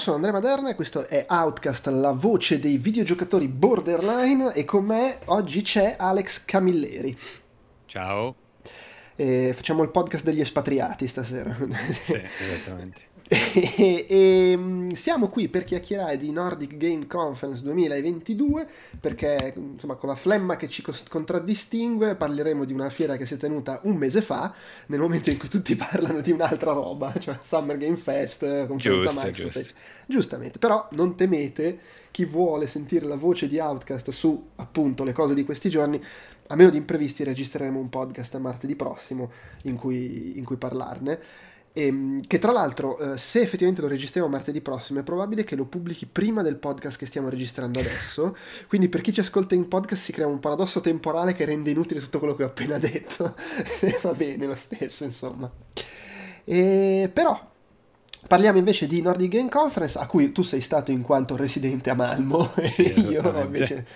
Sono Andrea Maderna e questo è Outcast, la voce dei videogiocatori borderline e con me oggi c'è Alex Camilleri. Ciao. E facciamo il podcast degli espatriati stasera. Sì, esattamente. E, e, mm, siamo qui per chiacchierare di Nordic Game Conference 2022 perché insomma con la flemma che ci contraddistingue parleremo di una fiera che si è tenuta un mese fa nel momento in cui tutti parlano di un'altra roba cioè Summer Game Fest conferenza Giusto, Microsoft giustamente però non temete chi vuole sentire la voce di Outcast su appunto le cose di questi giorni a meno di imprevisti registreremo un podcast martedì prossimo in cui, in cui parlarne e, che tra l'altro, eh, se effettivamente lo registriamo martedì prossimo, è probabile che lo pubblichi prima del podcast che stiamo registrando adesso. Quindi, per chi ci ascolta in podcast, si crea un paradosso temporale che rende inutile tutto quello che ho appena detto. va bene lo stesso, insomma. E, però, Parliamo invece di Nordic Game Conference, a cui tu sei stato in quanto residente a Malmo Sì, e io invece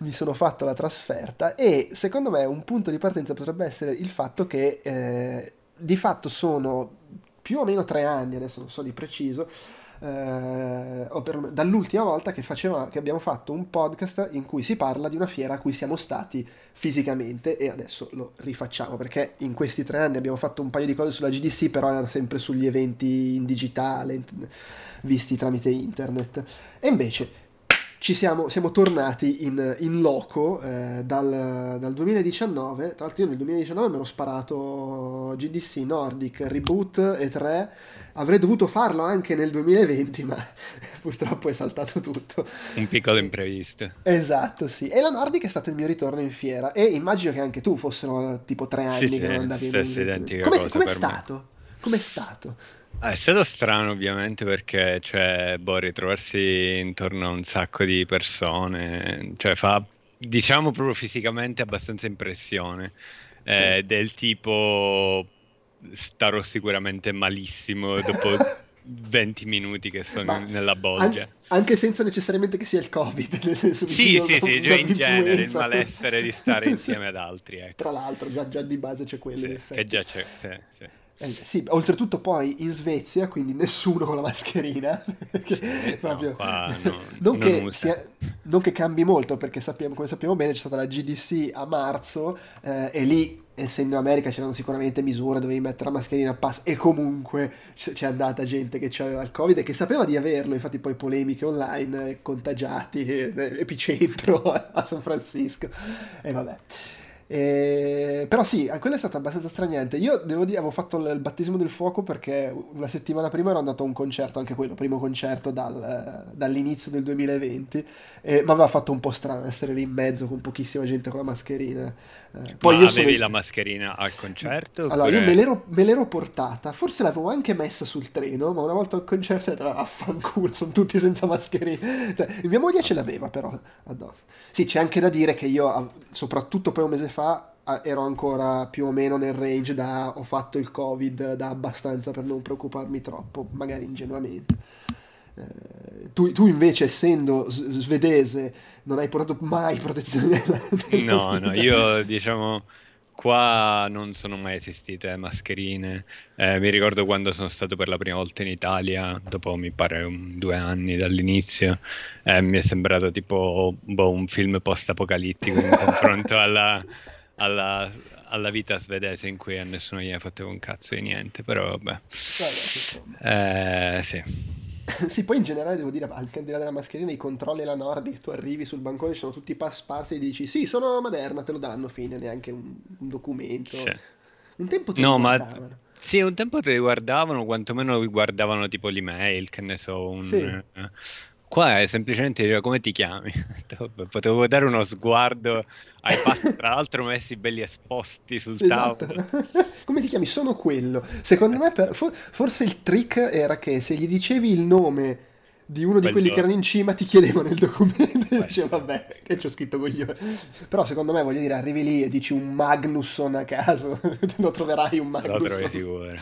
mi sono fatto la trasferta e secondo me un punto di partenza potrebbe essere il fatto che eh, di fatto sono più o meno tre anni, adesso non so di preciso, eh, per- dall'ultima volta che, faceva- che abbiamo fatto un podcast in cui si parla di una fiera a cui siamo stati fisicamente e adesso lo rifacciamo perché in questi tre anni abbiamo fatto un paio di cose sulla GDC però erano sempre sugli eventi in digitale visti tramite internet. E invece ci siamo, siamo tornati in, in loco eh, dal, dal 2019 tra l'altro io nel 2019 mi ero sparato GDC Nordic Reboot e 3 avrei dovuto farlo anche nel 2020 ma purtroppo è saltato tutto Un piccolo imprevisto. Esatto, sì. E la Nordic è stato il mio ritorno in fiera. E immagino che anche tu fossero tipo tre anni Sì, che sì, non andavi in identica Com'è, com'è per me. stato? Com'è stato? Ah, è stato strano ovviamente perché, cioè, boh, ritrovarsi intorno a un sacco di persone, cioè fa, diciamo proprio fisicamente abbastanza impressione. Eh, del tipo, starò sicuramente malissimo dopo 20 minuti che sono Ma nella an- bolgia. anche senza necessariamente che sia il Covid, nel senso che Sì, sì, sì, già in genere il malessere di stare insieme ad altri, ecco. Tra l'altro, già, già di base c'è quello, Sì, in che effetti. già c'è, sì, sì. Eh, sì, oltretutto poi in Svezia, quindi nessuno con la mascherina. perché proprio- no- non, non che sia- non che cambi molto, perché sappiamo, come sappiamo bene c'è stata la GDC a marzo eh, e lì, essendo in America, c'erano sicuramente misure, dovevi mettere la mascherina a pass e comunque c'è andata gente che aveva il Covid e che sapeva di averlo, infatti poi polemiche online, eh, contagiati, eh, epicentro a San Francisco e vabbè. Eh, però sì, quello è stato abbastanza straniante. Io devo dire, avevo fatto il battesimo del fuoco perché una settimana prima ero andato a un concerto, anche quello, primo concerto dal- dall'inizio del 2020, e mi aveva fatto un po' strano essere lì in mezzo con pochissima gente con la mascherina. Eh, poi Ma io sono avevi in- la mascherina al concerto? Allora, io oppure- me l'ero, me l'ero portata, forse l'avevo anche messa sul treno, ma una volta al concerto "Ah, affanculo, sono tutti senza mascherina. Cioè, mia moglie ce l'aveva però addosso. Sì, c'è anche da dire che io, soprattutto poi un mese fa, ah, ero ancora più o meno nel range da ho fatto il covid da abbastanza per non preoccuparmi troppo, magari ingenuamente. Eh, tu, tu invece, essendo svedese, non hai portato mai protezione della, della No, no, vita. io diciamo qua non sono mai esistite mascherine. Eh, mi ricordo quando sono stato per la prima volta in Italia, dopo mi pare un- due anni dall'inizio, eh, mi è sembrato tipo boh, un film post-apocalittico in confronto alla, alla- alla vita svedese in cui a nessuno gli ha fatto un cazzo di niente, però vabbè. Vabbè. Eh, sì. Sì, poi in generale devo dire, al di là della mascherina, i controlli alla Nordic, tu arrivi sul bancone, ci sono tutti i pass pass e dici sì, sono Maderna, te lo danno, fine, neanche un, un documento. Sì. Un tempo ti No, ma sì, un tempo te li guardavano, quantomeno guardavano tipo l'email, che ne so, un... Sì. eh, Qua è semplicemente dire, come ti chiami? Potevo dare uno sguardo ai passi, tra l'altro messi belli esposti sul Esatto. tavolo. Come ti chiami? Sono quello. Secondo me, per- for- forse il trick era che se gli dicevi il nome di uno di quelli che erano in cima, ti chiedevano il documento e essere. vabbè, che c'ho scritto coglione. Però secondo me, voglio dire, arrivi lì e dici un Magnusson a caso, lo troverai un Lo trovi Magnusson. sicuro.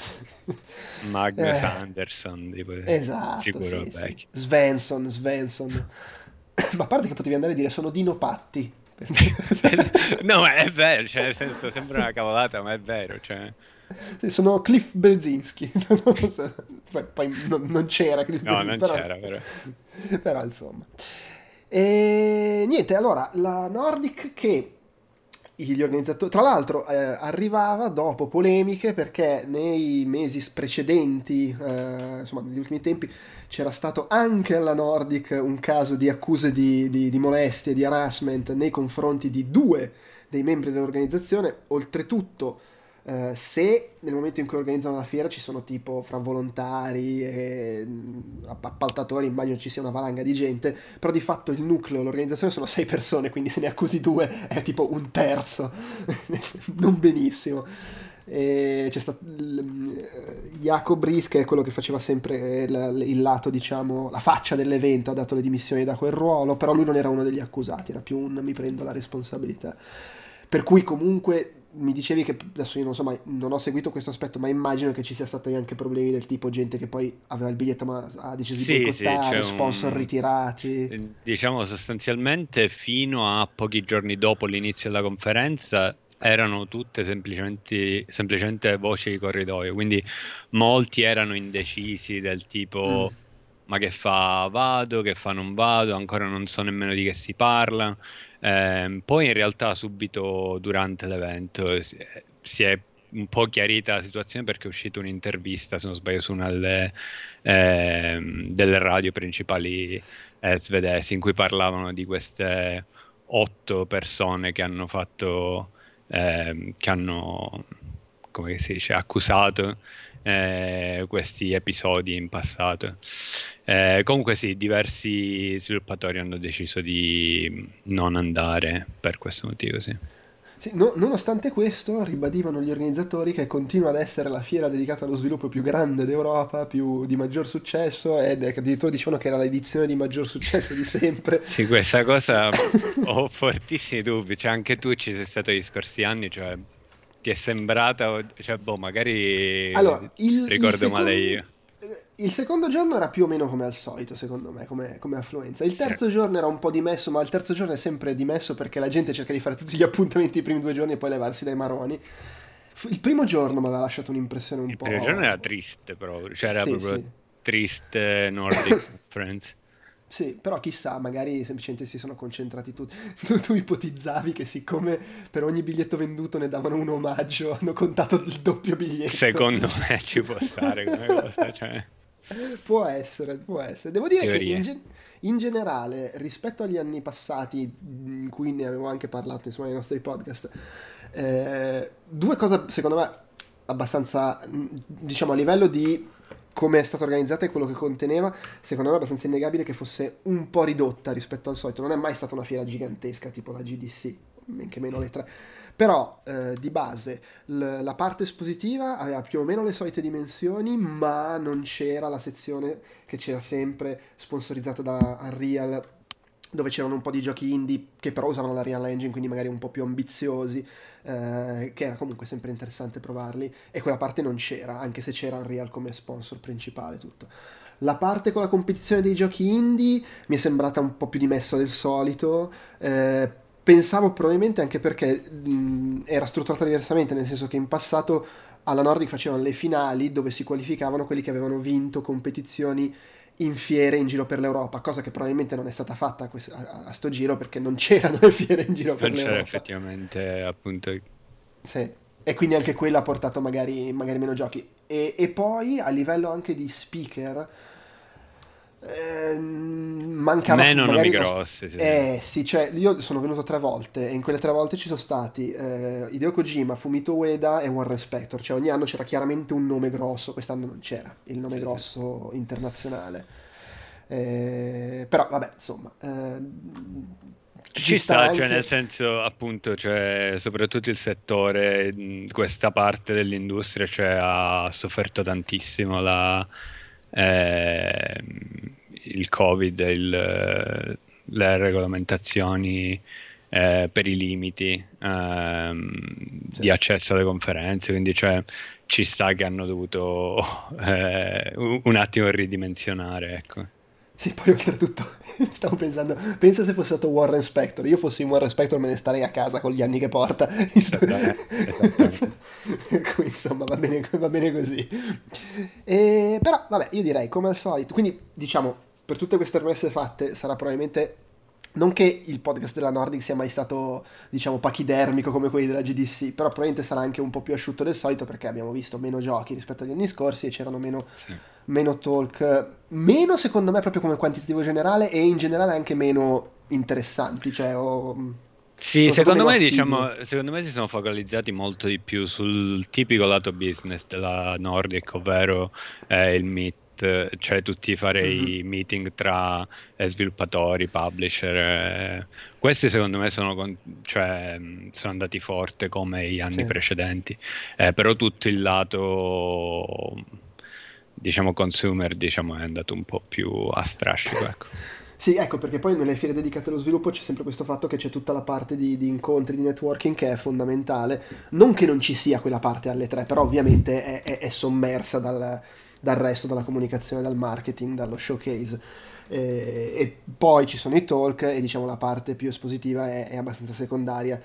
Magnus Eh. Anderson, tipo, Esatto, sicuro sì, sì. Svensson, Svensson. Ma a parte che potevi andare a dire sono Dino Patti. No, ma è vero, cioè, nel senso, sembra una cavolata, ma è vero, cioè... Sono Cliff Bezinski. poi, poi non, non, c'era Cliff no, Bezinski. No, non però... c'era, però. però insomma. E niente, allora, la Nordic che gli organizzatori, tra l'altro, eh, arrivava dopo polemiche perché nei mesi precedenti, eh, insomma, negli ultimi tempi, c'era stato anche alla Nordic un caso di accuse di, di, di molestie, di harassment nei confronti di due dei membri dell'organizzazione, oltretutto eh, se nel momento in cui organizzano la fiera ci sono tipo fra volontari e mm, appaltatori, immagino ci sia una valanga di gente, però di fatto il nucleo, l'organizzazione sono sei persone, quindi se ne accusi due è tipo un terzo, non benissimo. E c'è stato Jacob Ries che è quello che faceva sempre il, il, lato diciamo la faccia dell'evento ha dato le dimissioni da quel ruolo però lui non era uno degli accusati era più un mi prendo la responsabilità per cui comunque mi dicevi che adesso io non so mai, non ho seguito questo aspetto, ma immagino che ci sia stati anche problemi del tipo gente che poi aveva il biglietto ma ha deciso sì, di boicottare, sì, sponsor un... ritirati. Eh, diciamo sostanzialmente fino a pochi giorni dopo l'inizio della conferenza erano tutte semplicemente, semplicemente voci di corridoio, quindi molti erano indecisi del tipo mm. ma che fa vado, che fa non vado, ancora non so nemmeno di che si parla. Eh, poi in realtà subito durante l'evento si, si, è un po' chiarita la situazione perché è uscita un'intervista, se non sbaglio, su una delle, eh, delle radio principali eh, svedesi in cui parlavano di queste otto persone che hanno fatto, ehm, che hanno, come si dice, accusato eh, questi episodi in passato. Eh, comunque sì, diversi sviluppatori hanno deciso di non andare per questo motivo, sì. Sì, no, nonostante questo, ribadivano gli organizzatori che continua ad essere la fiera dedicata allo sviluppo più grande d'Europa, più di maggior successo, ed addirittura dicevano che era l'edizione di maggior successo di sempre. sì, questa cosa ho fortissimi dubbi, cioè anche tu ci sei stato gli scorsi anni, cioè ti è sembrata, cioè, boh, magari allora, il, ricordo il male io. Il secondo giorno era più o meno come al solito, secondo me, come, come affluenza. Il terzo sì. giorno era un po' dimesso, ma il terzo giorno è sempre dimesso perché la gente cerca di fare tutti gli appuntamenti i primi due giorni e poi levarsi dai maroni. Il primo giorno mi aveva lasciato un'impressione un il po'. Il primo giorno era triste, però, cioè era sì, proprio sì. triste Nordic Friends. Sì, però chissà, magari semplicemente si sono concentrati tutti. Tu, tu, ipotizzavi che siccome per ogni biglietto venduto ne davano un omaggio, hanno contato il doppio biglietto. Secondo me ci può stare come cosa, cioè... Può essere, può essere. Devo dire Teorie. che in, gen- in, generale, rispetto agli anni passati, in cui ne avevo anche parlato insomma, nei nostri podcast, eh, due cose secondo me abbastanza, diciamo, a livello di come è stata organizzata e quello che conteneva, secondo me è abbastanza innegabile che fosse un po' ridotta rispetto al solito. Non è mai stata una fiera gigantesca tipo la GDC, men che meno le tre. Però eh, di base l- la parte espositiva aveva più o meno le solite dimensioni, ma non c'era la sezione che c'era sempre sponsorizzata da Unreal dove c'erano un po' di giochi indie che però usavano la Real Engine, quindi magari un po' più ambiziosi, eh, che era comunque sempre interessante provarli, e quella parte non c'era, anche se c'era Unreal come sponsor principale tutto. La parte con la competizione dei giochi indie mi è sembrata un po' più dimessa del solito, eh, pensavo probabilmente anche perché mh, era strutturata diversamente, nel senso che in passato alla Nordic facevano le finali dove si qualificavano quelli che avevano vinto competizioni in fiere in giro per l'Europa, cosa che probabilmente non è stata fatta a, questo, a, a sto giro perché non c'erano le fiere in giro per non l'Europa. c'era effettivamente appunto... Sì, e quindi anche quello ha portato magari, magari meno giochi. E, e, poi a livello anche di speaker eh, mancava meno nomi grossi sì. eh sì cioè io sono venuto tre volte e in quelle tre volte ci sono stati eh, Hideo Kojima, Fumito Ueda e Warren Spector cioè ogni anno c'era chiaramente un nome grosso quest'anno non c'era il nome sì, grosso sì. internazionale eh, però vabbè insomma eh, ci, ci sta, sta cioè, anche... nel senso appunto cioè, soprattutto il settore questa parte dell'industria cioè, ha sofferto tantissimo la eh, il Covid, il, le regolamentazioni eh, per i limiti ehm, certo. di accesso alle conferenze, quindi cioè, ci sta che hanno dovuto eh, un attimo ridimensionare. Ecco. Sì, poi oltretutto stavo pensando, pensa se fosse stato Warren Spector, io fossi Warren Spector me ne starei a casa con gli anni che porta. cui insomma va bene, va bene così. E, però vabbè, io direi come al solito, quindi diciamo, per tutte queste promesse fatte sarà probabilmente non che il podcast della Nordic sia mai stato, diciamo, pachidermico come quelli della GDC, però probabilmente sarà anche un po' più asciutto del solito perché abbiamo visto meno giochi rispetto agli anni scorsi e c'erano meno, sì. Meno talk, meno secondo me proprio come quantitativo generale e in generale anche meno interessanti, cioè... Oh, sì, secondo me, diciamo, secondo me si sono focalizzati molto di più sul tipico lato business della Nordic, ovvero eh, il meet cioè tutti fare mm-hmm. i meeting tra eh, sviluppatori, publisher. Eh. Questi secondo me sono, con, cioè, sono, andati forte come gli anni sì. precedenti, eh, però tutto il lato diciamo consumer diciamo, è andato un po' più a strascico. Ecco. Sì, ecco perché poi nelle fiere dedicate allo sviluppo c'è sempre questo fatto che c'è tutta la parte di, di, incontri, di networking che è fondamentale. Non che non ci sia quella parte alle tre, però ovviamente è, è, è sommersa dal, dal resto, dalla comunicazione, dal marketing, dallo showcase. E, e poi ci sono i talk e diciamo la parte più espositiva è, è abbastanza secondaria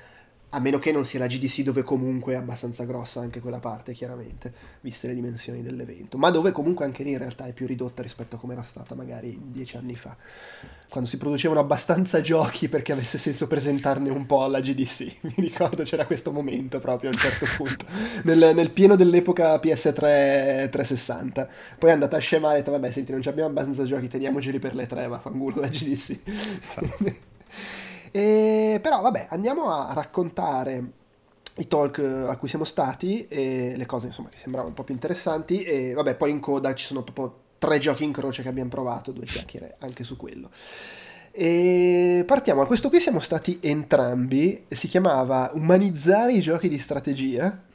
a meno che non sia la GDC dove comunque è abbastanza grossa anche quella parte chiaramente, viste le dimensioni dell'evento, ma dove comunque anche lì in realtà è più ridotta rispetto a come era stata magari dieci anni fa, quando si producevano abbastanza giochi perché avesse senso presentarne un po' alla GDC, mi ricordo c'era questo momento proprio a un certo punto, nel, nel pieno dell'epoca PS3 360, poi è andata a scemare e ha detto vabbè senti non abbiamo abbastanza giochi, teniamoceli per le tre, ma fangulo la GDC. E, però vabbè, andiamo a raccontare i talk a cui siamo stati e le cose insomma che sembravano un po' più interessanti e vabbè poi in coda ci sono proprio tre giochi in croce che abbiamo provato, due chiacchiere anche su quello. E partiamo, a questo qui siamo stati entrambi, si chiamava Umanizzare i giochi di strategia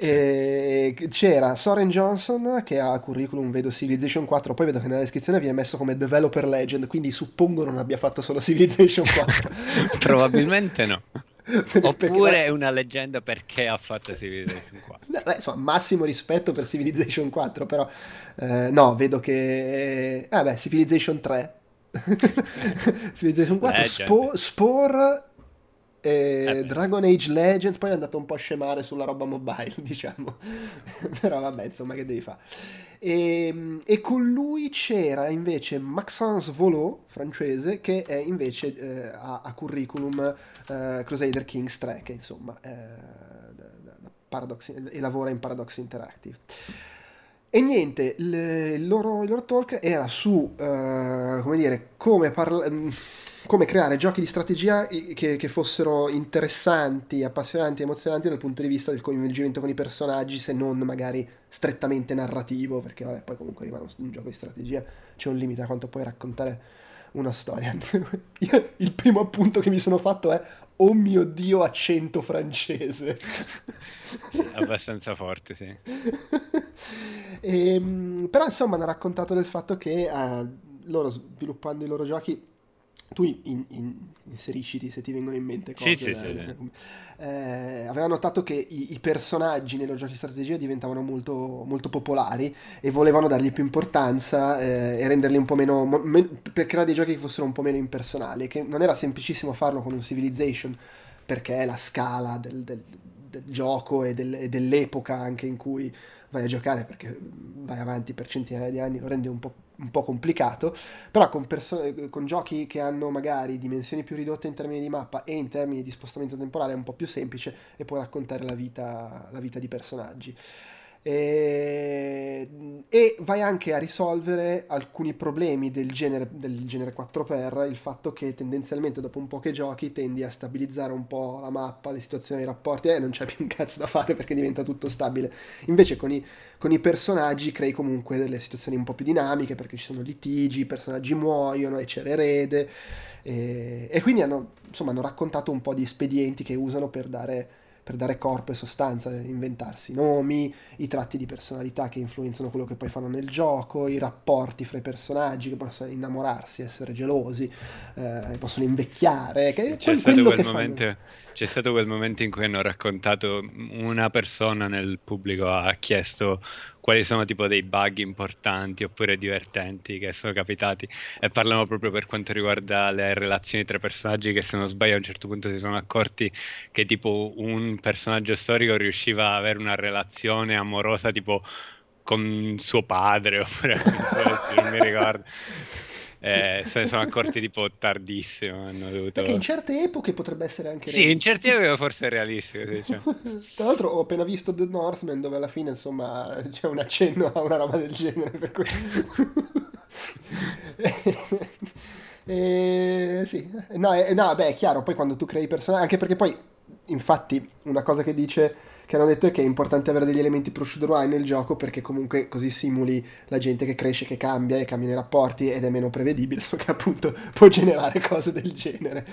e c'era Soren Johnson che ha curriculum, vedo Civilization 4, poi vedo che nella descrizione viene messo come developer legend, quindi suppongo non abbia fatto solo Civilization 4. Probabilmente no. Oppure è una leggenda perché ha fatto Civilization 4. Beh, insomma, massimo rispetto per Civilization 4, però eh, no, vedo che... Eh beh, Civilization 3. Civilization 4, Spo- Spore eh Dragon Age Legends poi è andato un po' a scemare sulla roba mobile, diciamo. Però vabbè, insomma, che devi fare. E, ehm, e, con lui c'era invece Maxence Volot, francese, che è invece eh, ha, ha, curriculum eh, Crusader Kings 3, che insomma eh, Paradox, e lavora in Paradox Interactive. E niente, le, il, loro, il, loro, talk era su, uh, come dire, come parlare come creare giochi di strategia che, che, fossero interessanti, appassionanti, emozionanti dal punto di vista del coinvolgimento con i personaggi, se non magari strettamente narrativo, perché vabbè, poi comunque rimane un gioco di strategia, c'è un limite a quanto puoi raccontare una storia. Io, il primo appunto che mi sono fatto è oh mio dio accento francese. Abbastanza forte, sì. e, ehm, però insomma hanno raccontato del fatto che eh, loro sviluppando i loro giochi tu in, in, inserisciti se ti vengono in mente cose. Sì, sì, sì, eh, aveva notato che i, i, personaggi nei loro giochi di strategia diventavano molto, molto popolari e volevano dargli più importanza eh, e renderli un po' meno, me, per creare dei giochi che fossero un po' meno impersonali, che non era semplicissimo farlo con un Civilization perché la scala del, del, del gioco e, del, e dell'epoca anche in cui vai a giocare perché vai avanti per centinaia di anni lo rende un po' un po' complicato, però con, perso- con, giochi che hanno magari dimensioni più ridotte in termini di mappa e in termini di spostamento temporale è un po' più semplice e può raccontare la vita, la vita di personaggi. E, e, vai anche a risolvere alcuni problemi del genere, del genere 4x, il fatto che tendenzialmente dopo un po' che giochi tendi a stabilizzare un po' la mappa, le situazioni, i rapporti e non c'è più un cazzo da fare perché diventa tutto stabile. Invece con i, con i personaggi crei comunque delle situazioni un po' più dinamiche perché ci sono litigi, i personaggi muoiono e c'è l'erede e, e quindi hanno, insomma, hanno raccontato un po' di espedienti che usano per dare per dare corpo e sostanza, inventarsi nomi, i tratti di personalità che influenzano quello che poi fanno nel gioco, i rapporti fra i personaggi che possono innamorarsi, essere gelosi, eh, possono invecchiare. Che c'è, stato quel momento, c'è c'è stato quel momento in cui hanno raccontato una persona nel pubblico ha chiesto quali sono tipo dei bug importanti oppure divertenti che sono capitati. E parlano proprio per quanto riguarda le relazioni tra personaggi che se non sbaglio a un certo punto si sono accorti che tipo un personaggio storico riusciva ad avere una relazione amorosa tipo con suo padre oppure non mi ricordo eh, se ne sono accorti tipo tardissimo. Hanno dovuto... Perché in certe epoche potrebbe essere anche Sì, in certe epoche forse è realistico. Diciamo. Tra l'altro ho appena visto The Northman dove alla fine insomma c'è un accenno a una roba del genere. Per cui... e, sì, no, eh, no, beh, è chiaro, poi quando tu crei personaggi, anche perché poi, infatti, una cosa che dice che hanno detto che è importante avere degli elementi procedurali nel gioco perché comunque così simuli la gente che cresce, che cambia e cambia i rapporti ed è meno prevedibile, solo che appunto può generare cose del genere.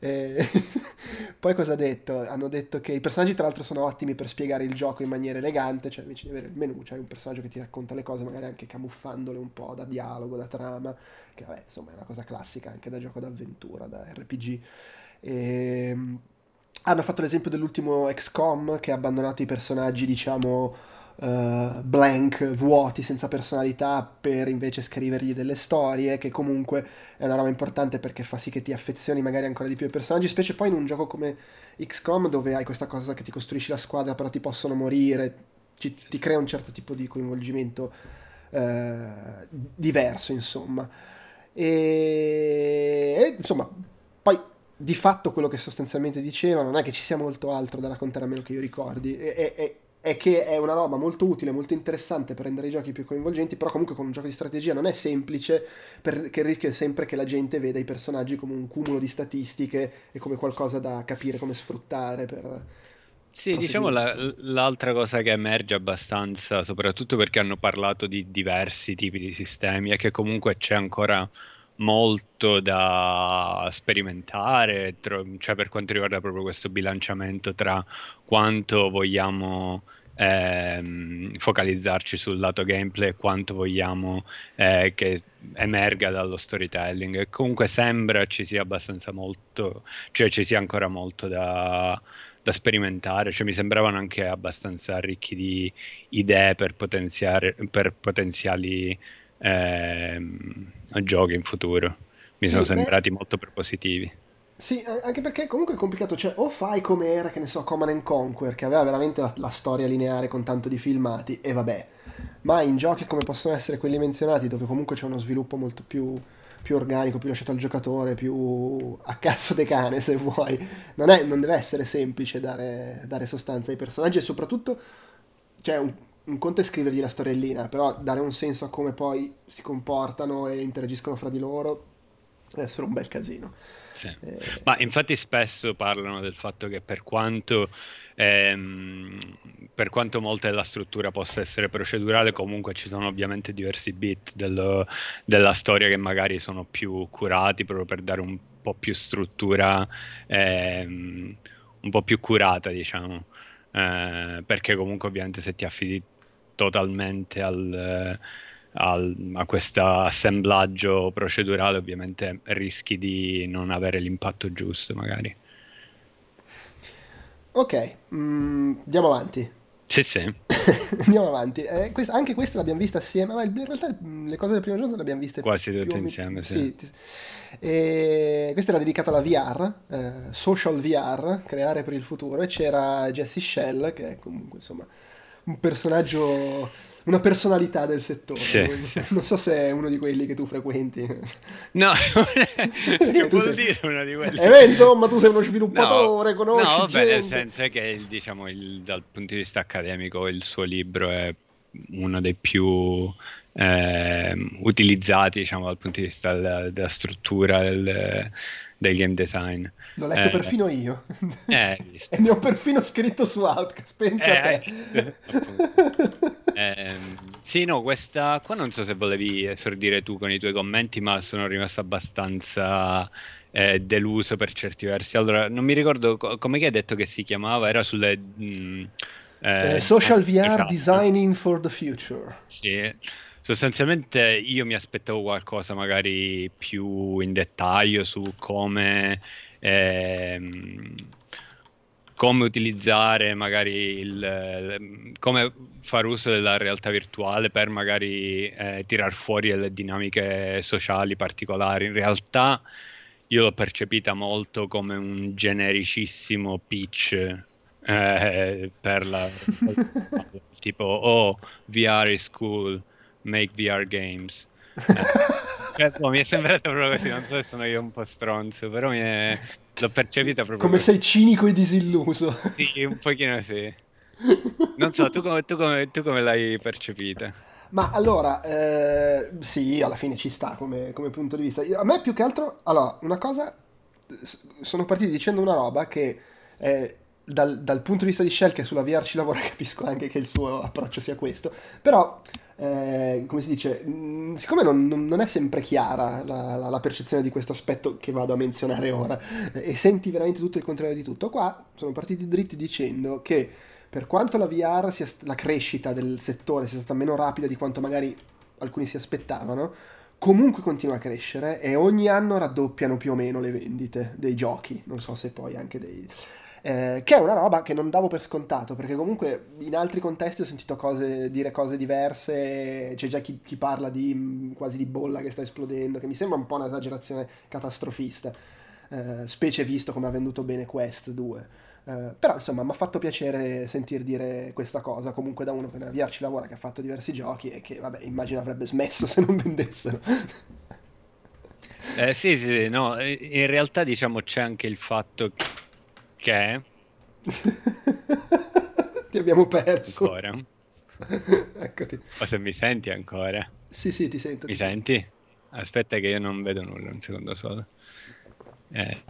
E... Poi cosa ha detto? Hanno detto che i personaggi tra l'altro sono ottimi per spiegare il gioco in maniera elegante, cioè invece di avere il menu c'è un personaggio che ti racconta le cose magari anche camuffandole un po' da dialogo, da trama, che vabbè insomma è una cosa classica anche da gioco d'avventura, da RPG. E hanno fatto l'esempio dell'ultimo XCOM che ha abbandonato i personaggi, diciamo, uh, blank, vuoti, senza personalità, per invece scrivergli delle storie, che comunque è una roba importante perché fa sì che ti affezioni magari ancora di più ai personaggi, specie poi in un gioco come XCOM dove hai questa cosa che ti costruisci la squadra, però ti possono morire, ci, ti crea un certo tipo di coinvolgimento uh, diverso, insomma. E, e insomma, poi di fatto quello che sostanzialmente diceva non è che ci sia molto altro da raccontare a meno che io ricordi, è, è, è, che è una roba molto utile, molto interessante per rendere i giochi più coinvolgenti, però comunque con un gioco di strategia non è semplice perché rischia sempre che la gente veda i personaggi come un cumulo di statistiche e come qualcosa da capire come sfruttare per... Sì, diciamo la, l'altra cosa che emerge abbastanza, soprattutto perché hanno parlato di diversi tipi di sistemi, è che comunque c'è ancora molto da sperimentare, cioè per quanto riguarda proprio questo bilanciamento tra quanto vogliamo ehm, focalizzarci sul lato gameplay e quanto vogliamo eh, che emerga dallo storytelling. E comunque sembra ci sia abbastanza molto, cioè ci sia ancora molto da, da sperimentare, cioè mi sembravano anche abbastanza ricchi di idee per, potenziare, per potenziali ehm, giochi in futuro. Mi sì, sono sembrati beh, molto propositivi. Sì, anche perché comunque è complicato, cioè o fai come era, che ne so, Command and Conquer, che aveva veramente la, la storia lineare con tanto di filmati, e vabbè, ma in giochi come possono essere quelli menzionati, dove comunque c'è uno sviluppo molto più, più organico, più lasciato al giocatore, più a cazzo de cane se vuoi, non, è, non deve essere semplice dare, dare sostanza ai personaggi e soprattutto, cioè un, un conto è scrivergli la storiellina, però dare un senso a come poi si comportano e interagiscono fra di loro deve essere un bel casino. Sì. Eh... Ma infatti spesso parlano del fatto che per quanto, ehm, per quanto molta della struttura possa essere procedurale, comunque ci sono ovviamente diversi bit dello, della storia che magari sono più curati proprio per dare un po' più struttura, ehm, un po' più curata, diciamo. Eh, perché comunque ovviamente se ti affidi totalmente al, al, a questo assemblaggio procedurale, ovviamente rischi di non avere l'impatto giusto, magari. Ok, mm, andiamo avanti. Sì, sì. Andiamo avanti. Eh, questa, anche questa l'abbiamo vista assieme, ma in realtà mm, le cose del primo giorno le abbiamo viste quasi tutte insieme. Sì. sì. E questa era dedicata alla VR, eh, social VR, creare per il futuro, e c'era Jesse Shell, che è comunque insomma un personaggio, una personalità del settore. Sì, sì. Non so se è uno di quelli che tu frequenti. No, che vuol sei... dire uno di quelli? Eh beh, insomma, tu sei uno sviluppatore, no, conosci No, vabbè, nel senso che diciamo, il, dal punto di vista accademico il suo libro è uno dei più eh, utilizzati, diciamo, dal punto di vista della, della struttura del del game design. L'ho letto eh, perfino io. Eh, e ne ho perfino scritto su Outcast, pensa eh, eh, sì, no, questa qua non so se volevi esordire tu con i tuoi commenti, ma sono rimasto abbastanza eh, deluso per certi versi. Allora, non mi ricordo co- come hai detto che si chiamava, era sulle... Mh, mm, eh, social VR esatto. Designing for the Future. Sì, sostanzialmente io mi aspettavo qualcosa magari più in dettaglio su come, ehm, come utilizzare magari il, come fare uso della realtà virtuale per magari eh, tirar fuori delle dinamiche sociali particolari. In realtà io l'ho percepita molto come un genericissimo pitch eh, per la tipo oh VR is cool make VR games eh, boh, mi è sembrato proprio così non so se sono io un po' stronzo però mi è... l'ho percepita proprio come così. sei cinico e disilluso sì un pochino sì non so tu come, tu come, tu come l'hai percepita ma allora, eh, sì, alla fine ci sta come, come, punto di vista. A me più che altro, allora, una cosa, sono partiti dicendo una roba che eh, dal, dal, punto di vista di Shell che sulla VR ci lavora capisco anche che il suo approccio sia questo, però eh, come si dice, mh, mm, siccome non, non, è sempre chiara la, la, la, percezione di questo aspetto che vado a menzionare ora eh, e senti veramente tutto il contrario di tutto, qua sono partiti dritti dicendo che per quanto la VR sia la crescita del settore sia stata meno rapida di quanto magari alcuni si aspettavano, comunque continua a crescere e ogni anno raddoppiano più o meno le vendite dei giochi, non so se poi anche dei eh, che è una roba che non davo per scontato, perché comunque in altri contesti ho sentito cose, dire cose diverse, c'è già chi, chi, parla di mm, quasi di bolla che sta esplodendo, che mi sembra un po' un'esagerazione catastrofista, eh, specie visto come ha venduto bene Quest 2. Uh, però insomma mi ha fatto piacere sentir dire questa cosa comunque da uno che nella VR ci lavora che ha fatto diversi giochi e che vabbè immagino avrebbe smesso se non vendessero eh, sì sì no in realtà diciamo c'è anche il fatto che... ti abbiamo perso. Ancora. Eccoti. O se mi senti ancora. Sì, sì, ti sento. Mi ti senti? Sento. Aspetta che io non vedo nulla, un secondo solo. Eh.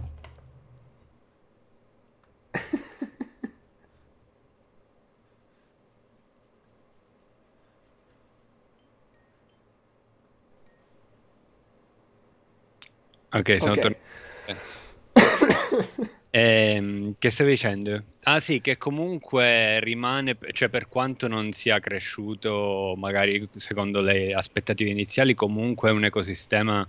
ok, sono okay. tornato. Eh, che stavi dicendo? Ah sì, che comunque rimane, cioè per quanto non sia cresciuto magari secondo le aspettative iniziali, comunque è un ecosistema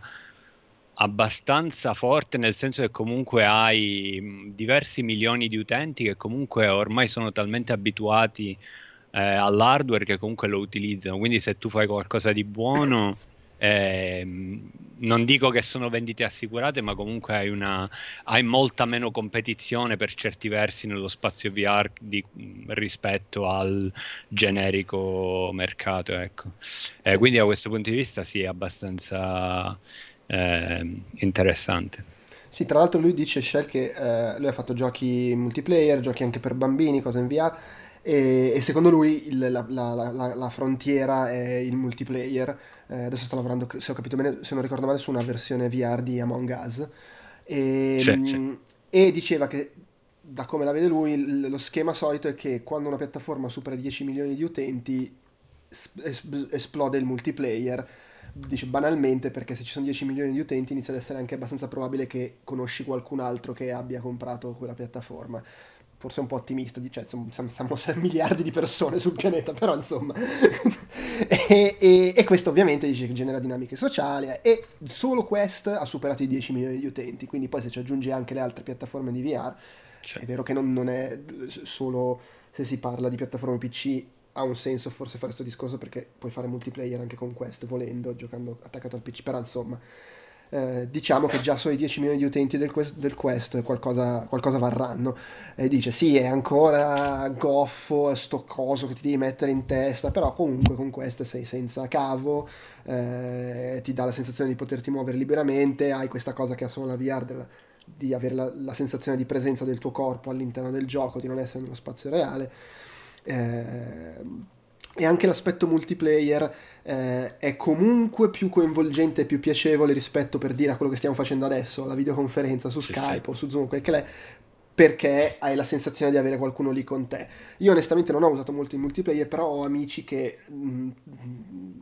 abbastanza forte nel senso che comunque hai diversi milioni di utenti che comunque ormai sono talmente abituati eh, all'hardware che comunque lo utilizzano, quindi se tu fai qualcosa di buono eh, non dico che sono vendite assicurate, ma comunque hai, una, hai, molta meno competizione per certi versi nello spazio VR di, rispetto al generico mercato. Ecco. Eh, quindi da questo punto di vista sì, è abbastanza eh, interessante. Sì, tra l'altro lui dice Shell che eh, lui ha fatto giochi multiplayer, giochi anche per bambini, cose in VR e, e secondo lui il, la, la, la, la, frontiera è il multiplayer. Eh, adesso sto lavorando, se ho capito bene, se non ricordo male, su una versione VR di Among Us. E, sì. Mm, e diceva che da come la vede lui, lo schema solito è che quando una piattaforma supera 10 milioni di utenti es- esplode il multiplayer. Dice banalmente perché se ci sono 10 milioni di utenti inizia ad essere anche abbastanza probabile che conosci qualcun altro che abbia comprato quella piattaforma forse un po' ottimista, cioè siamo, siamo, siamo miliardi di persone sul pianeta, però insomma. e, e, e, questo ovviamente dice che genera dinamiche sociali e solo Quest ha superato i 10 milioni di utenti, quindi poi se ci aggiungi anche le altre piattaforme di VR, sì. è vero che non, non, è solo se si parla di piattaforme PC ha un senso forse fare questo discorso perché puoi fare multiplayer anche con Quest volendo, giocando attaccato al PC, però insomma eh, diciamo che già solo i 10 milioni di utenti del Quest, del quest qualcosa, qualcosa, varranno. E dice sì, è ancora goffo, sto coso che ti devi mettere in testa, però comunque con Quest sei senza cavo, eh, ti dà la sensazione di poterti muovere liberamente, hai questa cosa che ha solo la VR della, di avere la, la, sensazione di presenza del tuo corpo all'interno del gioco, di non essere nello spazio reale. Eh, e anche l'aspetto multiplayer eh, è comunque più coinvolgente e più piacevole rispetto per dire a quello che stiamo facendo adesso, la videoconferenza su Skype sì. o su Zoom, quel che è, perché hai la sensazione di avere qualcuno lì con te. Io onestamente non ho usato molto il multiplayer, però ho amici che mh, mm,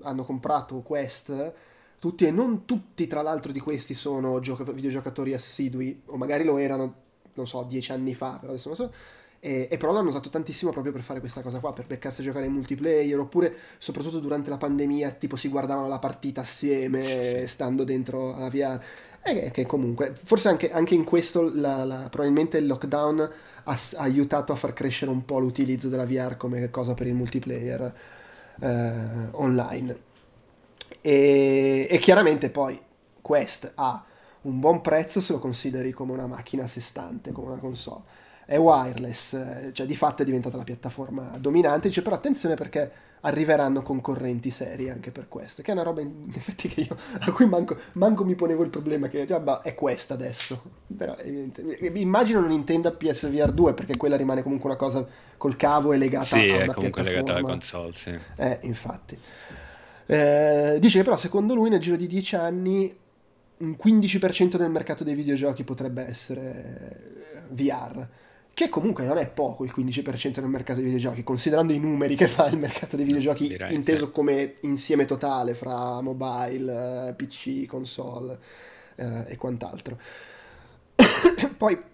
hanno comprato Quest, tutti e non tutti tra l'altro di questi sono gioca- videogiocatori assidui, o magari lo erano, non so, dieci anni fa, però adesso non so e, e, però l'hanno usato tantissimo proprio per fare questa cosa qua, per beccarsi a giocare in multiplayer, oppure soprattutto durante la pandemia, tipo si guardavano la partita assieme, stando dentro la VR. E che comunque, forse anche, anche in questo la, la, probabilmente il lockdown ha, ha, aiutato a far crescere un po' l'utilizzo della VR come cosa per il multiplayer eh, online. E, e chiaramente poi Quest ha un buon prezzo se lo consideri come una macchina a sé stante, come una console è wireless, eh, cioè di fatto è diventata la piattaforma dominante, dice però attenzione perché arriveranno concorrenti seri anche per questo, che è una roba in effetti che io, a cui manco, manco mi ponevo il problema che cioè, bah, è questa adesso, però immagino non intenda PSVR 2 perché quella rimane comunque una cosa col cavo e legata sì, a una comunque legata alla console, sì. Eh, infatti. Eh, dice che però secondo lui nel giro di 10 anni un 15% del mercato dei videogiochi potrebbe essere VR che comunque non è poco il 15% del mercato dei videogiochi, considerando i numeri che fa il mercato dei videogiochi Direi, inteso sì. come insieme totale fra mobile, eh, PC, console eh, e quant'altro. Poi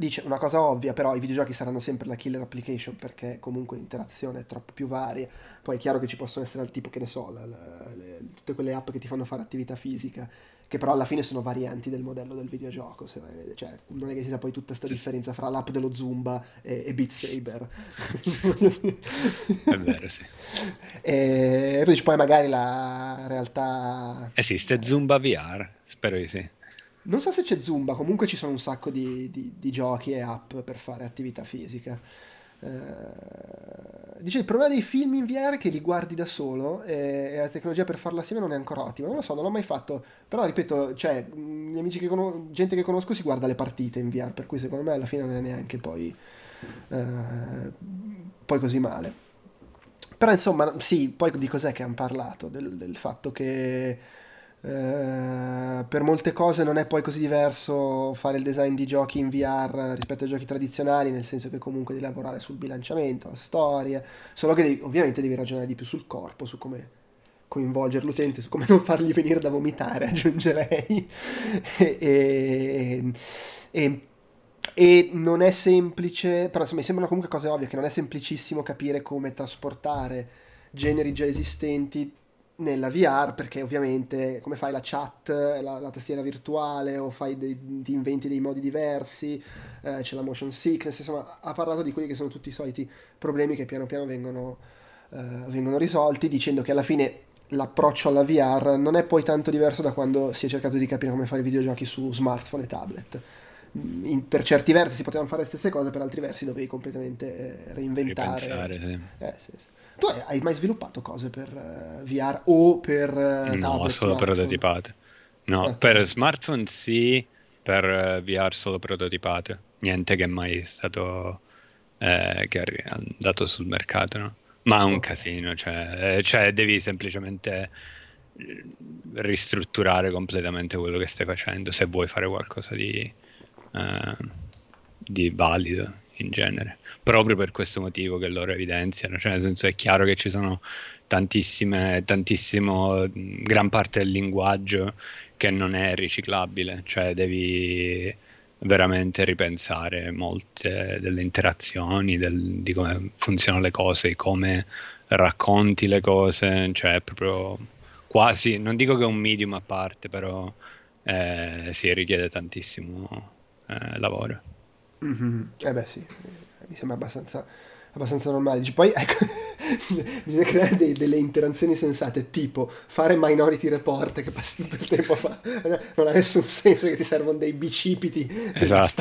dice una cosa ovvia, però i videogiochi saranno sempre la killer application perché comunque l'interazione è troppo più varia. Poi è chiaro che ci possono essere al tipo, che ne so, le, le, tutte quelle app che ti fanno fare attività fisica che però alla fine sono varianti del modello del videogioco, se vai vedere. Cioè, non è che ci sia poi tutta questa differenza fra l'app dello Zumba e, e Beat Saber. è vero, sì. E poi, poi magari la realtà... Esiste Zumba VR? Spero di sì. Non so se c'è Zumba, comunque ci sono un sacco di, di, di giochi e app per fare attività fisica. Eh, dice il problema dei film in VR è che li guardi da solo e, e, la tecnologia per farla assieme non è ancora ottima. Non lo so, non l'ho mai fatto. Però ripeto, cioè, gli amici che conosco, gente che conosco si guarda le partite in VR, per cui secondo me alla fine non è neanche poi, eh, poi così male. Però insomma, sì, poi di cos'è che hanno parlato? Del, del fatto che eh, per molte cose non è poi così diverso fare il design di giochi in VR rispetto ai giochi tradizionali, nel senso che comunque devi lavorare sul bilanciamento, la storia, solo che devi, ovviamente devi ragionare di più sul corpo, su come coinvolgere l'utente, su come non fargli venire da vomitare, aggiungerei. e, e, e, e, non è semplice, però insomma mi sembrano comunque cose ovvie, che non è semplicissimo capire come trasportare generi già esistenti nella VR perché ovviamente come fai la chat, la, la tastiera virtuale o fai dei, ti inventi dei modi diversi, eh, c'è la motion sickness, insomma ha parlato di quelli che sono tutti i soliti problemi che piano piano vengono, eh, vengono risolti dicendo che alla fine l'approccio alla VR non è poi tanto diverso da quando si è cercato di capire come fare videogiochi su smartphone e tablet. In, per certi versi si potevano fare le stesse cose, per altri versi dovevi completamente eh, reinventare. Ripensare, sì. Eh, sì, sì. Tu hai mai sviluppato cose per uh, eh, VR o per uh, No, solo prototipate. No, okay. per smartphone sì, per eh, VR solo prototipate. Niente che è mai stato eh, che è andato sul mercato, no? Ma è un okay. casino, cioè, cioè devi semplicemente ristrutturare completamente quello che stai facendo se vuoi fare qualcosa di, di valido in genere proprio per questo motivo che loro evidenziano, cioè nel senso è chiaro che ci sono tantissime, tantissimo, gran parte del linguaggio che non è riciclabile, cioè devi veramente ripensare molte delle interazioni, del, di come funzionano le cose, come racconti le cose, cioè proprio quasi, non dico che è un medium a parte, però eh, si richiede tantissimo eh, lavoro. Mm-hmm. Eh beh sì, mi sembra abbastanza, abbastanza normale. Poi ecco, bisogna creare dei, delle interazioni sensate, tipo fare minority report che passi tutto il tempo a fare, non ha nessun senso che ti servono dei bicipiti esatto.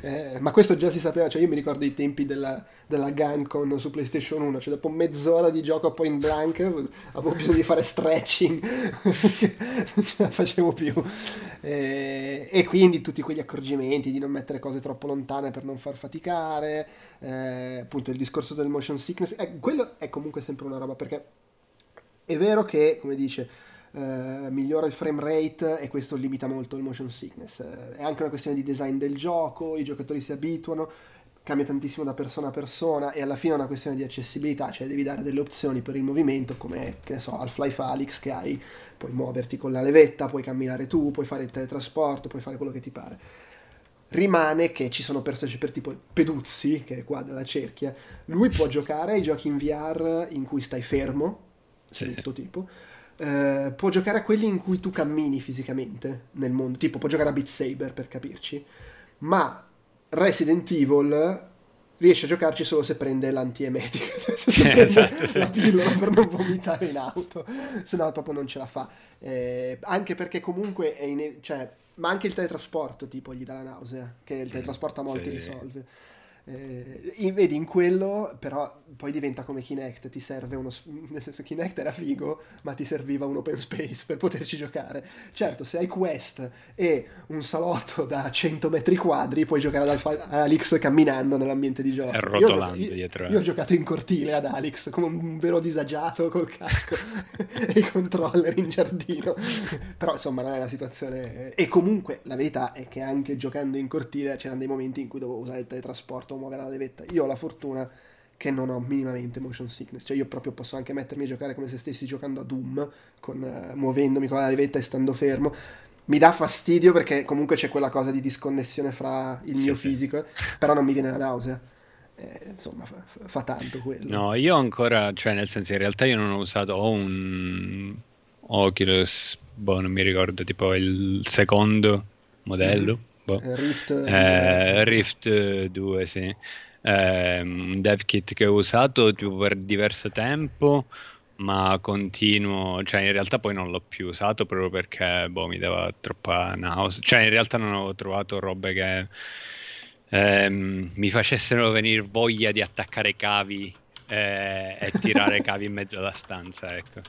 Eh, ma questo già si sapeva, cioè io mi ricordo i tempi della, della Guncon su PlayStation 1, cioè dopo mezz'ora di gioco a point blank avevo bisogno di fare stretching, non ce la facevo più. Eh, e quindi tutti quegli accorgimenti di non mettere cose troppo lontane per non far faticare, eh, appunto il discorso del motion sickness, eh, quello è comunque sempre una roba perché è vero che, come dice, eh, migliora il frame rate e questo limita molto il motion sickness. Eh, è anche una questione di design del gioco, i giocatori si abituano, cambia tantissimo da persona a persona e alla fine è una questione di accessibilità, cioè devi dare delle opzioni per il movimento come, che ne so, Half-Life Alyx che hai, puoi muoverti con la levetta, puoi camminare tu, puoi fare il teletrasporto, puoi fare quello che ti pare. Rimane che ci sono personaggi per tipo Peduzzi, che è qua della cerchia, lui può giocare ai giochi in VR in cui stai fermo, sì, tutto sì. tipo, eh, può giocare a quelli in cui tu cammini fisicamente nel mondo, tipo può giocare a Beat Saber per capirci, ma Resident Evil riesce a giocarci solo se prende l'antiemetico, cioè se Sì, prende esatto, la pillola per non vomitare in auto, se no proprio non ce la fa. Eh, anche perché comunque è in- cioè, ma anche il teletrasporto tipo gli dà la nausea, che il teletrasporto a molti Sì. risolve. Eh, in- vedi, in quello però poi diventa come Kinect, ti serve uno... Nel senso, Kinect era figo, ma ti serviva un open space per poterci giocare. Certo, se hai Quest e un salotto da 100 metri quadri, puoi giocare ad Alix camminando nell'ambiente di gioco. Io- rotolando io, dietro. io ho giocato in cortile ad Alix come un vero disagiato col casco e i controller in giardino. Però insomma non è la situazione. E comunque la verità è che anche giocando in cortile c'erano dei momenti in cui dovevo usare il teletrasporto muovere la levetta. Io ho la fortuna che non ho minimamente motion sickness, cioè io proprio posso anche mettermi a giocare come se stessi giocando a Doom, con, eh, muovendomi con la levetta e stando fermo. Mi dà fastidio perché comunque c'è quella cosa di disconnessione fra il Sì, mio sì. fisico, però non mi viene la nausea. Eh, insomma, fa, fa- tanto quello. No, io ancora, cioè nel senso in realtà io non ho usato, ho un Oculus, boh, non mi ricordo, tipo il secondo modello, boh. Eh, Rift, Eh, Rift 2, sì. Eh, un dev kit che ho usato tipo, per diverso tempo, ma continuo, cioè in realtà poi non l'ho più usato proprio perché boh, mi dava troppa nausea. Cioè in realtà non ho trovato robe che ehm, mi facessero venire voglia di attaccare cavi eh, e tirare cavi in mezzo alla stanza, ecco.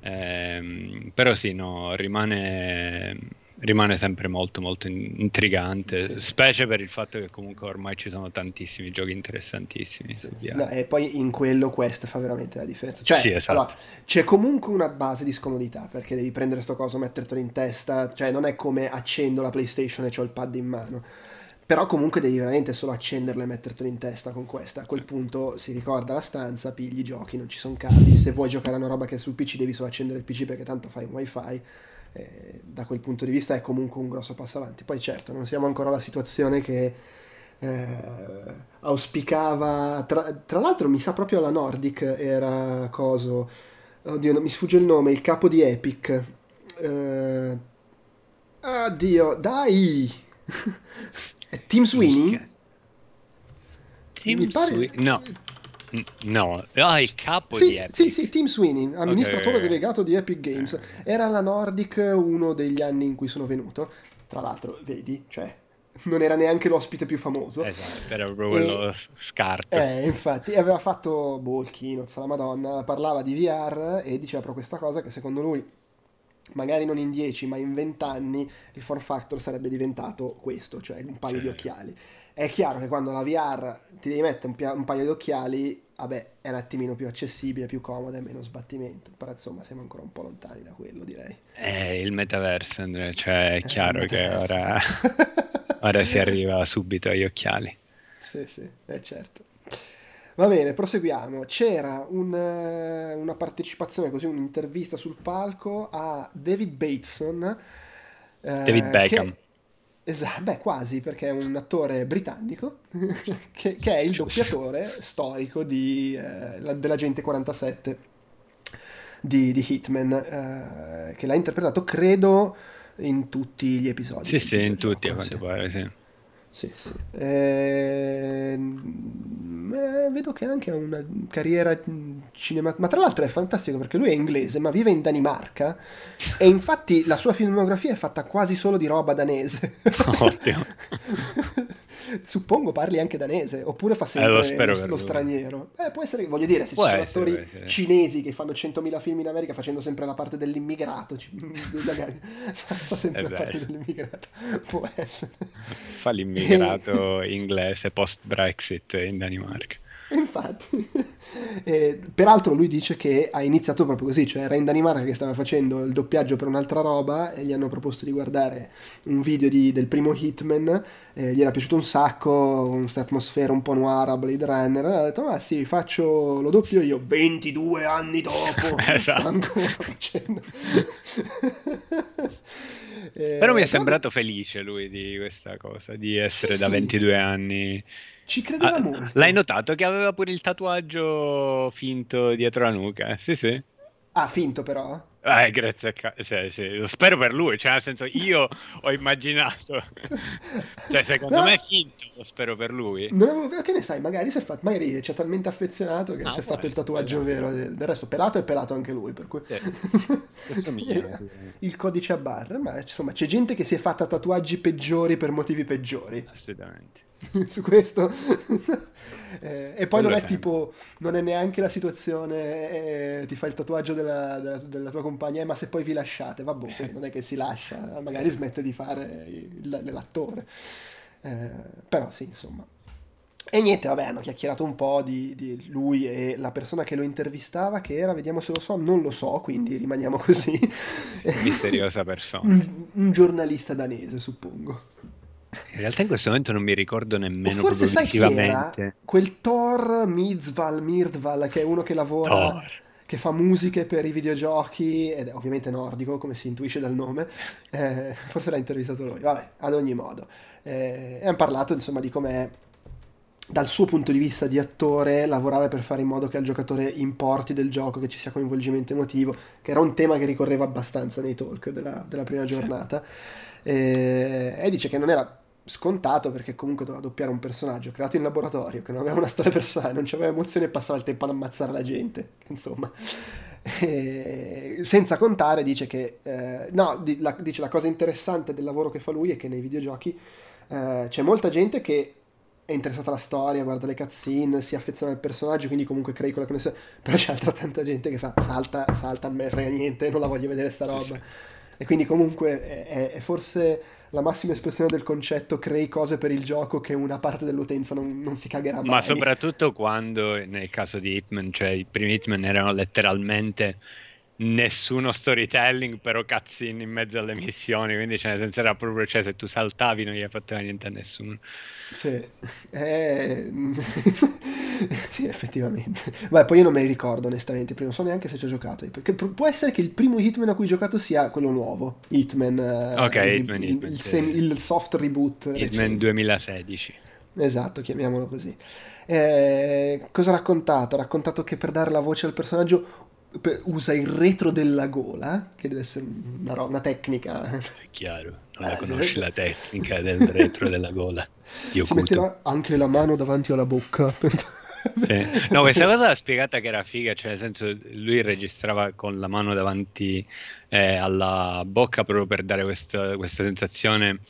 Ehm, però sì, no, rimane, rimane sempre molto molto in- intrigante, Sì. specie per il fatto che comunque ormai ci sono tantissimi giochi interessantissimi VR. No, e poi in quello Quest fa veramente la differenza. Cioè, Sì, esatto. allora, c'è comunque una base di scomodità perché devi prendere sto coso, mettertelo in testa. Cioè, non è come accendo la PlayStation e ho il pad in mano. Però comunque devi veramente solo accenderlo e mettertelo in testa con questa. A quel punto si ricorda la stanza, pigli i giochi, non ci sono cavi. Se vuoi giocare a una roba che è sul PC devi solo accendere il PC perché tanto fai un wifi. Eh, da quel punto di vista è comunque un grosso passo avanti. Poi certo, non siamo ancora alla situazione che eh, auspicava. Tra, tra l'altro, mi sa proprio la Nordic era coso. Oddio, non mi sfugge il nome, il capo di Epic. Eh, addio, dai! È Team Sweeney? Team Mi pare- Sweeney- No, no, ah, il capo Sì, di Epic. sì, sì, Team Sweeney, amministratore ok. delegato di Epic Games. Era la Nordic uno degli anni in cui sono venuto. Tra l'altro, vedi, cioè, non era neanche l'ospite più famoso. Esatto, era proprio quello scarto. Eh, infatti, aveva fatto boh, il keynote, la Madonna, parlava di VR e diceva proprio questa cosa che secondo lui, magari non in 10, ma in 20 anni, il form factor sarebbe diventato questo, cioè un paio Sì. di occhiali. È chiaro che quando la VR ti devi mettere un, pia- un paio di occhiali, vabbè, è un attimino più accessibile, più comoda e meno sbattimento, però insomma siamo ancora un po' lontani da quello, direi. Eh, il metaverso, Andrea, cioè è Eh, chiaro il che ora, ora si arriva subito agli occhiali. Sì, sì, è certo. Va bene, proseguiamo. C'era un, eh, una partecipazione, così un'intervista sul palco a David Bateson. eh, David Beckham. che- Esatto, beh, quasi, perché è un attore britannico che, che è il doppiatore storico di, eh, la- dell'Agente 47 di, di Hitman, eh, che l'ha interpretato, credo, in tutti gli episodi. Sì, sì, in tutti a quanto sì. pare, sì. Sì, sì. Ehm, eh, vedo che ha anche una carriera cinematografica, ma tra l'altro è fantastico perché lui è inglese, ma vive in Danimarca e infatti la sua filmografia è fatta quasi solo di roba danese. Ottimo. Suppongo parli anche danese, oppure fa Eh, sempre lo spero lo, lo straniero. Eh, può essere, voglio dire, se Può ci sono essere, attori cinesi che fanno 100.000 film in America facendo sempre la parte dell'immigrato, magari fa, sempre Eh la parte dell'immigrato, può essere. Fa l'immigrato inglese post-Brexit in Danimarca. Infatti, Eh, peraltro lui dice che ha iniziato proprio così, cioè era in Danimarca che stava facendo il doppiaggio per un'altra roba e gli hanno proposto di guardare un video di- del primo Hitman, eh, gli era piaciuto un sacco, questa atmosfera un po' noir a Blade Runner, ha detto ma sì, faccio, lo doppio io 22 anni dopo, Esatto. sta ancora facendo. Eh, Però mi è però sembrato felice lui di questa cosa, di essere Sì, da sì. 22 anni. Ci credeva Ah, molto. l'hai notato che aveva pure il tatuaggio finto dietro la nuca? Sì, sì. Ah, finto però. Eh, grazie a ca- sì, sì. Lo spero per lui, cioè nel senso io ho immaginato, cioè secondo no. me è finto, lo spero per lui. Non avevo, che ne sai, magari si è fatto, magari ci è talmente affezionato che ah, si è fatto il tatuaggio vero, del resto pelato è pelato anche lui, per cui... Sì. il codice a barre, ma insomma c'è gente che si è fatta tatuaggi peggiori per motivi peggiori. Assolutamente. su questo. eh, e poi non è tipo, non è neanche la situazione, eh, ti fai il tatuaggio della, della, della, tua compagna, eh, ma se poi vi lasciate, vabbè, non è che si lascia, magari smette di fare il, l'attore. Eh, però sì, insomma. E niente, vabbè, hanno chiacchierato un po' di, di, lui e la persona che lo intervistava, che era, vediamo se lo so, non lo so, quindi rimaniamo così. Misteriosa persona. un, un giornalista danese, suppongo. In realtà in questo momento non mi ricordo nemmeno o forse sai chi era? Quel Thor Mirzval, Mirdval, che è uno che lavora... Thor che fa musiche per i videogiochi, ed è ovviamente nordico, come si intuisce dal nome, eh, forse l'ha intervistato lui, vabbè, ad ogni modo. Eh, e hanno parlato insomma di come dal suo punto di vista di attore lavorare per fare in modo che al giocatore importi del gioco, che ci sia coinvolgimento emotivo, che era un tema che ricorreva abbastanza nei talk della, della prima giornata. E, e dice che non era scontato perché comunque doveva doppiare un personaggio creato in laboratorio che non aveva una storia personale, non aveva emozioni e passava il tempo ad ammazzare la gente, insomma. E, senza contare dice che eh, no, di, la, dice la cosa interessante del lavoro che fa lui è che nei videogiochi eh, c'è molta gente che è interessata alla storia, guarda le cutscene, si affeziona al personaggio, quindi comunque crei quella connessione, però c'è altra tanta gente che fa salta, salta, a me frega niente, non la voglio vedere sta roba. E quindi comunque è, è, forse la massima espressione del concetto crei cose per il gioco che una parte dell'utenza non, non si cagherà mai. Ma soprattutto quando nel caso di Hitman, cioè i primi Hitman erano letteralmente nessuno storytelling, però cutscene in mezzo alle missioni, quindi cioè, nel senso era proprio, cioè, se tu saltavi non gli fatto niente a nessuno. Sì, eh... sì effettivamente. Beh, poi io non me li ricordo onestamente, non so neanche se ci ho giocato, perché può essere che il primo Hitman a cui ho giocato sia quello nuovo, Hitman, eh, ok, il, Hitman, il, Hitman, il, sì. il soft reboot. Hitman recente. 2016. Esatto, chiamiamolo così. Eh, cosa ha raccontato? Ha raccontato che per dare la voce al personaggio usa il retro della gola, che deve essere una, una tecnica. È chiaro, non la eh, conosci la tecnica del retro della gola. Io si metteva anche la mano davanti alla bocca. Sì. No, questa cosa l'ha spiegata che era figa, cioè nel senso lui registrava con la mano davanti eh, alla bocca proprio per dare questa, questa sensazione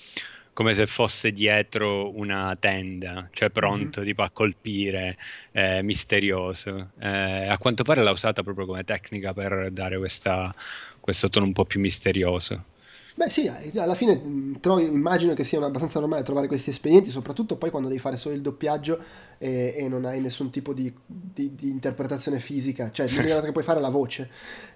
come se fosse dietro una tenda, cioè pronto mm-hmm. tipo a colpire, eh, misterioso. Eh, a quanto pare l'ha usata proprio come tecnica per dare questa, questo tono un po' più misterioso. Beh sì, alla fine trovo, immagino che sia abbastanza normale trovare questi espedienti, soprattutto poi quando devi fare solo il doppiaggio e, e non hai nessun tipo di, di, di interpretazione fisica, cioè l'unica cosa che puoi fare è la voce.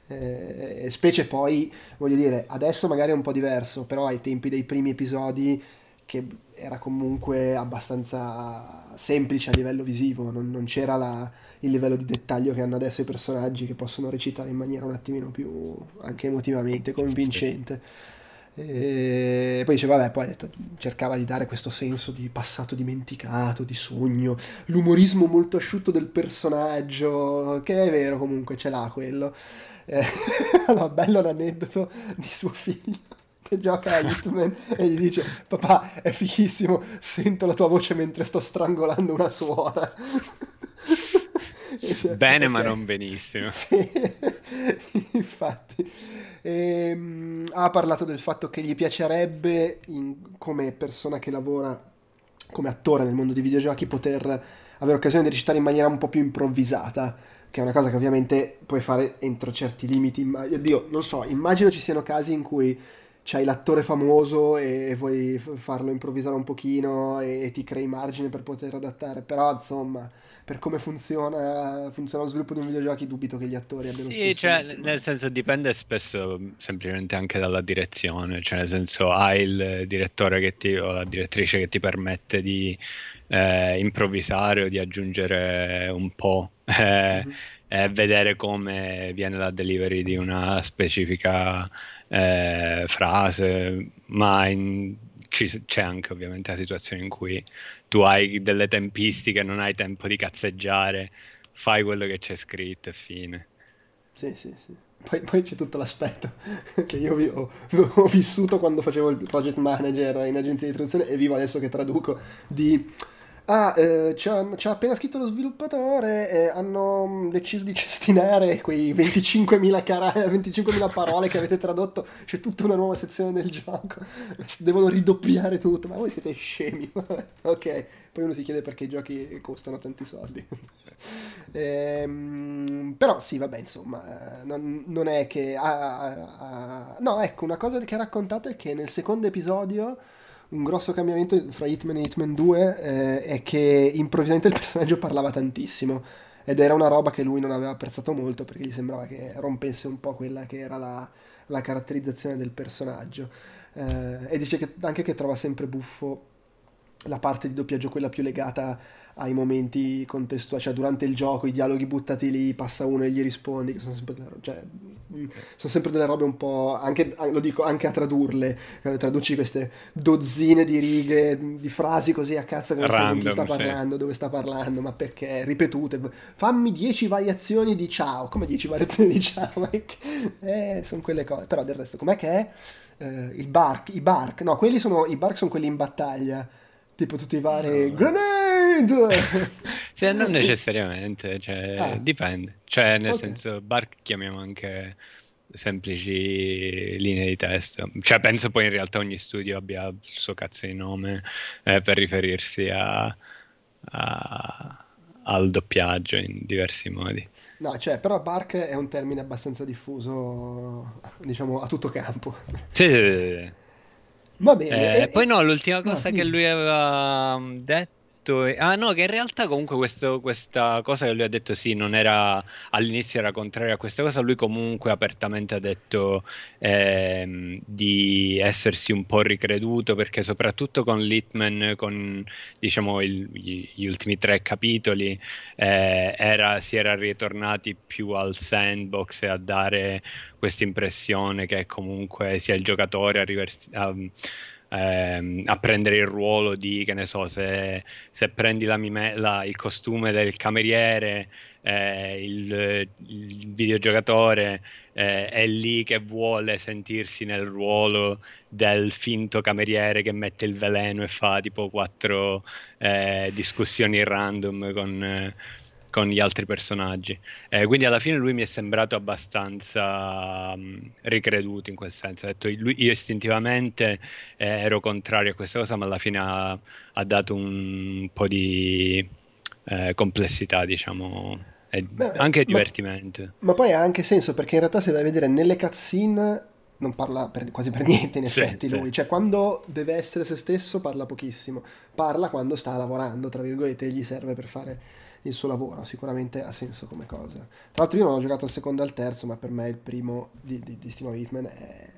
Eh, specie poi, voglio dire, adesso magari è un po' diverso, però ai tempi dei primi episodi che era comunque abbastanza semplice a livello visivo, non, non c'era la, il livello di dettaglio che hanno adesso i personaggi che possono recitare in maniera un attimino più anche emotivamente convincente. E poi diceva, vabbè, poi detto, cercava di dare questo senso di passato dimenticato, di sogno, l'umorismo molto asciutto del personaggio, che è vero comunque, ce l'ha quello. Eh, allora, bello l'aneddoto di suo figlio che gioca a Hitman e gli dice papà è fighissimo sento la tua voce mentre sto strangolando una suora dice, bene okay. ma non benissimo sì, infatti e, um, ha parlato del fatto che gli piacerebbe in, come persona che lavora come attore nel mondo dei videogiochi poter avere occasione di recitare in maniera un po' più improvvisata che è una cosa che ovviamente puoi fare entro certi limiti. Oddio, non so, immagino ci siano casi in cui c'hai l'attore famoso e vuoi farlo improvvisare un pochino e, ti crei margine per poter adattare, però insomma per come funziona, funziona lo sviluppo di un videogiochi dubito che gli attori abbiano Sì, cioè, nel senso dipende spesso semplicemente anche dalla direzione, cioè nel senso hai il direttore che ti, o la direttrice che ti permette di eh, improvvisare o di aggiungere un po'. Eh, mm-hmm. e vedere come viene la delivery di una specifica eh, frase, ma in, ci, c'è anche ovviamente la situazione in cui tu hai delle tempistiche, non hai tempo di cazzeggiare, fai quello che c'è scritto e fine. Sì, sì, sì. Poi, poi c'è tutto l'aspetto che io vi- ho, ho vissuto quando facevo il project manager in agenzia di traduzione e vivo adesso che traduco di... Ah, eh, ci, ha, appena scritto lo sviluppatore e hanno mm, deciso di cestinare quei 25.000, cara- 25.000 parole che avete tradotto. C'è tutta una nuova sezione del gioco. Devono ridoppiare tutto. Ma voi siete scemi. ok, poi uno si chiede perché i giochi costano tanti soldi. Ehm, però sì, vabbè, insomma, eh, non, non è che... ah, ah, ah, no, ecco, una cosa che ha raccontato è che nel secondo episodio un grosso cambiamento fra Hitman e Hitman 2 eh, è che improvvisamente il personaggio parlava tantissimo ed era una roba che lui non aveva apprezzato molto perché gli sembrava che rompesse un po' quella che era la, la caratterizzazione del personaggio. Eh, e dice che, anche che trova sempre buffo la parte di doppiaggio, quella più legata ai momenti contestuali, cioè durante il gioco i dialoghi buttati lì, passa uno e gli rispondi, che sono sempre delle, cioè, mm, sono sempre delle robe un po', anche, lo dico anche a tradurle, eh, traduci queste dozzine di righe, di frasi così a cazzo che non sai chi sta parlando, sì. dove sta parlando, ma perché, ripetute, fammi dieci variazioni di ciao, come dieci variazioni di ciao, eh, sono quelle cose, però del resto com'è che è? Eh, il bark, i bark, no, quelli sono, i bark sono quelli in battaglia, tipo tutti i vari no. grenade sì, non necessariamente cioè, ah. dipende cioè nel okay. senso bark chiamiamo anche semplici linee di testo cioè penso poi in realtà ogni studio abbia il suo cazzo di nome eh, per riferirsi a, a, al doppiaggio in diversi modi No, cioè, però bark è un termine abbastanza diffuso, diciamo, a tutto campo. Sì, sì, sì. Va bene. Eh, e, poi no, l'ultima cosa no, che lui aveva mm, detto... Ah no, che in realtà comunque questo, questa cosa che lui ha detto sì, non era all'inizio era contrario a questa cosa, lui comunque apertamente ha detto ehm, di essersi un po' ricreduto perché soprattutto con Litman, con diciamo il, gli, gli, ultimi tre capitoli, eh, era, si era ritornati più al sandbox e a dare questa impressione che comunque sia il giocatore a, riversi- a, ehm, a, prendere il ruolo di, che ne so, se, se prendi la mime- la, il costume del cameriere, eh, il, il, videogiocatore eh, è lì che vuole sentirsi nel ruolo del finto cameriere che mette il veleno e fa tipo quattro eh, discussioni random con con gli altri personaggi. Eh, quindi alla fine lui mi è sembrato abbastanza um, ricreduto in quel senso. Detto, lui, io istintivamente eh, ero contrario a questa cosa, ma alla fine ha, ha dato un po' di eh, complessità, diciamo, Beh, anche divertimento. Ma, ma, poi ha anche senso perché in realtà se vai a vedere nelle cutscene non parla per, quasi per niente in effetti sì, lui, sì. cioè quando deve essere se stesso parla pochissimo, parla quando sta lavorando, tra virgolette, e gli serve per fare il suo lavoro, sicuramente ha senso come cosa. Tra l'altro io non ho giocato al secondo e al terzo, ma per me il primo di, di, di Steam Hitman è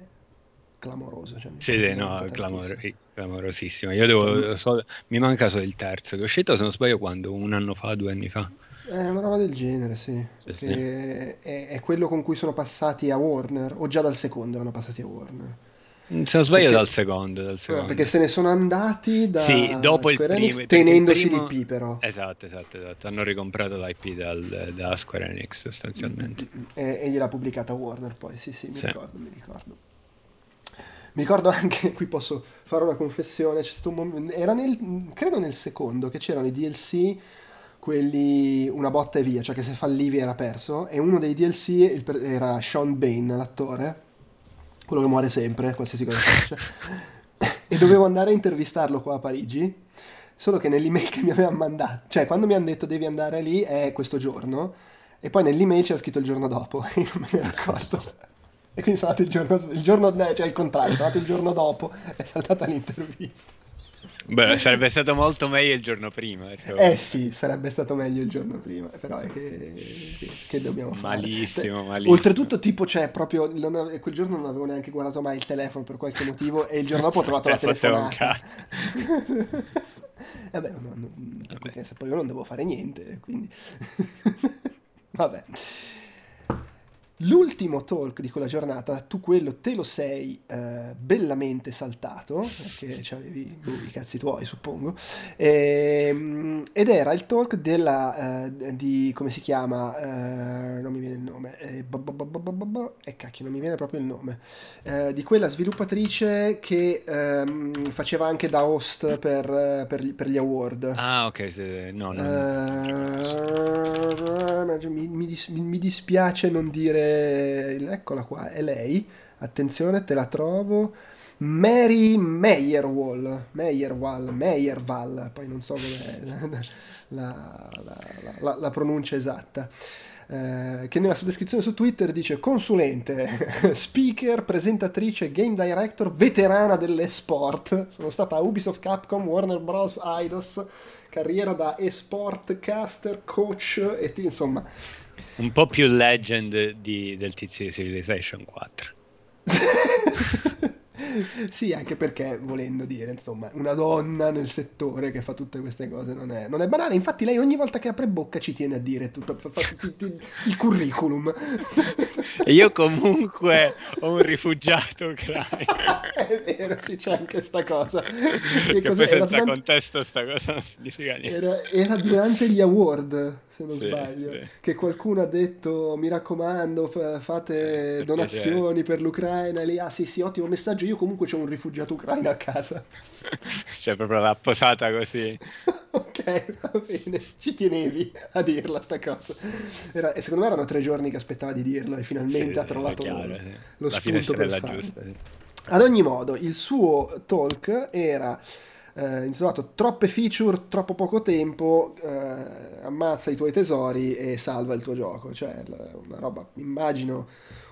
clamoroso. Cioè, sì, sì, no, clamor- clamorosissimo. Io devo, so, mi manca solo il terzo, che è uscito se non sbaglio quando, un anno fa, due anni fa. È una roba del genere, sì. sì, sì. È, è, quello con cui sono passati a Warner, o già dal secondo erano passati a Warner. Se non sbaglio perché, dal secondo, dal secondo. Perché se ne sono andati da sì, dopo Square il Enix tenendosi primo... l'IP però. Esatto, esatto, esatto. Hanno ricomprato l'IP dal, da Square Enix sostanzialmente. Mm-hmm. E, e gliel'ha pubblicata Warner poi, sì sì, mi sì. ricordo, mi ricordo. Mi ricordo anche, qui posso fare una confessione, c'è stato un momento, era nel, credo nel secondo, che c'erano i DLC, quelli una botta e via, cioè che se fallivi era perso, e uno dei DLC era Sean Bain, l'attore, quello che muore sempre, qualsiasi cosa faccia. e dovevo andare a intervistarlo qua a Parigi, solo che nell'email che mi avevano mandato, cioè quando mi hanno detto devi andare lì è questo giorno, e poi nell'email c'era scritto il giorno dopo, e non me ne ero accorto. E quindi sono andato il giorno, il giorno, cioè il contrario, sono andato il giorno dopo, è saltata l'intervista. Beh, sarebbe stato molto meglio il giorno prima. Cioè... Eh sì, sarebbe stato meglio il giorno prima, però è che, che dobbiamo fare. Malissimo, malissimo. Oltretutto, tipo, cioè, proprio, non, quel giorno non avevo neanche guardato mai il telefono per qualche motivo e il giorno dopo ho trovato la telefonata. E beh, non, non, Vabbè. poi io non devo fare niente, quindi... Vabbè. L'ultimo talk di quella giornata, tu quello te lo sei eh, bellamente saltato, perché avevi i cazzi tuoi, suppongo, e, ehm, ed era il talk della, eh, di, come si chiama, eh, non mi viene il nome, e eh, cacchio, non mi viene proprio il nome, eh, di quella sviluppatrice che ehm, faceva anche da host per, per, per, gli award. Ah, ok, sì, no, no. Mi, mi, dis, mi dispiace non dire eccola qua, è lei, attenzione, te la trovo, Mary Meyerwall, Meyerwall, Meyerwall, poi non so come la, la, la, la, pronuncia esatta. Eh, che nella sua descrizione su Twitter dice consulente, speaker, presentatrice, game director, veterana dell'esport. Sono stata a Ubisoft Capcom, Warner Bros. Eidos, carriera da esport caster, coach e insomma un po' più legend di, del tizio di Civilization 4. sì, anche perché, volendo dire, insomma, una donna nel settore che fa tutte queste cose non è, non è banale. Infatti lei ogni volta che apre bocca ci tiene a dire tutto, fa, fa, tutto il curriculum. E io comunque ho un rifugiato ucraino. è vero, sì, c'è anche sta cosa. Che, che poi senza durante... contesto sta cosa non significa niente. Era, era durante gli award se non sì, sbaglio, sì. che qualcuno ha detto mi raccomando fate per donazioni piacere. per l'Ucraina e lì ah sì sì ottimo messaggio io comunque ho un rifugiato ucraino a casa cioè proprio l'ha posata così. Ok va bene. Ci tenevi a dirla sta cosa. Era, e secondo me erano tre giorni che aspettava di dirlo e finalmente sì, ha trovato chiaro, lo, lo spunto per farlo giusta, ad ogni modo il suo talk era eh, intitolato Troppe feature, troppo poco tempo, eh, ammazza i tuoi tesori e salva il tuo gioco. Cioè, una roba, immagino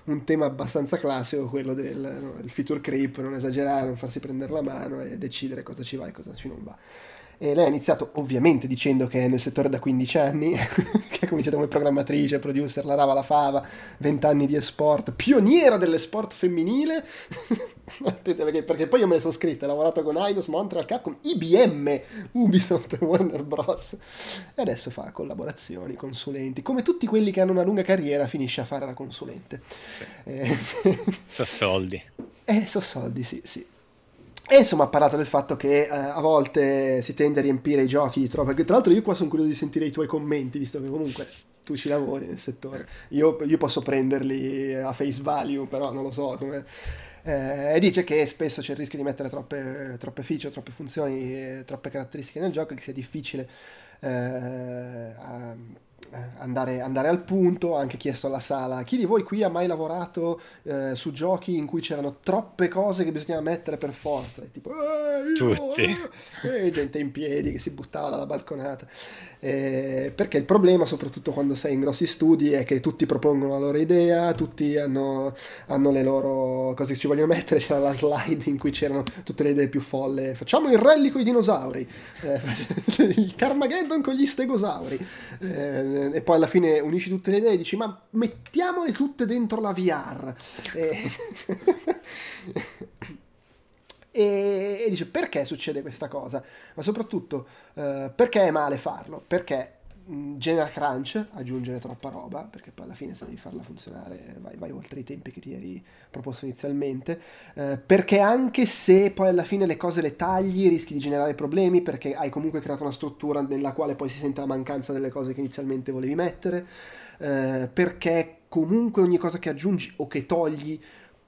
un tema abbastanza classico, quello del no, feature creep, non esagerare, non farsi prendere la mano e decidere cosa ci va e cosa ci non va. E lei ha iniziato ovviamente dicendo che è nel settore da 15 anni, che ha cominciato come programmatrice, producer, la rava la fava, 20 anni di esport, pioniera dell'esport femminile, perché, perché, poi io me ne sono scritta, ha lavorato con Eidos, Montreal Capcom, IBM, Ubisoft, Warner Bros. E adesso fa collaborazioni, consulenti, come tutti quelli che hanno una lunga carriera finisce a fare la consulente. Sì. Eh, so soldi. Eh, so soldi, sì, sì. E insomma ha parlato del fatto che eh, a volte si tende a riempire i giochi di troppo. Perché tra l'altro io qua sono curioso di sentire i tuoi commenti, visto che comunque tu ci lavori nel settore. Io, io posso prenderli a face value, però non lo so come... Eh, e dice che spesso c'è il rischio di mettere troppe, troppe feature, troppe funzioni, troppe caratteristiche nel gioco che sia difficile eh, a, eh, andare, andare, al punto, anche chiesto alla sala, chi di voi qui ha mai lavorato eh, su giochi in cui c'erano troppe cose che bisognava mettere per forza? E tipo, eh, Tutti. Eh, gente in piedi che si buttava dalla balconata. Eh, perché il problema, soprattutto quando sei in grossi studi, è che tutti propongono la loro idea, tutti hanno, hanno le loro cose che ci vogliono mettere. C'era la slide in cui c'erano tutte le idee più folle. Facciamo il rally con i dinosauri, eh, il Carmageddon con gli stegosauri. Eh, e poi alla fine unisci tutte le idee e dici ma mettiamole tutte dentro la VR. E... e, dice perché succede questa cosa? Ma soprattutto uh, perché è male farlo? Perché genera crunch, aggiungere troppa roba, perché poi alla fine se devi farla funzionare vai, vai oltre i tempi che ti eri proposto inizialmente, eh, perché anche se poi alla fine le cose le tagli rischi di generare problemi, perché hai comunque creato una struttura nella quale poi si sente la mancanza delle cose che inizialmente volevi mettere, eh, perché comunque ogni cosa che aggiungi o che togli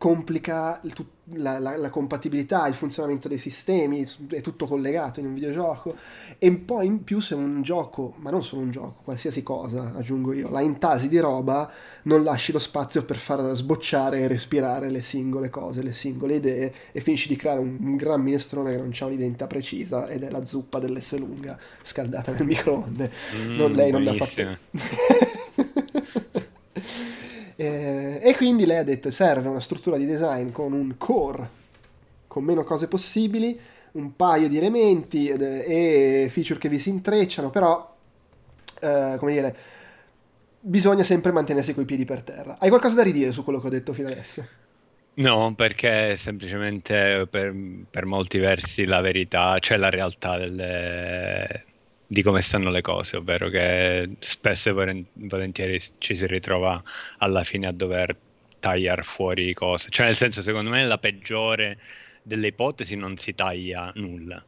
complica il, la, la, la, compatibilità, il funzionamento dei sistemi, è tutto collegato in un videogioco. E poi in più se un gioco, ma non solo un gioco, qualsiasi cosa, aggiungo io, la intasi di roba, non lasci lo spazio per far sbocciare e respirare le singole cose, le singole idee e finisci di creare un, un gran minestrone che non ha un'identità precisa ed è la zuppa dell'S lunga scaldata nel microonde. Mm, non, lei non ne ha fatto... Eh, e quindi lei ha detto serve una struttura di design con un core, con meno cose possibili, un paio di elementi e feature che vi si intrecciano, però, eh, come dire, bisogna sempre mantenersi coi piedi per terra. Hai qualcosa da ridire su quello che ho detto fino adesso? No, perché semplicemente per, per molti versi la verità, cioè la realtà delle, di come stanno le cose, ovvero che spesso e volentieri ci si ritrova alla fine a dover tagliare fuori cose. Cioè, nel senso, secondo me, la peggiore delle ipotesi non si taglia nulla.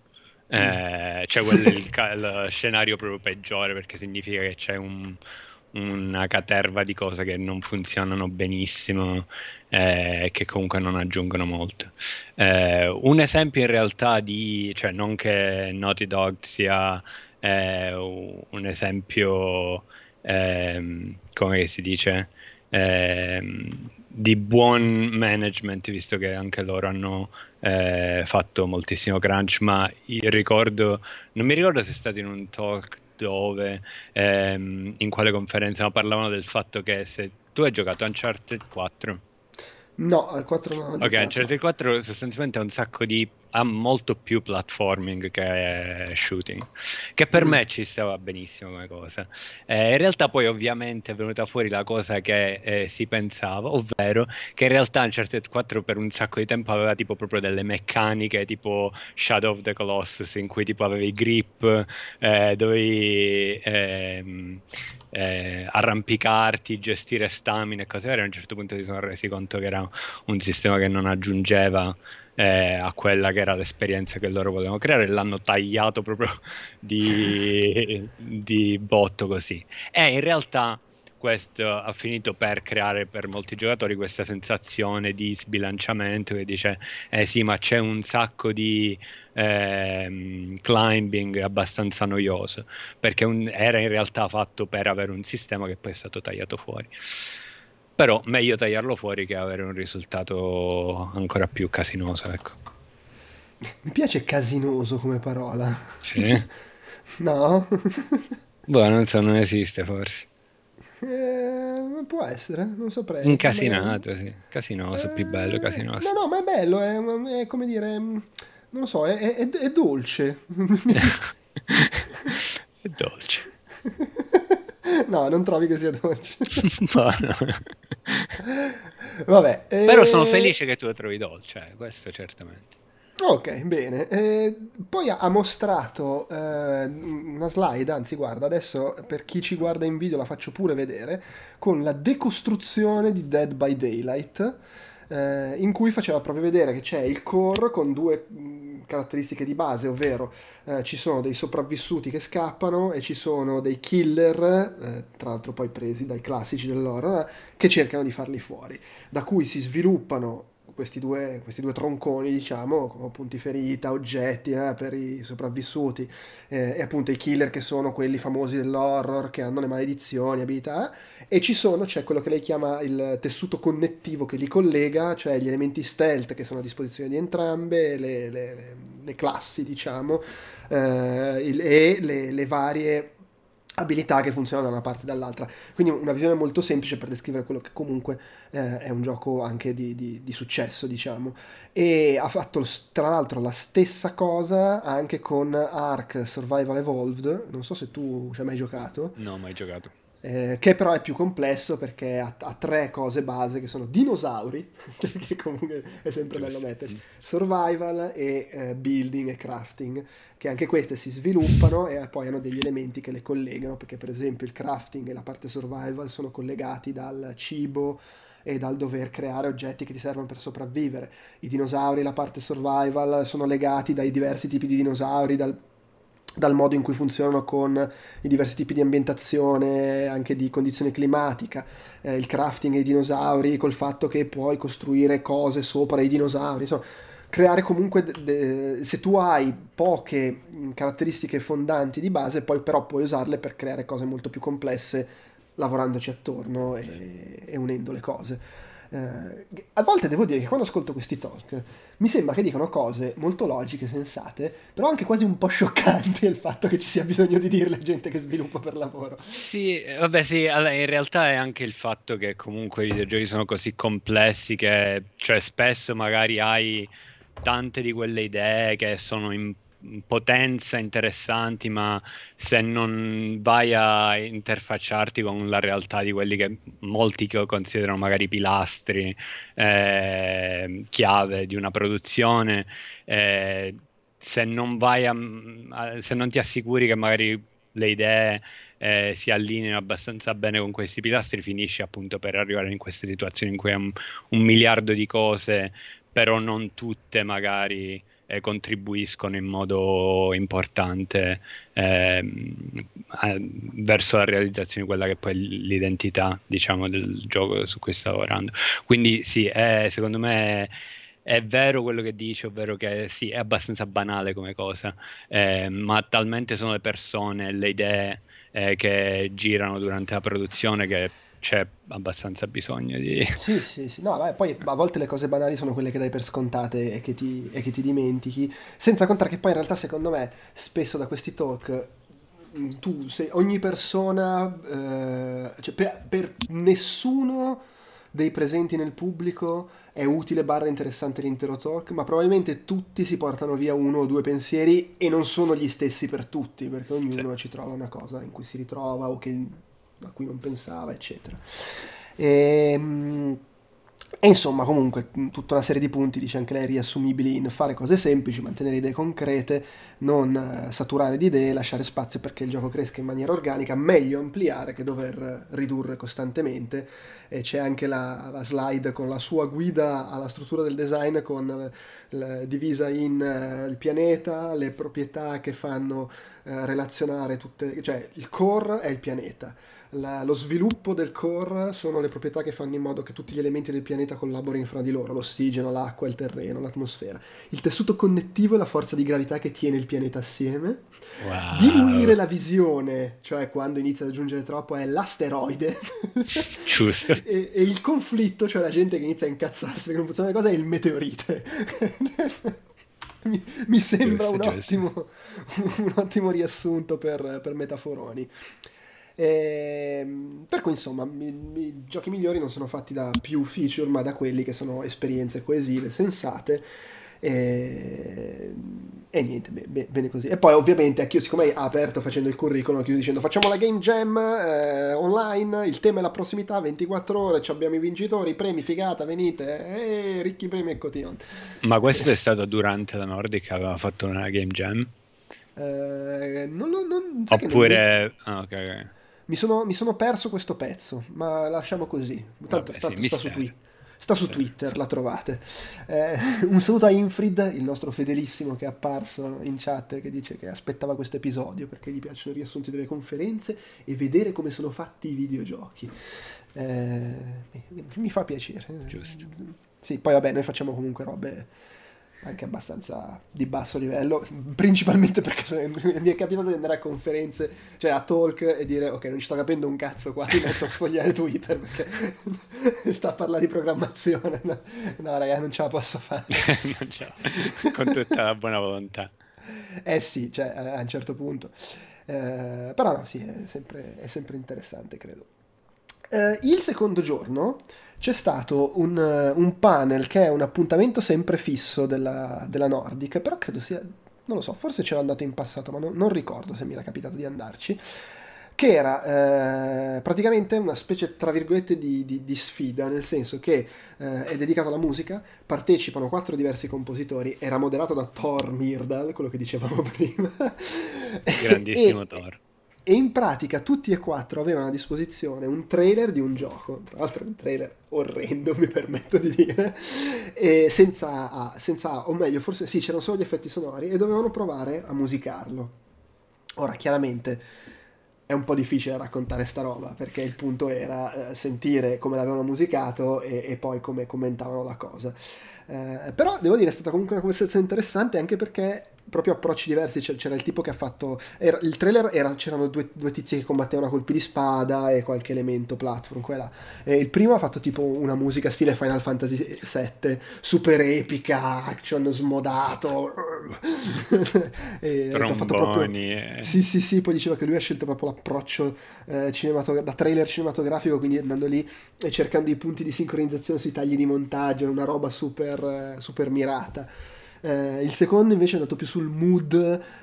Mm. Eh, cioè, quello è il, il, scenario proprio peggiore perché significa che c'è un, una caterva di cose che non funzionano benissimo e eh, che comunque non aggiungono molto. Eh, un esempio in realtà di, cioè non che Naughty Dog sia eh, un esempio, ehm, come si dice, ehm, di buon management, visto che anche loro hanno eh, fatto moltissimo crunch, ma ricordo, non mi ricordo se è stato in un talk dove, ehm, in quale conferenza, ma parlavano del fatto che se tu hai giocato Uncharted 4. No, al 4 non ho Ok, Uncharted 4 sostanzialmente ha un sacco di ha molto più platforming che shooting, che per mm. me ci stava benissimo come cosa. Eh, in realtà poi ovviamente è venuta fuori la cosa che eh, si pensava, ovvero che in realtà Uncharted 4 per un sacco di tempo aveva tipo proprio delle meccaniche tipo Shadow of the Colossus in cui tipo avevi grip, eh, dovevi ehm, eh, arrampicarti, gestire stamina e cose varie, a un certo punto si sono resi conto che era un sistema che non aggiungeva eh, a quella che era l'esperienza che loro volevano creare e l'hanno tagliato proprio di, di botto così. E in realtà questo ha finito per creare per molti giocatori questa sensazione di sbilanciamento che dice eh sì ma c'è un sacco di eh, climbing abbastanza noioso perché un, era in realtà fatto per avere un sistema che poi è stato tagliato fuori però meglio tagliarlo fuori che avere un risultato ancora più casinoso, ecco. Mi piace casinoso come parola. Sì? no? boh, non so, non esiste forse. Eh, può essere, non saprei. Incasinato, sì. Casinoso, eh, più bello, casinoso. No, no, ma è bello, è, è come dire, non lo so, è, è, è dolce. è dolce. no, non trovi che sia dolce. no, no. Vabbè. Però eh... sono felice che tu lo trovi dolce, eh, questo certamente. Ok, bene. Eh, poi ha, mostrato eh, una slide, anzi guarda, adesso per chi ci guarda in video la faccio pure vedere, con la decostruzione di Dead by Daylight eh, in cui faceva proprio vedere che c'è il core con due mh, caratteristiche di base, ovvero eh, ci sono dei sopravvissuti che scappano e ci sono dei killer, eh, tra l'altro poi presi dai classici dell'horror, che cercano di farli fuori, da cui si sviluppano questi due, questi due tronconi, diciamo, punti ferita, oggetti eh, per i sopravvissuti eh, e appunto i killer che sono quelli famosi dell'horror, che hanno le maledizioni, abilità, e ci sono, c'è quello che lei chiama il tessuto connettivo che li collega, cioè gli elementi stealth che sono a disposizione di entrambe, le, le, le classi, diciamo, eh, il, e le, le varie abilità che funzionano da una parte e dall'altra. Quindi una visione molto semplice per descrivere quello che comunque eh, è un gioco anche di, di, di, successo, diciamo. E ha fatto tra l'altro la stessa cosa anche con Ark Survival Evolved. Non so se tu ci hai mai giocato. No, mai giocato eh, che però è più complesso perché ha, ha, tre cose base che sono dinosauri, che comunque è sempre bello metterci, survival e eh, building e crafting, che anche queste si sviluppano e poi hanno degli elementi che le collegano, perché per esempio il crafting e la parte survival sono collegati dal cibo e dal dover creare oggetti che ti servono per sopravvivere. I dinosauri, la parte survival, sono legati dai diversi tipi di dinosauri, dal dal modo in cui funzionano con i diversi tipi di ambientazione, anche di condizione climatica, eh, il crafting e i dinosauri, col fatto che puoi costruire cose sopra i dinosauri, insomma, creare comunque, de- de- se tu hai poche caratteristiche fondanti di base, poi però puoi usarle per creare cose molto più complesse lavorandoci attorno e, e unendo le cose. Eh, a volte devo dire che quando ascolto questi talk mi sembra che dicano cose molto logiche, sensate, però anche quasi un po' scioccanti il fatto che ci sia bisogno di dirle a gente che sviluppa per lavoro. Sì, vabbè sì, allora, in realtà è anche il fatto che comunque i videogiochi sono così complessi che cioè, spesso magari hai tante di quelle idee che sono in potenza interessanti, ma se non vai a interfacciarti con la realtà di quelli che molti considerano magari pilastri, eh, chiave di una produzione, eh, se non vai a, se non ti assicuri che magari le idee eh, si allineano abbastanza bene con questi pilastri, finisce appunto per arrivare in queste situazioni in cui hai un, un miliardo di cose, però non tutte magari eh, contribuiscono in modo importante eh, a, verso la realizzazione di quella che poi è l'identità diciamo del gioco su cui sto lavorando. Quindi sì è, secondo me è vero quello che dici, ovvero che sì, è abbastanza banale come cosa, eh, ma talmente sono le persone, le idee eh, che girano durante la produzione che c'è abbastanza bisogno di... Sì, sì, sì. No, beh, poi a volte le cose banali sono quelle che dai per scontate e che, ti, e che ti dimentichi, senza contare che poi in realtà secondo me spesso da questi talk mm, tu sei ogni persona, eh, cioè per, per, nessuno dei presenti nel pubblico è utile barra interessante l'intero talk, ma probabilmente tutti si portano via uno o due pensieri e non sono gli stessi per tutti, perché ognuno sì. ci trova una cosa in cui si ritrova o che a cui non pensava, eccetera. E, ehm, e insomma, comunque, tutta una serie di punti, dice anche lei, riassumibili in fare cose semplici, mantenere idee concrete, non eh, saturare di idee, lasciare spazio perché il gioco cresca in maniera organica, meglio ampliare che dover ridurre costantemente. E c'è anche la, la slide con la sua guida alla struttura del design, con la, divisa in uh, il pianeta, le proprietà che fanno uh, relazionare tutte, cioè il core è il pianeta la, lo sviluppo del core sono le proprietà che fanno in modo che tutti gli elementi del pianeta collaborino fra di loro, l'ossigeno, l'acqua, il terreno, l'atmosfera. Il tessuto connettivo è la forza di gravità che tiene il pianeta assieme. Wow. Diluire la visione, cioè quando inizia ad aggiungere troppo, è l'asteroide. Giusto. e, e, il conflitto, cioè la gente che inizia a incazzarsi perché non funziona la cosa, è il meteorite. mi, mi, sembra giusto, un, ottimo, un, ottimo, riassunto per, per metaforoni. E, ehm, per cui insomma i, i, giochi migliori non sono fatti da più feature ma da quelli che sono esperienze coesive, sensate e, e niente, bene, bene così. E poi ovviamente anch'io siccome ha aperto facendo il curriculum, chiuso dicendo facciamo la game jam eh, online, il tema è la prossimità, 24 ore, abbiamo i vincitori, i premi, figata, venite, e ricchi premi e cotillon. Ma questo è stato durante la Nordic che aveva fatto una game jam? Eh, non, non, non, Oppure... Non... Ah, ok, ok. Mi sono, mi sono, perso questo pezzo, ma lasciamo così. Tanto, Vabbè, tanto sì, sta, su twi- sta, su Twitter, la trovate. Eh, un saluto a Infrid, il nostro fedelissimo che è apparso in chat che dice che aspettava questo episodio perché gli piacciono i riassunti delle conferenze e vedere come sono fatti i videogiochi. Eh, mi fa piacere. Giusto. Sì, poi vabbè, noi facciamo comunque robe anche abbastanza di basso livello, principalmente perché mi è capitato di andare a conferenze, cioè a talk e dire ok non ci sto capendo un cazzo qua, mi metto a sfogliare Twitter perché sta a parlare di programmazione, no, no raga non ce la posso fare. non ce la, con tutta la buona volontà. Eh sì, cioè a un certo punto. Eh, però no, sì, è sempre, è sempre interessante credo. Eh, il secondo giorno c'è stato un, un, panel che è un appuntamento sempre fisso della, della, Nordic, però credo sia, non lo so, forse c'era andato in passato, ma non, non ricordo se mi era capitato di andarci, che era eh, praticamente una specie, tra virgolette, di, di, di sfida, nel senso che eh, è dedicato alla musica, partecipano quattro diversi compositori, era moderato da Thor Myrdal, quello che dicevamo prima. Grandissimo e, Thor e in pratica tutti e quattro avevano a disposizione un trailer di un gioco, tra l'altro un trailer orrendo mi permetto di dire, e senza, senza, o meglio forse sì c'erano solo gli effetti sonori e dovevano provare a musicarlo. Ora chiaramente è un po' difficile raccontare sta roba perché il punto era eh, sentire come l'avevano musicato e, e poi come commentavano la cosa. Eh, però devo dire è stata comunque una conversazione interessante anche perché proprio approcci diversi. C'era il tipo che ha fatto. Era, il trailer era, c'erano due, due, tizi che combattevano a colpi di spada e qualche elemento platform. Quella. E il primo ha fatto tipo una musica stile Final Fantasy VII, super epica, action smodato. e ha fatto proprio. Eh. Sì, sì, sì. Poi diceva che lui ha scelto proprio l'approccio eh, cinematogra- da trailer cinematografico, quindi andando lì e cercando i punti di sincronizzazione sui tagli di montaggio, una roba super, eh, super mirata. Eh, il secondo invece è andato più sul mood,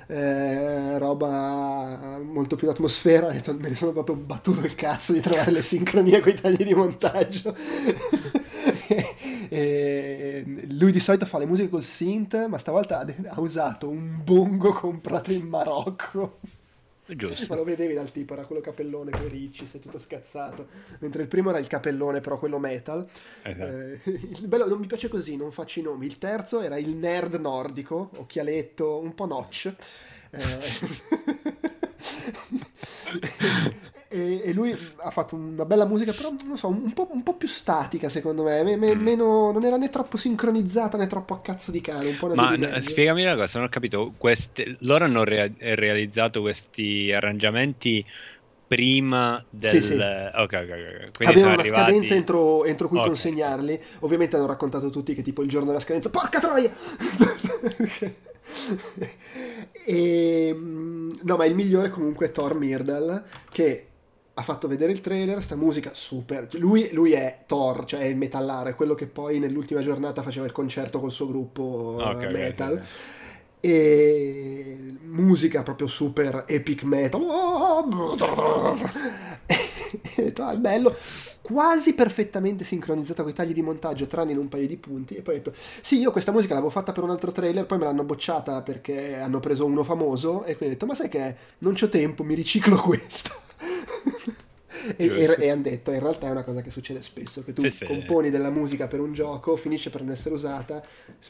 eh, roba molto più d'atmosfera, me ne sono proprio battuto il cazzo di trovare le sincronie con i tagli di montaggio. e lui di solito fa le musiche col synth, ma stavolta ha usato un bongo comprato in Marocco. Giusto. Ma lo vedevi dal tipo, era quello capellone con i ricci, sei tutto scazzato. Mentre il primo era il capellone, però quello metal. Esatto. Eh, il bello, non mi piace così, non faccio i nomi. Il terzo era il nerd nordico, occhialetto, un po' notch. Eh, e, e, lui ha fatto una bella musica, però non so, un po', un po più statica secondo me, me, me mm. meno, non era né troppo sincronizzata né troppo a cazzo di cane. Ma n- spiegami una cosa, non ho capito, queste, loro hanno re- realizzato questi arrangiamenti prima del... Sì, sì. Ok, ok, ok. Quindi Avevano una arrivati... scadenza entro, entro cui okay. consegnarli. Ovviamente hanno raccontato tutti che tipo il giorno della scadenza, porca troia! e, mm, no, ma il migliore comunque è Thor Myrdal, che ha fatto vedere il trailer, sta musica super. Lui, lui, è Thor, cioè è il metallaro, è quello che poi nell'ultima giornata faceva il concerto col suo gruppo okay, metal. Okay, E musica proprio super epic metal. è bello, quasi perfettamente sincronizzata con i tagli di montaggio, tranne in un paio di punti. E poi ho detto: Sì, io questa musica l'avevo fatta per un altro trailer, poi me l'hanno bocciata perché hanno preso uno famoso. E quindi ho detto: Ma sai che non c'ho tempo, mi riciclo questo e, e, e hanno detto in realtà è una cosa che succede spesso che tu sì, componi sì. della musica per un gioco finisce per non essere usata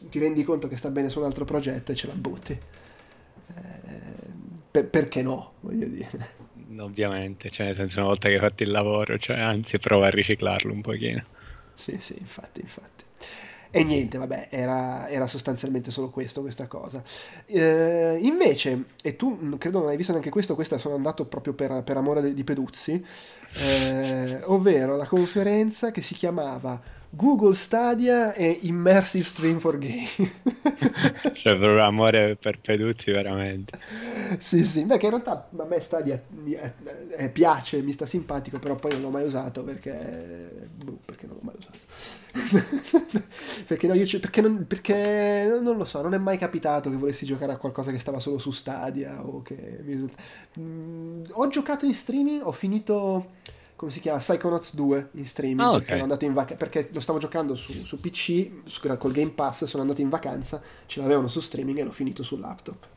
ti rendi conto che sta bene su un altro progetto e ce la butti. Eh, per, perché no voglio dire. Ovviamente cioè nel senso una volta che hai fatto il lavoro cioè anzi prova a riciclarlo un pochino. Sì sì infatti infatti e niente, vabbè, era, era, sostanzialmente solo questo, questa cosa. Eh, invece, e tu mm, credo non hai visto neanche questo, questa sono andato proprio per, per amore di Peduzzi, eh, ovvero la conferenza che si chiamava Google Stadia e Immersive Stream for Game. cioè, proprio amore per Peduzzi, veramente. Sì, sì, beh, che in realtà a me Stadia eh, eh, piace, mi sta simpatico, però poi non l'ho mai usato perché... Boh, perché non l'ho mai usato. perché, no, io, perché, non, perché non lo so, non è mai capitato che volessi giocare a qualcosa che stava solo su Stadia o che mi... mm, ho giocato in streaming, ho finito come si chiama Psychonauts 2 in streaming ah, okay. perché, in vac- perché lo stavo giocando su, su PC su, col Game Pass sono andato in vacanza ce l'avevano su streaming e l'ho finito sul laptop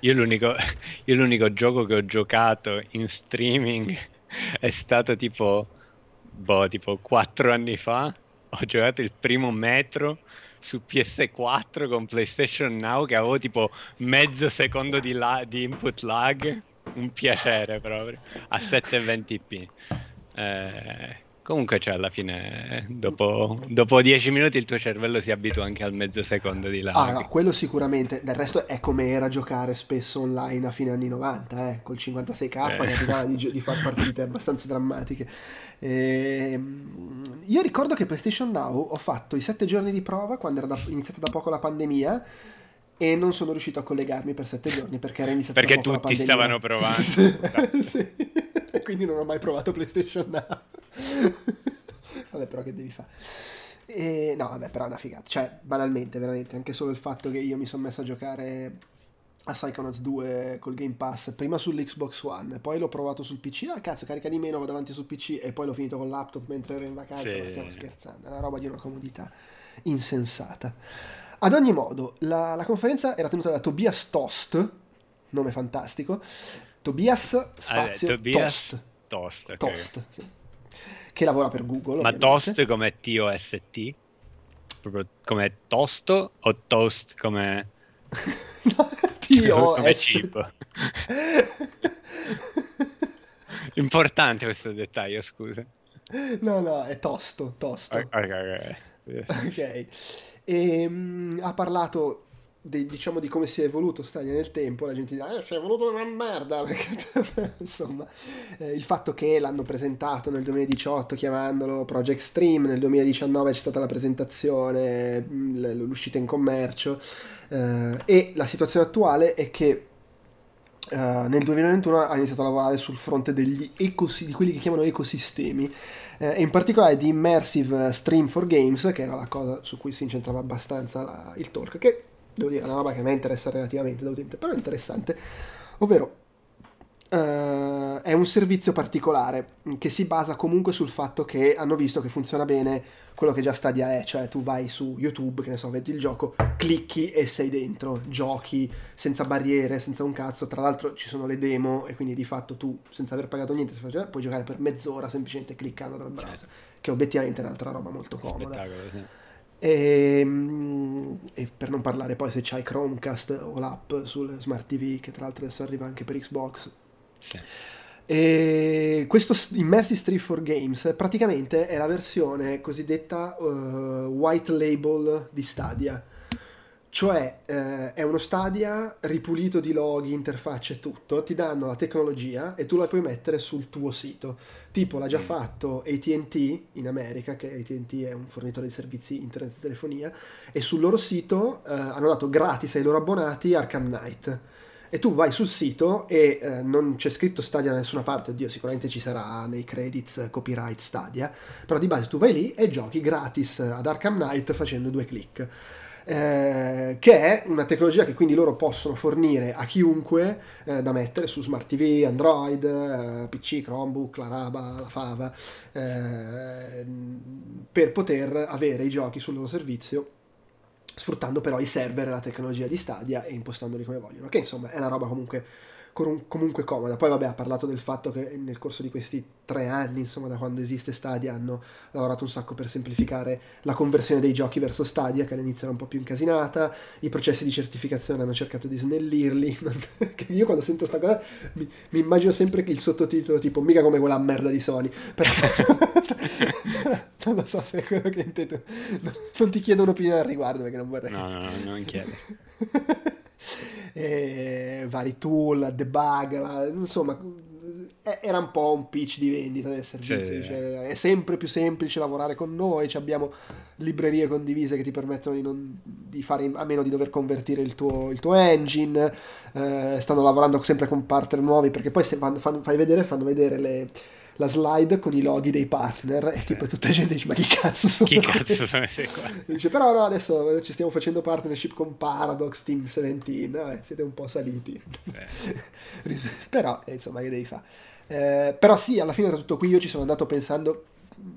io l'unico, io l'unico gioco che ho giocato in streaming è stato tipo boh, tipo 4 anni fa ho giocato il primo metro su PS4 con PlayStation Now che avevo tipo mezzo secondo di, la- di input lag. Un piacere proprio a 720p. Eh, Comunque, cioè, alla fine, dopo, dopo dieci minuti il tuo cervello si abitua anche al mezzo secondo di lag. Ah, no, quello sicuramente. Del resto è come era giocare spesso online a fine anni 90, eh. Col 56k eh. capitava di, di fare partite abbastanza drammatiche. E... Ehm, io ricordo che PlayStation Now ho fatto i sette giorni di prova quando era da, iniziata da poco la pandemia e non sono riuscito a collegarmi per sette giorni perché era iniziata perché tutti stavano provando. sì. Quindi non ho mai provato PlayStation Now. vabbè, però che devi fare? E, no, vabbè, però è una figata. Cioè, banalmente, veramente, anche solo il fatto che io mi sono messo a giocare a Psychonauts 2 col Game Pass, prima sull'Xbox One, poi l'ho provato sul PC, ah cazzo, carica di meno, vado avanti sul PC e poi l'ho finito con laptop mentre ero in vacanza, sì. stiamo scherzando, è una roba di una comodità insensata. Ad ogni modo, la, la conferenza era tenuta da Tobias Tost, nome fantastico, Tobias spazio ah, Tobias Toast. Toast, okay. Toast sì. Che lavora per Google. Ma ovviamente. Toast come T-O-S-T? Proprio come tosto o toast come... T-O-S. come chip? Importante questo dettaglio, scusa. No, no, è tosto, tosto. Ok, ok. Ok. okay. E, um, ha parlato di, diciamo di come si è evoluto Stadia nel tempo, la gente dice eh, si è evoluto una merda, insomma eh, il fatto che l'hanno presentato nel 2018 chiamandolo Project Stream, nel 2019 c'è stata la presentazione, l'uscita in commercio eh, e la situazione attuale è che Uh, nel 2021 ha iniziato a lavorare sul fronte degli ecos- di quelli che chiamano ecosistemi eh, e in particolare di Immersive Stream for Games che era la cosa su cui si incentrava abbastanza la, il talk che devo dire, è una roba che a me interessa relativamente da utente, però è interessante, ovvero Uh, è un servizio particolare che si basa comunque sul fatto che hanno visto che funziona bene quello che già Stadia è, cioè tu vai su YouTube, che ne so, vedi il gioco, clicchi e sei dentro, giochi senza barriere, senza un cazzo, tra l'altro ci sono le demo e quindi di fatto tu senza aver pagato niente puoi giocare per mezz'ora semplicemente cliccando dal browser, certo. che obiettivamente è un'altra roba molto comoda. Sì. E, ehm, e, per non parlare poi se c'hai Chromecast o l'app sul Smart TV, che tra l'altro adesso arriva anche per Xbox. Sì. E questo Immersive Street for Games praticamente è la versione cosiddetta uh, white label di Stadia. Cioè eh, è uno Stadia ripulito di loghi, interfacce e tutto, ti danno la tecnologia e tu la puoi mettere sul tuo sito. Tipo l'ha già mm. fatto ATT in America, che ATT è un fornitore di servizi internet e telefonia, e sul loro sito eh, hanno dato gratis ai loro abbonati Arkham Knight e tu vai sul sito e eh, non c'è scritto Stadia da nessuna parte, oddio sicuramente ci sarà nei credits copyright Stadia, però di base tu vai lì e giochi gratis ad Arkham Knight facendo due click. Eh, che è una tecnologia che quindi loro possono fornire a chiunque eh, da mettere su smart TV, Android, eh, PC, Chromebook, la Raba, la Fava, eh, per poter avere i giochi sul loro servizio sfruttando però i server e la tecnologia di Stadia e impostandoli come vogliono, che insomma è una roba comunque comunque comoda. Poi vabbè ha parlato del fatto che nel corso di questi tre anni, insomma da quando esiste Stadia, hanno lavorato un sacco per semplificare la conversione dei giochi verso Stadia, che all'inizio era un po' più incasinata, i processi di certificazione hanno cercato di snellirli. Io quando sento sta cosa mi, mi, immagino sempre il sottotitolo tipo mica come quella merda di Sony. Però, non lo so se è quello che intendo. Non ti chiedo un'opinione al riguardo perché non vorrei. No, no, no non chiedo. eh, vari tool, debug, insomma era un po' un pitch di vendita del servizio, cioè, è sempre più semplice lavorare con noi, abbiamo librerie condivise che ti permettono di, non, di fare a meno di dover convertire il tuo, il tuo engine, eh, stanno lavorando sempre con partner nuovi perché poi se fanno, fanno, fai vedere, fanno vedere le la slide con i loghi dei partner e tipo tutta gente dice ma chi cazzo sono? Chi cazzo sono qua? Dice però no adesso ci stiamo facendo partnership con Paradox Team 17 Vabbè, siete un po' saliti. Eh. però eh, insomma che devi fare? Eh, però sì alla fine da tutto qui io ci sono andato pensando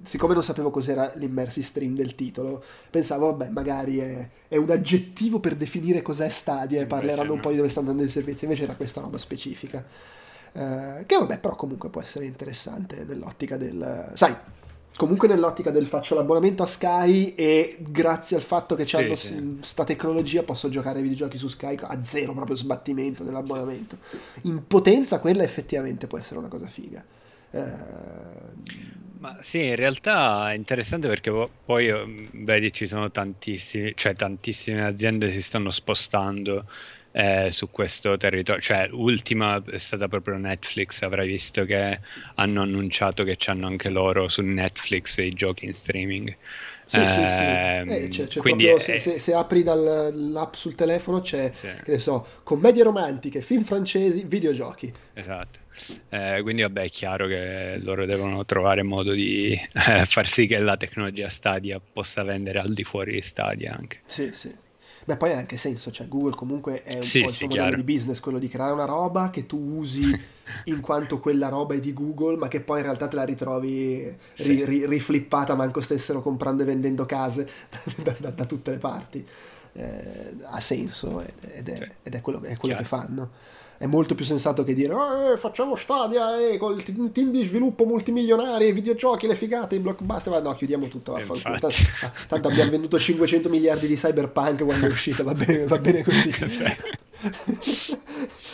siccome non sapevo cos'era l'immersive stream del titolo, pensavo, vabbè, magari è, è un aggettivo per definire cos'è Stadia e parleranno un po' di dove sta andando il servizio, invece era questa roba specifica. Eh, che vabbè, però comunque può essere interessante nell'ottica del... Sai, comunque nell'ottica del faccio l'abbonamento a Sky e grazie al fatto che c'hanno sì, sì. sta tecnologia posso giocare ai videogiochi su Sky a zero proprio sbattimento nell'abbonamento. In potenza quella effettivamente può essere una cosa figa. Eh... Ma sì, in realtà è interessante perché poi mm, vedi ci sono tantissimi, cioè tantissime aziende si stanno spostando eh, su questo territorio. Cioè, ultima è stata proprio Netflix, avrai visto che hanno annunciato che hanno anche loro su Netflix i giochi in streaming. Sì, eh, sì, sì. Ehm, eh, c'è quindi proprio, è... se, se, apri dall'app sul telefono c'è, sì. che ne so, commedie romantiche, film francesi, videogiochi. Esatto. Eh, quindi vabbè è chiaro che loro devono trovare modo di eh, far sì che la tecnologia Stadia possa vendere al di fuori di Stadia anche. Sì, sì. Beh, poi ha anche senso, cioè Google comunque è un sì, po' il suo sì, modello chiaro. di business, quello di creare una roba che tu usi in quanto quella roba è di Google, ma che poi in realtà te la ritrovi ri, ri, riflippata, manco stessero comprando e vendendo case da, da, da tutte le parti. Eh, ha senso ed è, ed è quello, è quello che fanno è molto più sensato che dire eh, facciamo Stadia eh, col team di sviluppo multimilionari, videogiochi, le figate, i blockbuster, ma no, chiudiamo tutto, vaffanculo. Tanto, tanto abbiamo venduto 500 miliardi di cyberpunk quando è uscito, va bene, va bene così.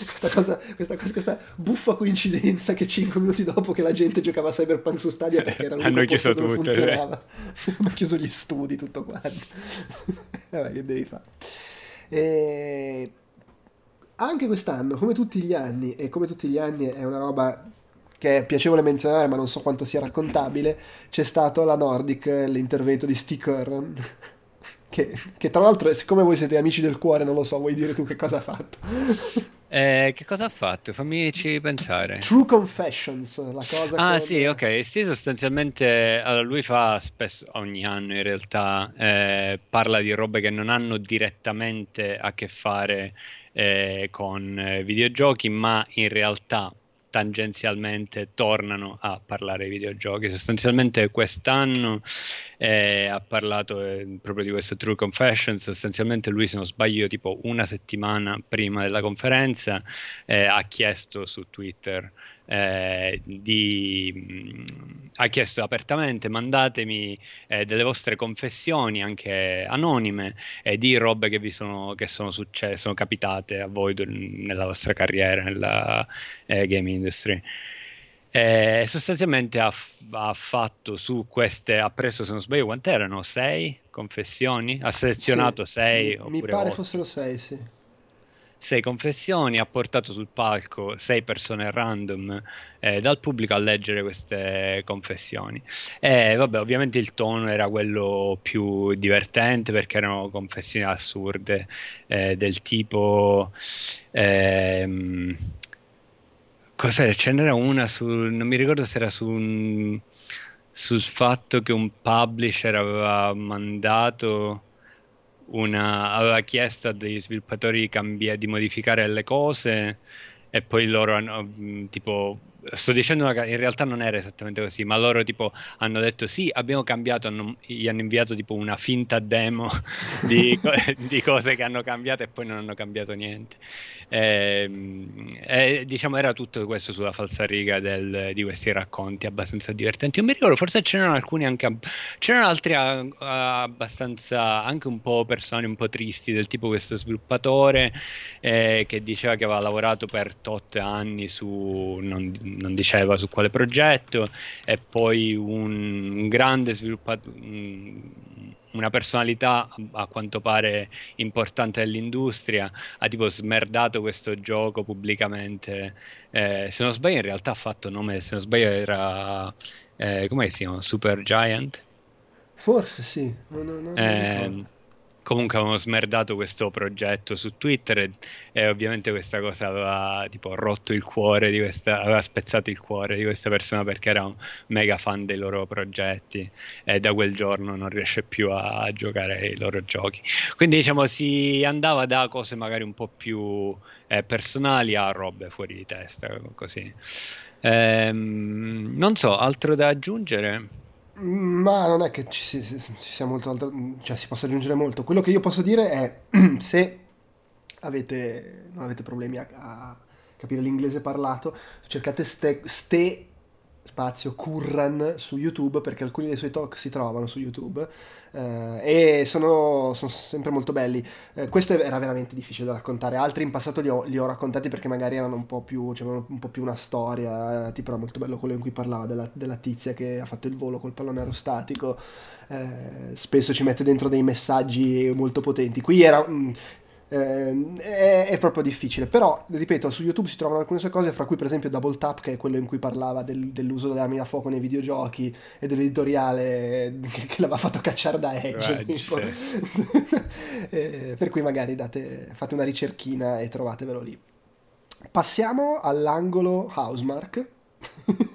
questa, cosa, questa, cosa, questa buffa coincidenza che 5 minuti dopo che la gente giocava a Cyberpunk su Stadia perché era l'unico posto dove tutte, funzionava, hanno chiuso gli studi, tutto quanto. Vabbè, che devi fare? E anche quest'anno, come tutti gli anni, e come tutti gli anni è una roba che è piacevole menzionare, ma non so quanto sia raccontabile, c'è stato alla Nordic l'intervento di Sticker. Che, che, tra l'altro, siccome voi siete amici del cuore, non lo so, vuoi dire tu che cosa ha fatto? Eh, che cosa ha fatto? Fammici pensare. True Confessions, la cosa. Ah, con... sì, ok. Sì, sostanzialmente allora, lui fa spesso, ogni anno in realtà, eh, parla di robe che non hanno direttamente a che fare eh, con eh, videogiochi, ma in realtà tangenzialmente tornano a parlare di videogiochi. Sostanzialmente quest'anno eh, ha parlato eh, proprio di questo True Confession, sostanzialmente lui se non sbaglio tipo una settimana prima della conferenza eh, ha chiesto su Twitter eh, di, mm, ha chiesto apertamente mandatemi eh, delle vostre confessioni anche anonime eh, di robe che vi sono, che sono successe, sono capitate a voi nella vostra carriera nella eh, game industry. Eh, sostanzialmente ha, ha, fatto su queste, ha preso se non sbaglio quante erano? Sei confessioni? Ha selezionato sì, sei? Mi, mi pare 8. fossero sei, sì sei confessioni, ha portato sul palco sei persone random eh, dal pubblico a leggere queste confessioni. E vabbè, ovviamente il tono era quello più divertente perché erano confessioni assurde eh, del tipo... Ehm, cos'era? Ce n'era una su... non mi ricordo se era su un, sul fatto che un publisher aveva mandato una, aveva chiesto a degli sviluppatori di, cambiare, di modificare le cose e poi loro hanno mm, tipo sto dicendo una, in realtà non era esattamente così ma loro tipo hanno detto sì abbiamo cambiato hanno, gli hanno inviato tipo una finta demo di, di, cose che hanno cambiato e poi non hanno cambiato niente e, ehm, e, diciamo era tutto questo sulla falsariga del, di questi racconti abbastanza divertenti. Io mi ricordo, forse c'erano alcuni anche, c'erano altri a, a, abbastanza anche un po' persone un po' tristi, del tipo questo sviluppatore eh, che diceva che aveva lavorato per tot anni su, non, non diceva su quale progetto, e poi un, un grande sviluppatore una personalità a quanto pare importante dell'industria ha tipo smerdato questo gioco pubblicamente. Eh, se non sbaglio, in realtà ha fatto nome, se non sbaglio, era eh, come si chiama? Super Giant? Forse sì, non, non, non eh, comunque avevano smerdato questo progetto su Twitter e, e, ovviamente questa cosa aveva tipo rotto il cuore di questa, aveva spezzato il cuore di questa persona perché era un mega fan dei loro progetti e da quel giorno non riesce più a, a giocare i loro giochi. Quindi diciamo si andava da cose magari un po' più eh, personali a robe fuori di testa, così. Ehm, non so, altro da aggiungere? Ma non è che ci, ci sia molto altro, cioè si possa aggiungere molto. Quello che io posso dire è se avete, non avete problemi a, a capire l'inglese parlato, cercate ste, ste spazio Curran su YouTube perché alcuni dei suoi talk si trovano su YouTube eh, e sono, sono, sempre molto belli. Eh, questo era veramente difficile da raccontare, altri in passato li ho, li ho raccontati perché magari erano un po' più, cioè, un po' più una storia, eh, tipo era molto bello quello in cui parlava della, della, tizia che ha fatto il volo col pallone aerostatico, eh, spesso ci mette dentro dei messaggi molto potenti. Qui era... Mh, eh, è, è, proprio difficile. Però, ripeto, su YouTube si trovano alcune sue cose, fra cui per esempio Double Tap, che è quello in cui parlava del, dell'uso delle armi da fuoco nei videogiochi e dell'editoriale che, che l'aveva fatto cacciare da Edge. Edge sì. eh, per cui magari date, fate una ricerchina e trovatevelo lì. Passiamo all'angolo Housemark.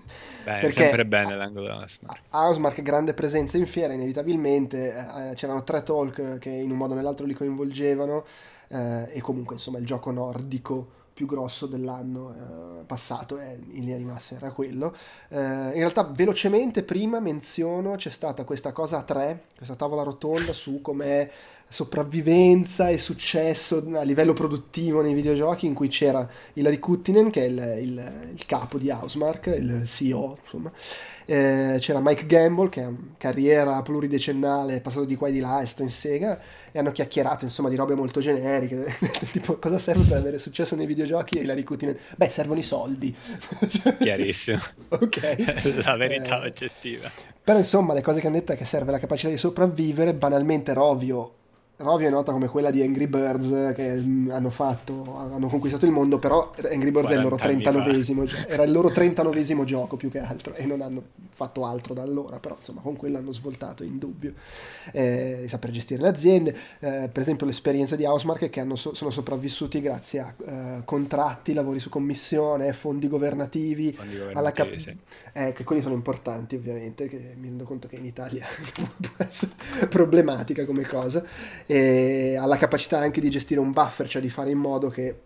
Beh, perché sempre bene l'angolo Housemark. Housemark, grande presenza in fiera, inevitabilmente. Eh, c'erano tre talk che in un modo o nell'altro li coinvolgevano eh, e comunque insomma il gioco nordico più grosso dell'anno eh, passato e in linea di massa era quello. Eh, in realtà velocemente prima menziono c'è stata questa cosa a tre, questa tavola rotonda su come sopravvivenza e successo a livello produttivo nei videogiochi in cui c'era Ilari Kuttinen che è il, il, il capo di Housemark, il CEO insomma, eh, c'era Mike Gamble che è una carriera pluridecennale, passato di qua e di là, è stato in Sega e hanno chiacchierato insomma di robe molto generiche, tipo cosa serve per avere successo nei videogiochi e Ilari Kuttinen, beh servono i soldi. Chiarissimo. ok. La verità eh, oggettiva. Però insomma le cose che hanno detto è che serve la capacità di sopravvivere, banalmente Rovio Rovio è nota come quella di Angry Birds che mm, hanno fatto, hanno conquistato il mondo, però Angry Birds è il loro 39esimo, era il loro 39esimo gioco più che altro e non hanno fatto altro da allora, però insomma con quello hanno svoltato in dubbio eh, di saper gestire le aziende, eh, per esempio l'esperienza di Housemark che hanno, sono sopravvissuti grazie a eh, contratti, lavori su commissione, fondi governativi, fondi governativi alla cap- sì. eh, che quelli sono importanti ovviamente, che mi rendo conto che in Italia può essere problematica come cosa e alla capacità anche di gestire un buffer, cioè di fare in modo che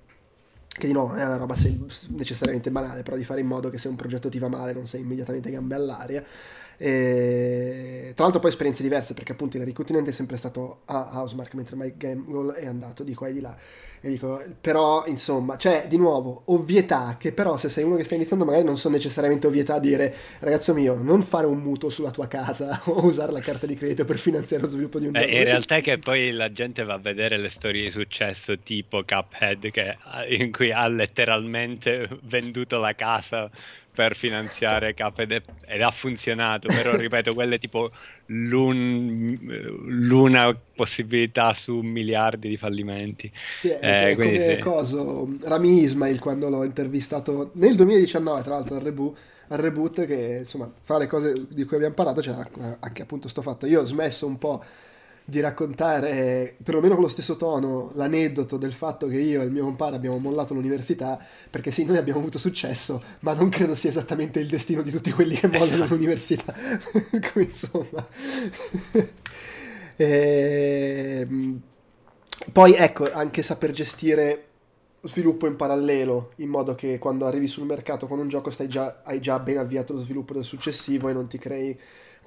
che di nuovo non è una roba necessariamente banale, però di fare in modo che se un progetto ti va male non sei immediatamente gambe all'aria. E, tra l'altro poi esperienze diverse perché appunto il Continente è sempre stato a Housemark mentre Mike Gamble è andato di qua e di là e dico, però insomma, cioè di nuovo, ovvietà che però se sei uno che sta iniziando magari non sono necessariamente ovvietà a dire ragazzo mio, non fare un mutuo sulla tua casa o usare la carta di credito per finanziare lo sviluppo di un gioco. Eh, in realtà è che poi la gente va a vedere le storie di successo tipo Cuphead che, in cui ha letteralmente venduto la casa per finanziare Cuphead ed ha funzionato, però ripeto, quella è tipo l'un, l'una possibilità su miliardi di fallimenti. Sì, è, eh, come sì. coso, Rami Ismail quando l'ho intervistato nel 2019 tra l'altro al reboot, al reboot che insomma fa le cose di cui abbiamo parlato, c'è anche appunto sto fatto. Io ho smesso un po' di raccontare, perlomeno con lo stesso tono, l'aneddoto del fatto che io e il mio compare abbiamo mollato l'università, perché sì, noi abbiamo avuto successo, ma non credo sia esattamente il destino di tutti quelli che mollano esatto. l'università. insomma. e... Ehm, poi ecco, anche saper gestire sviluppo in parallelo, in modo che quando arrivi sul mercato con un gioco già, hai già ben avviato lo sviluppo del successivo e non ti crei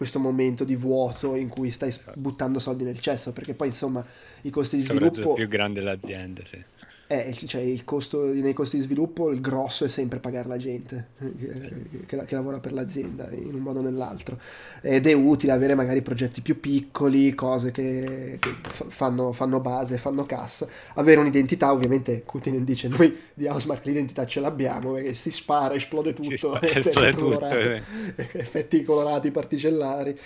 questo momento di vuoto in cui stai esatto. buttando soldi nel cesso, perché poi insomma i costi di sviluppo... più grande l'azienda, sì. Eh, cioè il costo, nei costi di sviluppo il grosso è sempre pagare la gente che, che, che, lavora per l'azienda in un modo o nell'altro. Ed è utile avere magari progetti più piccoli, cose che, che fanno, fanno, base, fanno cassa, avere un'identità, ovviamente Kutinen dice noi di Housemark l'identità ce l'abbiamo perché si spara, esplode tutto, spara, esplode tutto colorati, eh. effetti colorati particellari.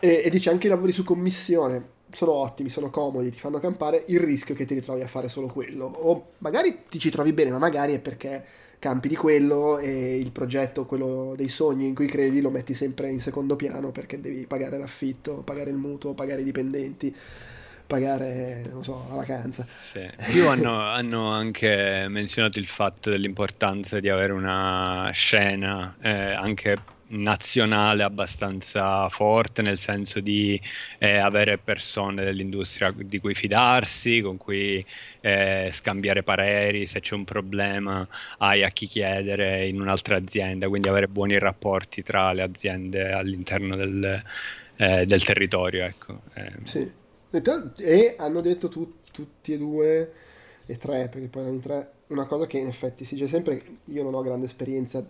E, e dice anche i lavori su commissione sono ottimi, sono comodi, ti fanno campare, il rischio è che ti ritrovi a fare solo quello. O magari ti ci trovi bene, ma magari è perché campi di quello e il progetto, quello dei sogni in cui credi, lo metti sempre in secondo piano perché devi pagare l'affitto, pagare il mutuo, pagare i dipendenti pagare so, la vacanza. Sì. Più hanno, hanno, anche menzionato il fatto dell'importanza di avere una scena eh, anche nazionale abbastanza forte, nel senso di eh, avere persone dell'industria di cui fidarsi, con cui eh, scambiare pareri, se c'è un problema hai a chi chiedere in un'altra azienda, quindi avere buoni rapporti tra le aziende all'interno del, eh, del territorio. Ecco. Eh. Sì. E hanno detto tu, tutti e due e tre, perché poi erano tre, una cosa che in effetti si dice sempre, io non ho grande esperienza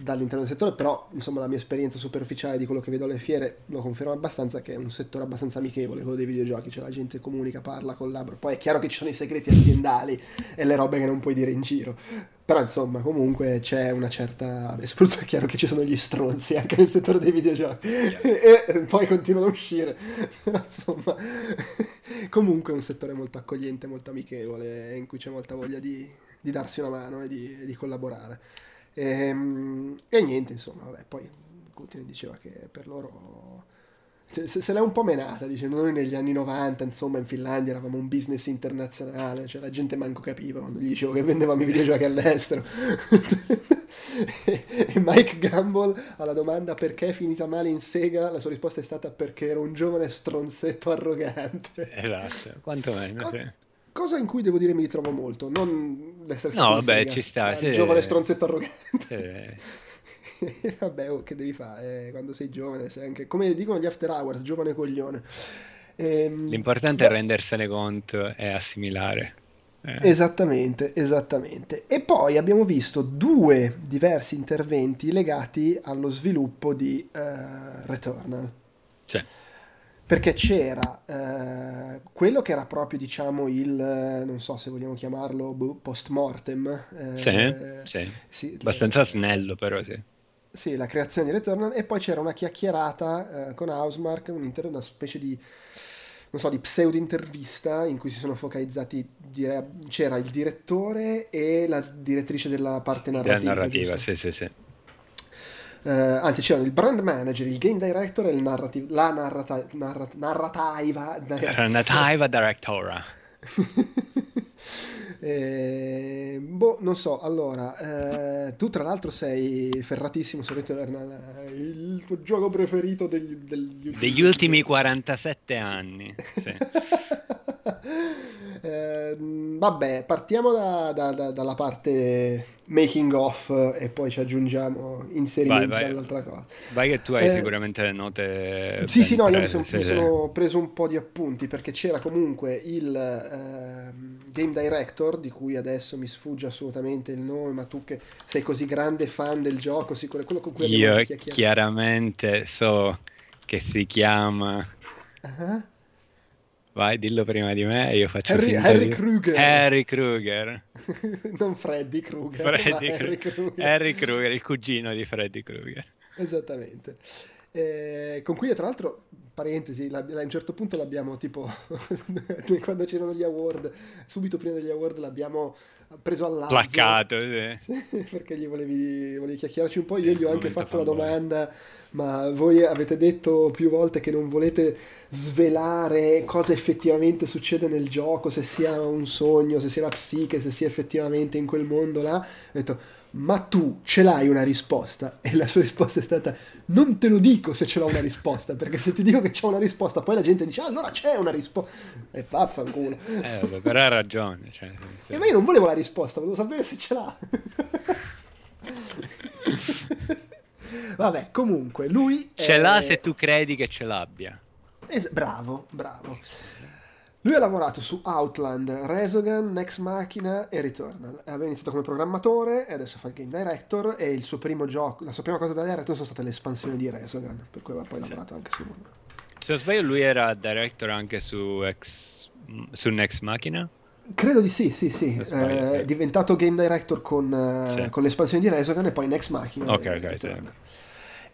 dall'interno del settore, però insomma la mia esperienza superficiale di quello che vedo alle fiere lo conferma abbastanza che è un settore abbastanza amichevole quello dei videogiochi, cioè la gente comunica, parla, collabora, poi è chiaro che ci sono i segreti aziendali e le robe che non puoi dire in giro, però insomma comunque c'è una certa, e soprattutto è chiaro che ci sono gli stronzi anche nel settore dei videogiochi e poi continuano a uscire, però insomma comunque è un settore molto accogliente, molto amichevole in cui c'è molta voglia di, di darsi una mano e di, di collaborare. E, ehm, e niente, insomma, vabbè, poi Putin diceva che per loro... Cioè, se, se l'è un po' menata, dice, noi negli anni 90, insomma, in Finlandia eravamo un business internazionale, cioè la gente manco capiva quando gli dicevo che vendevamo i videogiochi all'estero. e Mike Gamble alla domanda perché è finita male in Sega, la sua risposta è stata perché era un giovane stronzetto arrogante. Esatto, quanto meno, Co- cosa in cui devo dire mi ritrovo molto, non l'essere stato No, vabbè, Sega, ci sta. Sì. giovane stronzetto arrogante. Sì. vabbè, oh, che devi fare? Eh, quando sei giovane, sei anche, come dicono gli after hours, giovane coglione. Ehm, L'importante beh, è rendersene conto e assimilare. Eh. Esattamente, esattamente. E poi abbiamo visto due diversi interventi legati allo sviluppo di uh, Returnal. Sì perché c'era eh, quello che era proprio, diciamo, il, non so se vogliamo chiamarlo, boh, post mortem. Eh, sì, sì. sì, abbastanza snello però, sì. Sì, la creazione di Returnal e poi c'era una chiacchierata eh, con Housemark, una specie di, non so, di pseudo intervista in cui si sono focalizzati, dire, c'era il direttore e la direttrice della parte narrativa. Della narrativa, giusto? sì, sì, sì. Uh, anzi c'erano il brand manager, il game director e il narrative, la narrata, narrat, narrativa narrativa directora. eh, boh, non so, allora, eh, tu tra l'altro sei ferratissimo su Returnal, il tuo gioco preferito degli, degli, degli ultimi 47 anni. Sì. eh, Eh, vabbè, partiamo da, da, da, dalla parte making off e poi ci aggiungiamo inserimenti vai, vai. dall'altra cosa. Vai che tu hai eh, sicuramente le note. Sì, sì, no, io mi sono, mi sono, preso un po' di appunti perché c'era comunque il uh, game director di cui adesso mi sfugge assolutamente il nome, ma tu che sei così grande fan del gioco, sicuro, quello con cui io chiaramente so che si chiama... Uh-huh. Vai, dillo prima di me io faccio Harry, Harry di... Kruger. Harry Kruger. non Freddy Kruger. Freddy Kruger. Harry Kruger. Harry Kruger, il cugino di Freddy Kruger. Esattamente. Eh, con cui tra l'altro parentesi, a un certo punto l'abbiamo tipo, quando c'erano gli award, subito prima degli award l'abbiamo preso all'azzo. Placcato, sì. perché gli volevi, volevi, chiacchierarci un po', io gli ho anche fatto la domanda, ma voi avete detto più volte che non volete svelare cosa effettivamente succede nel gioco, se sia un sogno, se sia la psiche, se sia effettivamente in quel mondo là. Ho detto, ma tu ce l'hai una risposta? E la sua risposta è stata, non te lo dico se ce l'ho una risposta, perché se ti dico che c'è una risposta, poi la gente dice, ah, allora c'è una risposta. E vaffanculo. Eh, vabbè, però ha ragione. Cioè, se... eh, ma io non volevo la risposta, volevo sapere se ce l'ha. vabbè, comunque, lui... Ce è... l'ha se tu credi che ce l'abbia. Es- bravo, bravo. Lui ha lavorato su Outland, Resogun, Next Machina e Returnal. Aveva iniziato come programmatore e adesso fa il game director e il suo primo gioco, la sua prima cosa da director sono state le espansioni di Resogun, per cui aveva poi lavorato anche su... Se non sbaglio lui era director anche su, ex, su Next Machina? Credo di sì, sì, sì. È diventato game director con, eh, sì. con l'espansione di Resogun e poi Next Machina. Ok, ok, sì.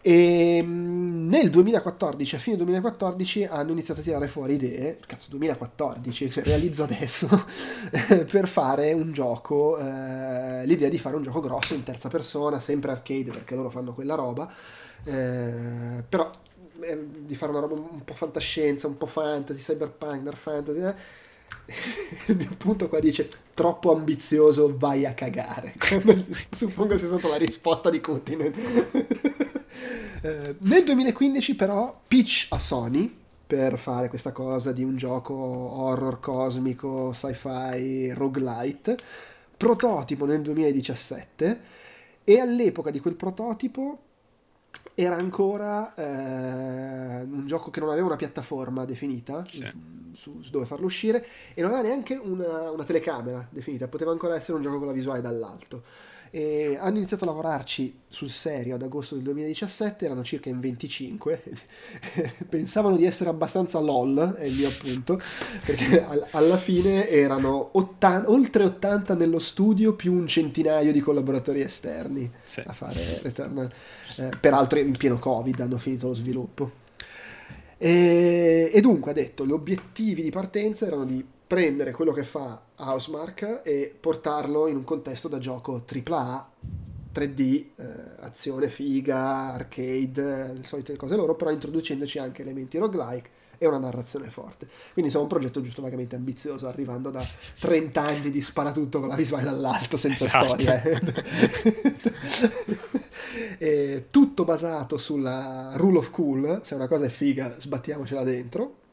E mm, nel 2014, a fine 2014, hanno iniziato a tirare fuori idee, cazzo 2014, cioè realizzo adesso, per fare un gioco, eh, l'idea di fare un gioco grosso in terza persona, sempre arcade perché loro fanno quella roba, eh, però eh, di fare una roba un po' fantascienza, un po' fantasy, cyberpunk, dark fantasy, eh. Il mio punto qua dice troppo ambizioso vai a cagare. Suppongo sia stata la risposta di Putin. Eh, nel 2015 però pitch a Sony per fare questa cosa di un gioco horror cosmico, sci-fi, roguelite, prototipo nel 2017 e all'epoca di quel prototipo era ancora eh, un gioco che non aveva una piattaforma definita sì. su, su, dove farlo uscire e non aveva neanche una, una telecamera definita, poteva ancora essere un gioco con la visuale dall'alto. E hanno iniziato a lavorarci sul serio ad agosto del 2017, erano circa in 25, pensavano di essere abbastanza lol, è il mio appunto, perché alla fine erano 80, oltre 80 nello studio più un centinaio di collaboratori esterni sì. a fare Returnal, eh, peraltro in pieno Covid hanno finito lo sviluppo. E, e dunque ha detto, gli obiettivi di partenza erano di prendere quello che fa Housemark e portarlo in un contesto da gioco AAA 3D, eh, azione figa, arcade, le solite cose loro, però introducendoci anche elementi roguelike e una narrazione forte. Quindi insomma un progetto giusto vagamente ambizioso, arrivando da 30 anni di sparatutto con la visuale dall'alto, senza esatto. storia. Eh. tutto basato sulla rule of cool, se una cosa è figa sbattiamocela dentro,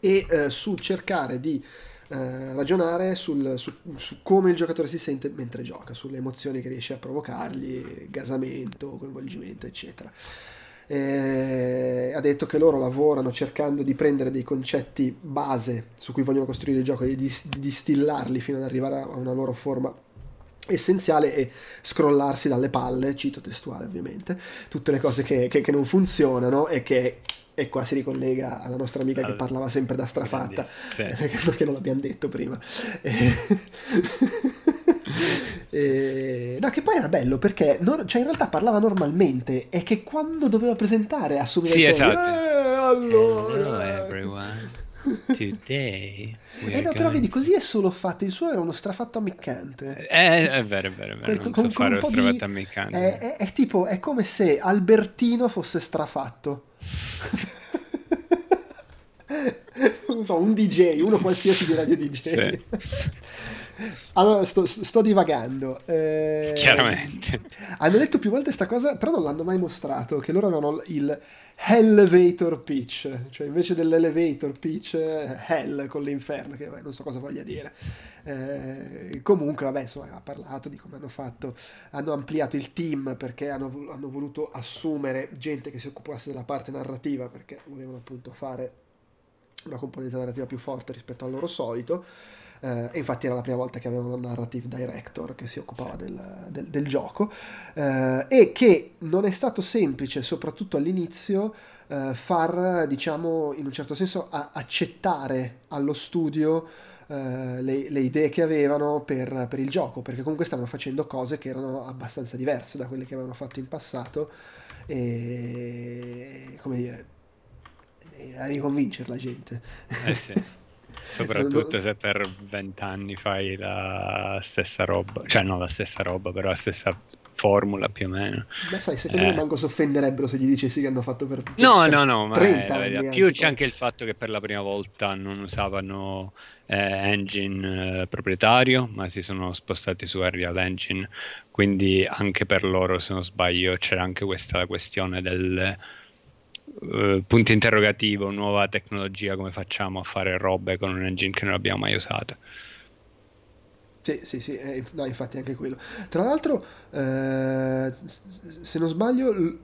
e eh, su cercare di eh, ragionare sul, su, su, come il giocatore si sente mentre gioca, sulle emozioni che riesce a provocargli, gasamento, coinvolgimento, eccetera. Eh, ha detto che loro lavorano cercando di prendere dei concetti base su cui vogliono costruire il gioco e di, di distillarli fino ad arrivare a una loro forma essenziale e scrollarsi dalle palle, cito testuale ovviamente, tutte le cose che, che, che non funzionano e che e qua si ricollega alla nostra amica che parlava sempre da strafatta, sì. perché non l'abbiamo detto prima. E... e... No, che poi era bello perché non... cioè in realtà parlava normalmente e che quando doveva presentare assumeva sì, il tono, esatto. eh, allora... Today eh no, però vedi, così è solo fatto. Il suo era uno strafatto ammiccante. Eh, è vero, è vero. È vero. Con, con, so fare lo strafatto di... ammiccante. È, è, è, tipo, è come se Albertino fosse strafatto. Non so, un DJ, uno qualsiasi di radio DJ. Sì. Allora, sto, sto divagando. Eh, Chiaramente. Hanno detto più volte questa cosa, però non l'hanno mai mostrato, che loro avevano il Elevator Pitch, cioè invece dell'Elevator Pitch, Hell con l'inferno, che beh, non so cosa voglia dire. Eh, comunque, vabbè, insomma, ha parlato di come hanno fatto, hanno ampliato il team perché hanno, hanno voluto assumere gente che si occupasse della parte narrativa perché volevano appunto fare una componente narrativa più forte rispetto al loro solito. Uh, e infatti era la prima volta che avevano un narrative director che si occupava del, del, del gioco uh, e che non è stato semplice, soprattutto all'inizio, uh, far, diciamo, in un certo senso, a- accettare allo studio le, le, idee che avevano per, per, il gioco, perché comunque stavano facendo cose che erano abbastanza diverse da quelle che avevano fatto in passato e, come dire, a riconvincere la gente. Eh sì. Soprattutto se per vent'anni fai la stessa roba, cioè non la stessa roba, però la stessa formula più o meno. Ma sai, secondo eh. me manco si offenderebbero se gli dicessi che hanno fatto per, per No, per no, no, ma 30 è, anni, più c'è anche il fatto che per la prima volta non usavano eh, engine eh, proprietario, ma si sono spostati su Unreal Engine, quindi anche per loro, se non sbaglio, c'era anche questa questione del uh, punto interrogativo, nuova tecnologia, come facciamo a fare robe con un engine che non abbiamo mai usato. Sì, sì, sì, eh, no, infatti anche quello. Tra l'altro, eh, se non sbaglio, l-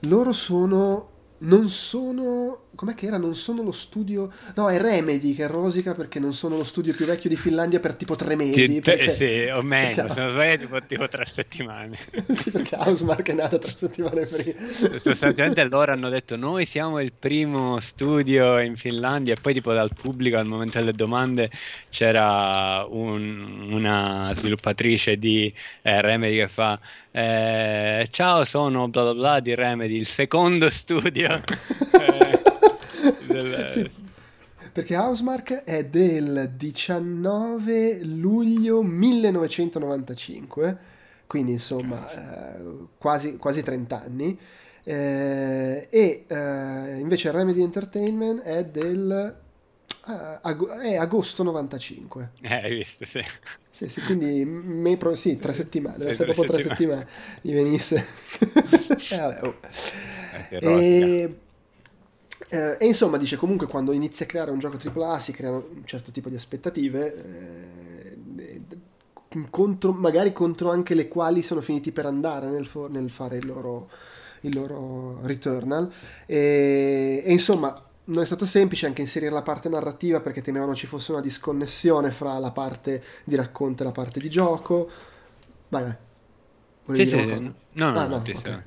loro sono non sono. Com'è che era? Non sono lo studio. No, è Remedy che rosica perché non sono lo studio più vecchio di Finlandia per tipo tre mesi. Sì, perché... sì o meno, perché... se non sbaglio, tipo, tipo tre settimane. sì, perché Housemark è nata tre settimane prima. Sostanzialmente loro hanno detto: Noi siamo il primo studio in Finlandia. E poi, tipo, dal pubblico al momento delle domande c'era un, una sviluppatrice di eh, Remedy che fa eh, ciao, sono bla bla bla di Remedy, il secondo studio. eh, del... sì, perché Housemark è del 19 luglio 1995, quindi insomma eh, quasi, quasi 30 anni. Eh, e eh, invece Remedy Entertainment è del ag- è agosto 95. Eh, hai visto, sì. Sì, sì, quindi me, pro- sì, tre settimane, deve essere proprio tre settimane, mi venisse. eh, vabbè, oh. eh, e, eh, e, insomma, dice comunque quando inizi a creare un gioco AAA si creano un certo tipo di aspettative, eh, contro, magari contro anche le quali sono finiti per andare nel, for- nel fare il loro, il loro Returnal. E, e insomma non è stato semplice anche inserire la parte narrativa perché temevano ci fosse una disconnessione fra la parte di racconto e la parte di gioco. Vai, vai. Volevi sì, sì, No, no, ah, no, okay.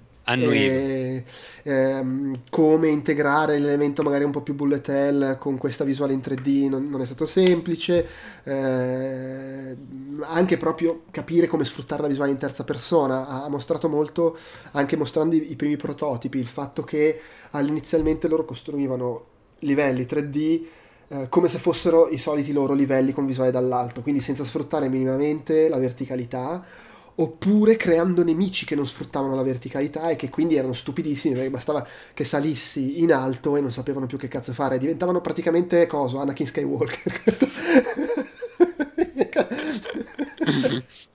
E, ehm, come integrare l'elemento magari un po' più bullet hell con questa visuale in 3D non, non è stato semplice. Eh, anche proprio capire come sfruttare la visuale in terza persona ha, ha mostrato molto anche mostrando i, i, primi prototipi il fatto che inizialmente loro costruivano livelli 3D eh, come se fossero i soliti loro livelli con visuale dall'alto quindi senza sfruttare minimamente la verticalità oppure creando nemici che non sfruttavano la verticalità e che quindi erano stupidissimi perché bastava che salissi in alto e non sapevano più che cazzo fare, diventavano praticamente coso, Anakin Skywalker.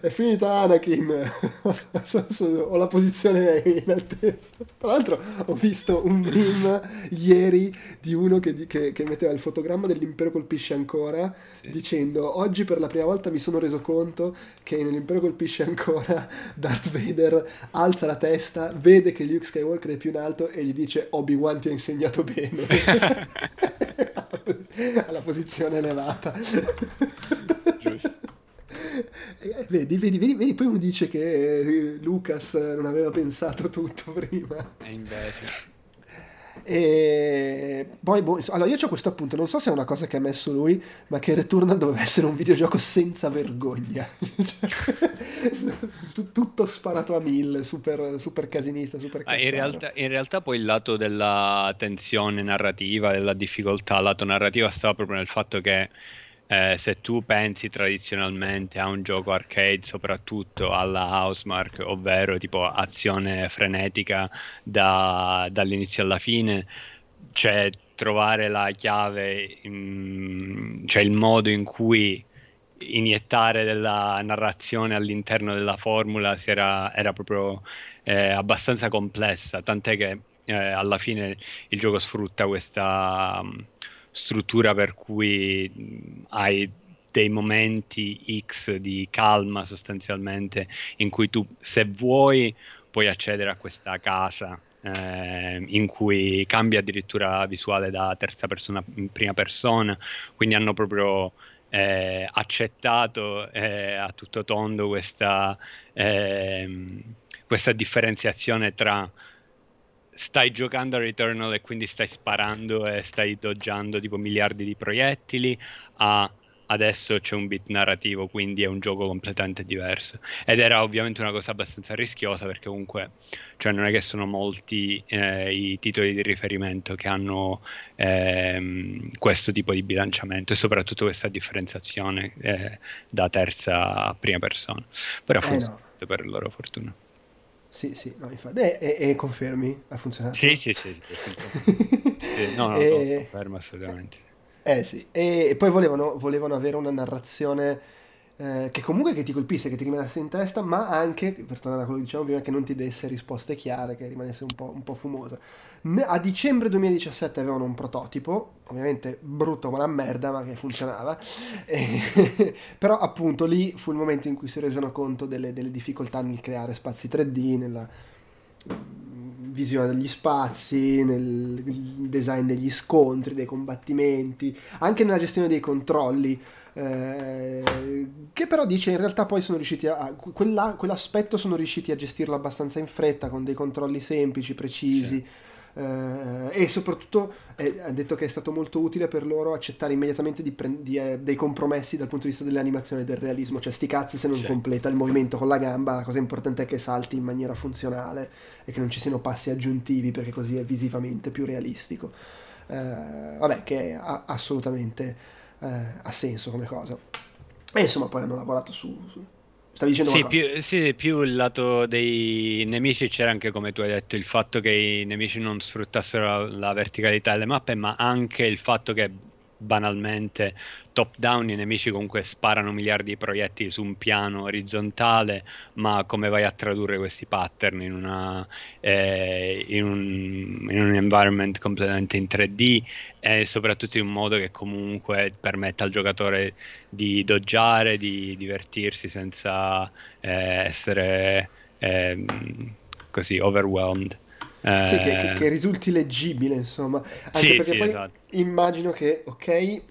È finita Anakin. ho la posizione in altezza. Tra l'altro ho visto un meme ieri di uno che, che, che metteva il fotogramma dell'impero colpisce ancora sì. dicendo oggi per la prima volta mi sono reso conto che nell'impero colpisce ancora Darth Vader alza la testa, vede che Luke Skywalker è più in alto e gli dice Obi-Wan ti ha insegnato bene. alla posizione elevata. Eh, vedi, vedi, vedi, vedi, poi uno dice che eh, Lucas non aveva pensato tutto prima. E invece. E poi, boh, allora io ho questo appunto, non so se è una cosa che ha messo lui, ma che Returnal doveva essere un videogioco senza vergogna. Tutto sparato a mille, super, super casinista, super ah, in, realtà, in realtà poi il lato della tensione narrativa, della difficoltà, il lato narrativa stava proprio nel fatto che eh, se tu pensi tradizionalmente a un gioco arcade, soprattutto alla Housemark, ovvero tipo azione frenetica da, dall'inizio alla fine, cioè trovare la chiave, in, cioè il modo in cui iniettare della narrazione all'interno della formula era, era, proprio eh, abbastanza complessa, tant'è che eh, alla fine il gioco sfrutta questa um, struttura per cui hai dei momenti X di calma sostanzialmente in cui tu se vuoi puoi accedere a questa casa eh, in cui cambia addirittura visuale da terza persona in prima persona, quindi hanno proprio eh, accettato eh, a tutto tondo questa, ehm, questa differenziazione tra stai giocando a Returnal e quindi stai sparando e stai doggiando tipo miliardi di proiettili a adesso c'è un bit narrativo, quindi è un gioco completamente diverso. Ed era ovviamente una cosa abbastanza rischiosa perché comunque cioè non è che sono molti eh, i titoli di riferimento che hanno ehm, questo tipo di bilanciamento e soprattutto questa differenziazione eh, da terza a prima persona. Però ha eh funzionato no. per loro fortuna. Sì, sì, no, infatti. E, e, e confermi? Ha funzionato? Sì, sì, sì. sì, sì. no, no, e... confermo assolutamente. Eh sì, e, e poi volevano, volevano, avere una narrazione eh, che comunque che ti colpisse, che ti rimanesse in testa, ma anche, per tornare a quello che dicevamo prima, che non ti desse risposte chiare, che rimanesse un po', un po fumosa. A dicembre 2017 avevano un prototipo, ovviamente brutto ma la merda, ma che funzionava. E, però appunto lì fu il momento in cui si resero conto delle, delle difficoltà nel creare spazi 3D, nella visione degli spazi, nel design degli scontri, dei combattimenti, anche nella gestione dei controlli. Eh, che però dice in realtà poi sono riusciti a quella, quell'aspetto sono riusciti a gestirlo abbastanza in fretta con dei controlli semplici, precisi. Sì eh, e soprattutto eh, ha detto che è stato molto utile per loro accettare immediatamente di pre- di, eh, dei compromessi dal punto di vista dell'animazione e del realismo, cioè sti cazzi se non sì. completa il movimento con la gamba, la cosa importante è che salti in maniera funzionale e che non ci siano passi aggiuntivi perché così è visivamente più realistico. Eh, vabbè, che ha, assolutamente eh, ha senso come cosa. E insomma poi hanno lavorato su, su Stavi dicendo sì più, sì, più il lato dei nemici c'era anche, come tu hai detto, il fatto che i nemici non sfruttassero la, la verticalità delle mappe, ma anche il fatto che banalmente top down i nemici comunque sparano miliardi di proiettili su un piano orizzontale ma come vai a tradurre questi pattern in, una, eh, in, un, in un environment completamente in 3D e soprattutto in un modo che comunque permetta al giocatore di doggiare, di divertirsi senza eh, essere eh, così overwhelmed. Sì, che, che, che, risulti leggibile, insomma. Anche sì, perché sì, poi esatto. immagino che, ok,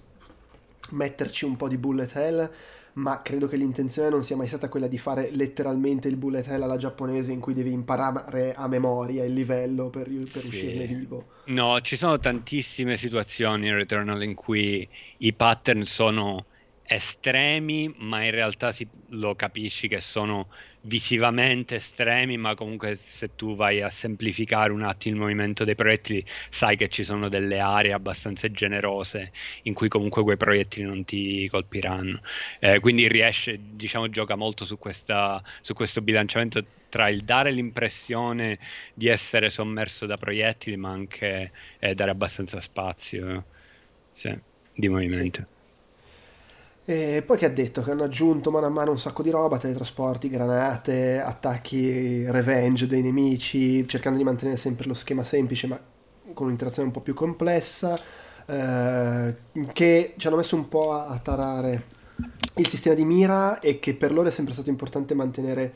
metterci un po' di bullet hell, ma credo che l'intenzione non sia mai stata quella di fare letteralmente il bullet hell alla giapponese in cui devi imparare a memoria il livello per, per sì. uscirne vivo. No, ci sono tantissime situazioni in Returnal in cui i pattern sono estremi, ma in realtà si, lo capisci che sono visivamente estremi, ma comunque se tu vai a semplificare un attimo il movimento dei proiettili, sai che ci sono delle aree abbastanza generose in cui comunque quei proiettili non ti colpiranno. Eh, quindi riesce, diciamo, gioca molto su, questa, su questo bilanciamento tra il dare l'impressione di essere sommerso da proiettili, ma anche eh, dare abbastanza spazio sì, di movimento. Sì. E poi che ha detto? Che hanno aggiunto mano a mano un sacco di roba, teletrasporti, granate, attacchi revenge dei nemici, cercando di mantenere sempre lo schema semplice ma con un'interazione un po' più complessa, eh, che ci hanno messo un po' a, a tarare il sistema di mira e che per loro è sempre stato importante mantenere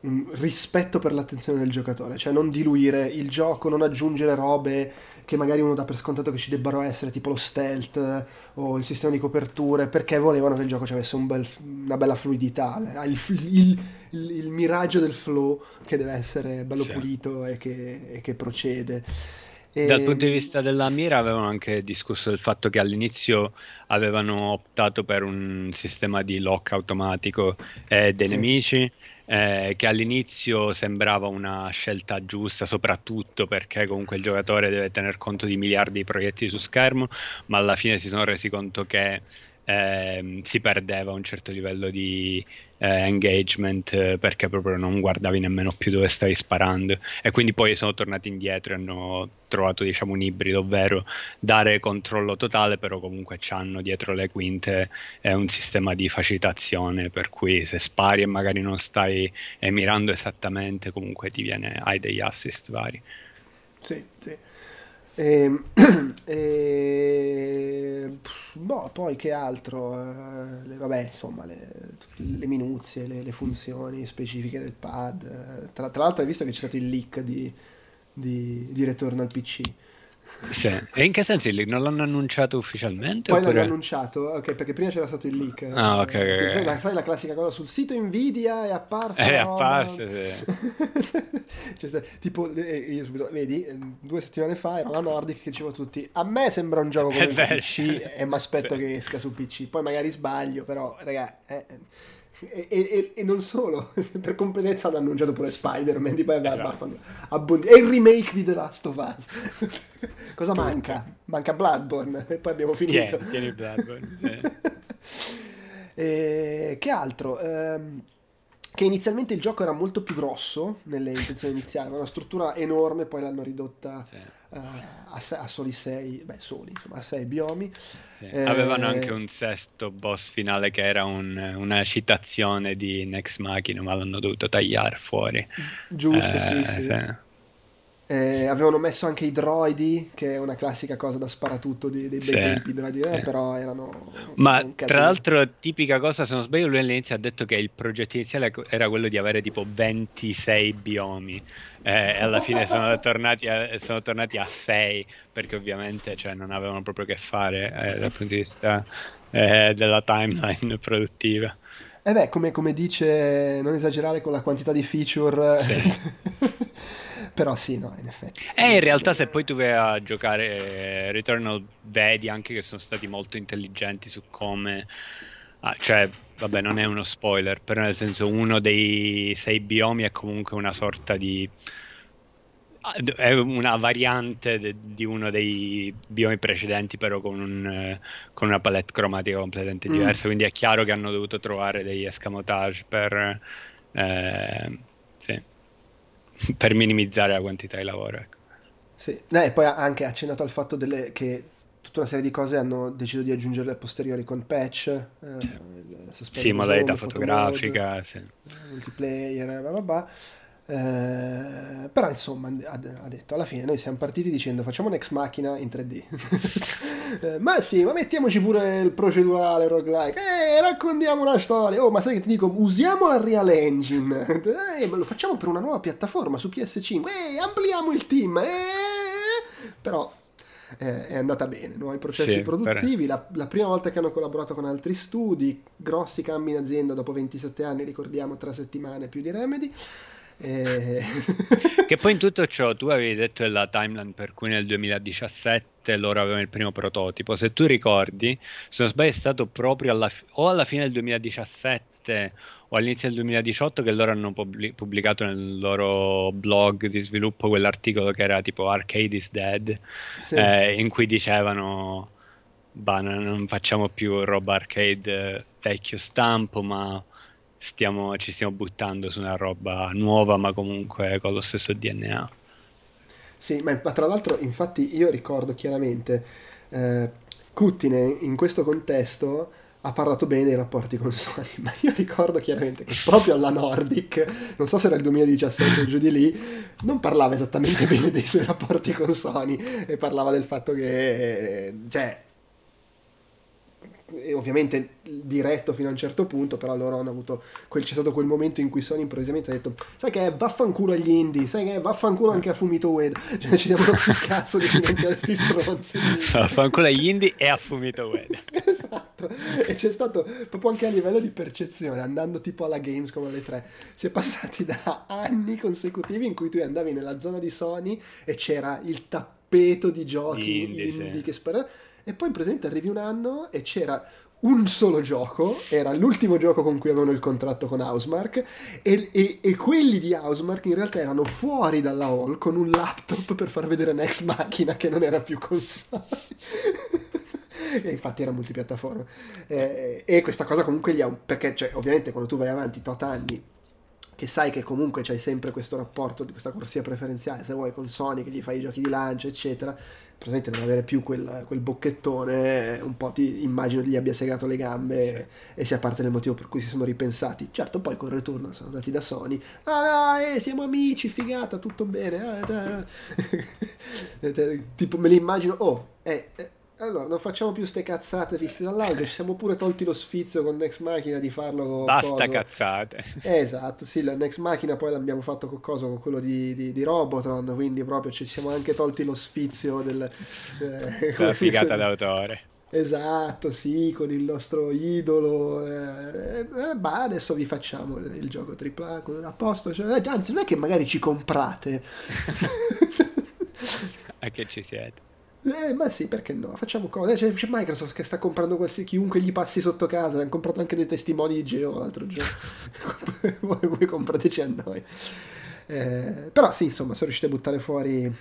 un rispetto per l'attenzione del giocatore, cioè non diluire il gioco, non aggiungere robe che magari uno dà per scontato che ci debbano essere, tipo lo stealth o il sistema di coperture, perché volevano che il gioco avesse un bel, una bella fluidità, il, il, il, il, miraggio del flow che deve essere bello sì. pulito e che, e che procede. Dal punto di vista della mira avevano anche discusso del fatto che all'inizio avevano optato per un sistema di lock automatico eh, dei sì. nemici eh, che all'inizio sembrava una scelta giusta, soprattutto perché comunque il giocatore deve tener conto di miliardi di proiettili su schermo, ma alla fine si sono resi conto che eh, si perdeva un certo livello di eh, engagement eh, perché proprio non guardavi nemmeno più dove stavi sparando. E quindi poi sono tornati indietro e hanno trovato diciamo un ibrido ovvero dare controllo totale però comunque hanno dietro le quinte eh, un sistema di facilitazione per cui se spari e magari non stai mirando esattamente comunque ti viene hai degli assist vari. Sì sì e, e, boh, poi che altro? Eh, le, vabbè, insomma, le, le minuzie, le, le, funzioni specifiche del pad. Tra, tra, l'altro hai visto che c'è stato il leak di, di, di Retorno al PC. Sì. E in che senso il leak? Non l'hanno annunciato ufficialmente? Poi oppure... l'hanno annunciato, ok, perché prima c'era stato il leak. Ah, ok. okay, okay. La, sai la classica cosa sul sito Nvidia è apparsa. È apparsa, sì. cioè, tipo, eh, io subito, vedi, due settimane fa era la Nordic che diceva tutti, a me sembra un gioco come il PC e mi aspetto sì. che esca su PC. Poi magari sbaglio, però, raga, eh, e, e, e, non solo, per competenza hanno annunciato pure Spider-Man di poi esatto. abbondi- e il remake di The Last of Us. Cosa manca? Manca Bloodborne e poi abbiamo finito. Yeah, tieni Bloodborne. e, che altro? Ehm, che inizialmente il gioco era molto più grosso nelle intenzioni iniziali, aveva una struttura enorme, poi l'hanno ridotta sì. Uh, a, a, soli sei, beh soli, insomma, a sei biomi. Sì. Eh, Avevano anche un sesto boss finale che era un, una citazione di Nex Machina, ma l'hanno dovuto tagliare fuori. Giusto, eh, sì, sì. sì. Eh, avevano messo anche i droidi, che è una classica cosa da sparatutto dei, dei bei tempi eh, sì. però erano... Ma tra l'altro tipica cosa, se non sbaglio lui all'inizio ha detto che il progetto iniziale era quello di avere tipo 26 biomi eh, e alla fine sono tornati, a, sono tornati a 6 perché ovviamente cioè, non avevano proprio che fare eh, dal punto di vista eh, della timeline produttiva. E beh, come, come, dice, non esagerare con la quantità di feature... Sì. Però sì, no, in effetti. Eh, in realtà se poi tu vai a giocare eh, Returnal vedi anche che sono stati molto intelligenti su come... Ah, cioè, vabbè, non è uno spoiler, però nel senso uno dei sei biomi è comunque una sorta di... Ah, è una variante de, di uno dei biomi precedenti, però con, un, con una palette cromatica completamente mm. diversa. Mm. Quindi è chiaro che hanno dovuto trovare degli escamotage per... Eh, sì. per minimizzare la quantità di lavoro. Ecco. Sì, e poi ha anche accennato al fatto delle, che tutta una serie di cose hanno deciso di aggiungere a posteriori con patch, eh, sì, modalità fotografica, mode, sì. multiplayer, blah blah blah. Eh, però insomma ha, detto alla fine noi siamo partiti dicendo facciamo un ex macchina in 3D eh, ma sì ma mettiamoci pure il procedurale roguelike. Eh, raccontiamo una storia. Oh ma sai che ti dico? Usiamo la Real Engine. Eh, ma lo facciamo per una nuova piattaforma su PS5 eh, ampliamo il team. Eh. però eh, è andata bene, nuovi processi sì, produttivi, la, la, prima volta che hanno collaborato con altri studi, grossi cambi in azienda dopo 27 anni, ricordiamo tre settimane più di Remedy. E... che poi in tutto ciò tu avevi detto della timeline per cui nel 2017 loro avevano il primo prototipo. Se tu ricordi, se non sbaglio, è stato proprio alla, o alla fine del 2017 o all'inizio del 2018 che loro hanno pubblicato nel loro blog di sviluppo quell'articolo che era tipo Arcade is Dead, sì. eh, in cui dicevano. Bah, non facciamo più roba arcade vecchio stampo, ma stiamo, ci stiamo buttando su una roba nuova ma comunque con lo stesso DNA. Sì, ma, tra l'altro infatti io ricordo chiaramente eh, Cuttine in questo contesto ha parlato bene dei rapporti con Sony, ma io ricordo chiaramente che proprio alla Nordic, non so se era il 2017 o giù di lì, non parlava esattamente bene dei suoi rapporti con Sony e parlava del fatto che, cioè, ovviamente diretto fino a un certo punto, però loro hanno avuto quel, c'è stato quel momento in cui Sony improvvisamente ha detto sai che vaffanculo agli indie, sai che vaffanculo anche a Fumito Ueda, cioè ci diamo più cazzo di finanziare sti stronzi. Vaffanculo agli indie e a Fumito Ueda. esatto, e c'è stato proprio anche a livello di percezione, andando tipo alla Gamescom alle 3, si è passati da anni consecutivi in cui tu andavi nella zona di Sony e c'era il tappeto di giochi indie, indie sì. che spara e poi presente arrivi un anno e c'era un solo gioco, era l'ultimo gioco con cui avevano il contratto con Housemark e, e, e, quelli di Housemark in realtà erano fuori dalla hall con un laptop per far vedere Next Machina che non era più console. e infatti era multipiattaforma. Eh, e questa cosa comunque gli ha un... perché cioè, ovviamente quando tu vai avanti tot anni che sai che comunque c'hai sempre questo rapporto di questa corsia preferenziale, se vuoi con Sony che gli fai i giochi di lancio, eccetera, praticamente non avere più quel, quel, bocchettone, un po' ti immagino gli abbia segato le gambe e sia parte del motivo per cui si sono ripensati. Certo, poi con Return sono andati da Sony, ah eh, siamo amici, figata, tutto bene, eh, tipo me li immagino, oh, eh, eh allora, non facciamo più ste cazzate viste dall'alto, ci siamo pure tolti lo sfizio con Next Machina di farlo con Basta coso. cazzate. esatto, sì, la Next Machina poi l'abbiamo fatto con coso, con quello di, di, di, Robotron, quindi proprio ci siamo anche tolti lo sfizio del... Eh, la figata d'autore. Esatto, sì, con il nostro idolo. Eh, eh, bah, adesso vi facciamo il gioco AAA a posto. Cioè, eh, anzi, non è che magari ci comprate. a che ci siete? Eh, ma sì, perché no? Facciamo cose. C'è, c'è Microsoft che sta comprando qualsiasi, chiunque gli passi sotto casa. Hanno comprato anche dei testimoni di Geo l'altro giorno. voi, voi comprateci a noi. Eh, però sì, insomma, sono riusciti a buttare fuori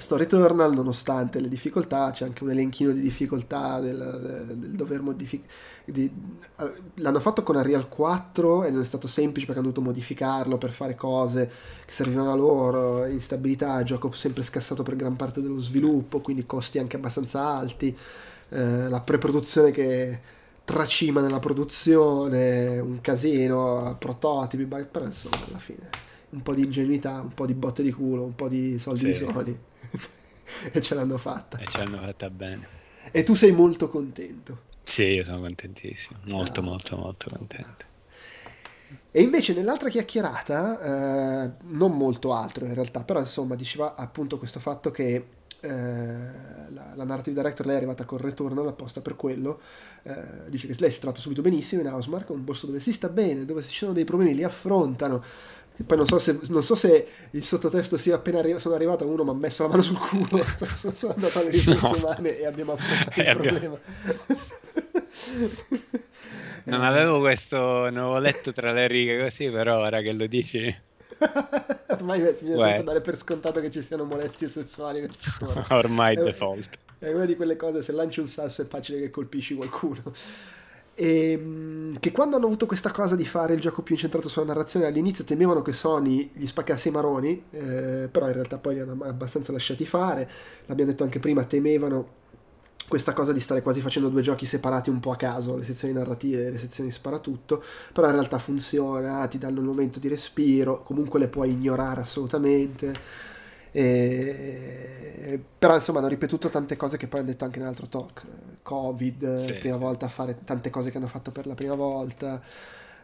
sto Returnal, nonostante le difficoltà, c'è anche un elenchino di difficoltà del, del dover modificare. Di... Eh, l'hanno fatto con Unreal 4 e non è stato semplice perché hanno dovuto modificarlo per fare cose che servivano a loro, instabilità, gioco sempre scassato per gran parte dello sviluppo, quindi costi anche abbastanza alti, eh, la preproduzione che tracima nella produzione, un casino, prototipi, però insomma alla fine un po' di ingenuità, un po' di botte di culo, un po' di soldi sì. di Sony e ce l'hanno fatta. E ce l'hanno fatta bene. E tu sei molto contento. Sì, io sono contentissimo, molto ah. molto molto contento. E invece nell'altra chiacchierata, eh, non molto altro in realtà, però insomma diceva appunto questo fatto che eh, la, la, narrative director lei è arrivata con Returnal apposta per quello eh, dice che lei si è trovata subito benissimo in Housemark un posto dove si sta bene dove ci sono dei problemi li affrontano poi non so, se, non so se il sottotesto sia appena arri- sono arrivato uno mi ha messo la mano sul culo. Sono andato alle risorse no. umane e abbiamo affrontato il eh, problema. Non avevo questo non avevo letto tra le righe così però ora che lo dici. Ormai mi viene sempre dare per scontato che ci siano molestie sessuali nel settore ormai è default. È una di quelle cose se lanci un sasso è facile che colpisci qualcuno e, ehm, che quando hanno avuto questa cosa di fare il gioco più incentrato sulla narrazione all'inizio temevano che Sony gli spaccasse i maroni eh, però in realtà poi li hanno abbastanza lasciati fare l'abbiamo detto anche prima temevano questa cosa di stare quasi facendo due giochi separati un po' a caso, le sezioni narrative e le sezioni sparatutto, però in realtà funziona, ti danno un momento di respiro, comunque le puoi ignorare assolutamente. E... Però insomma hanno ripetuto tante cose che poi hanno detto anche nell'altro talk. Covid, sì, prima sì. volta a fare tante cose che hanno fatto per la prima volta.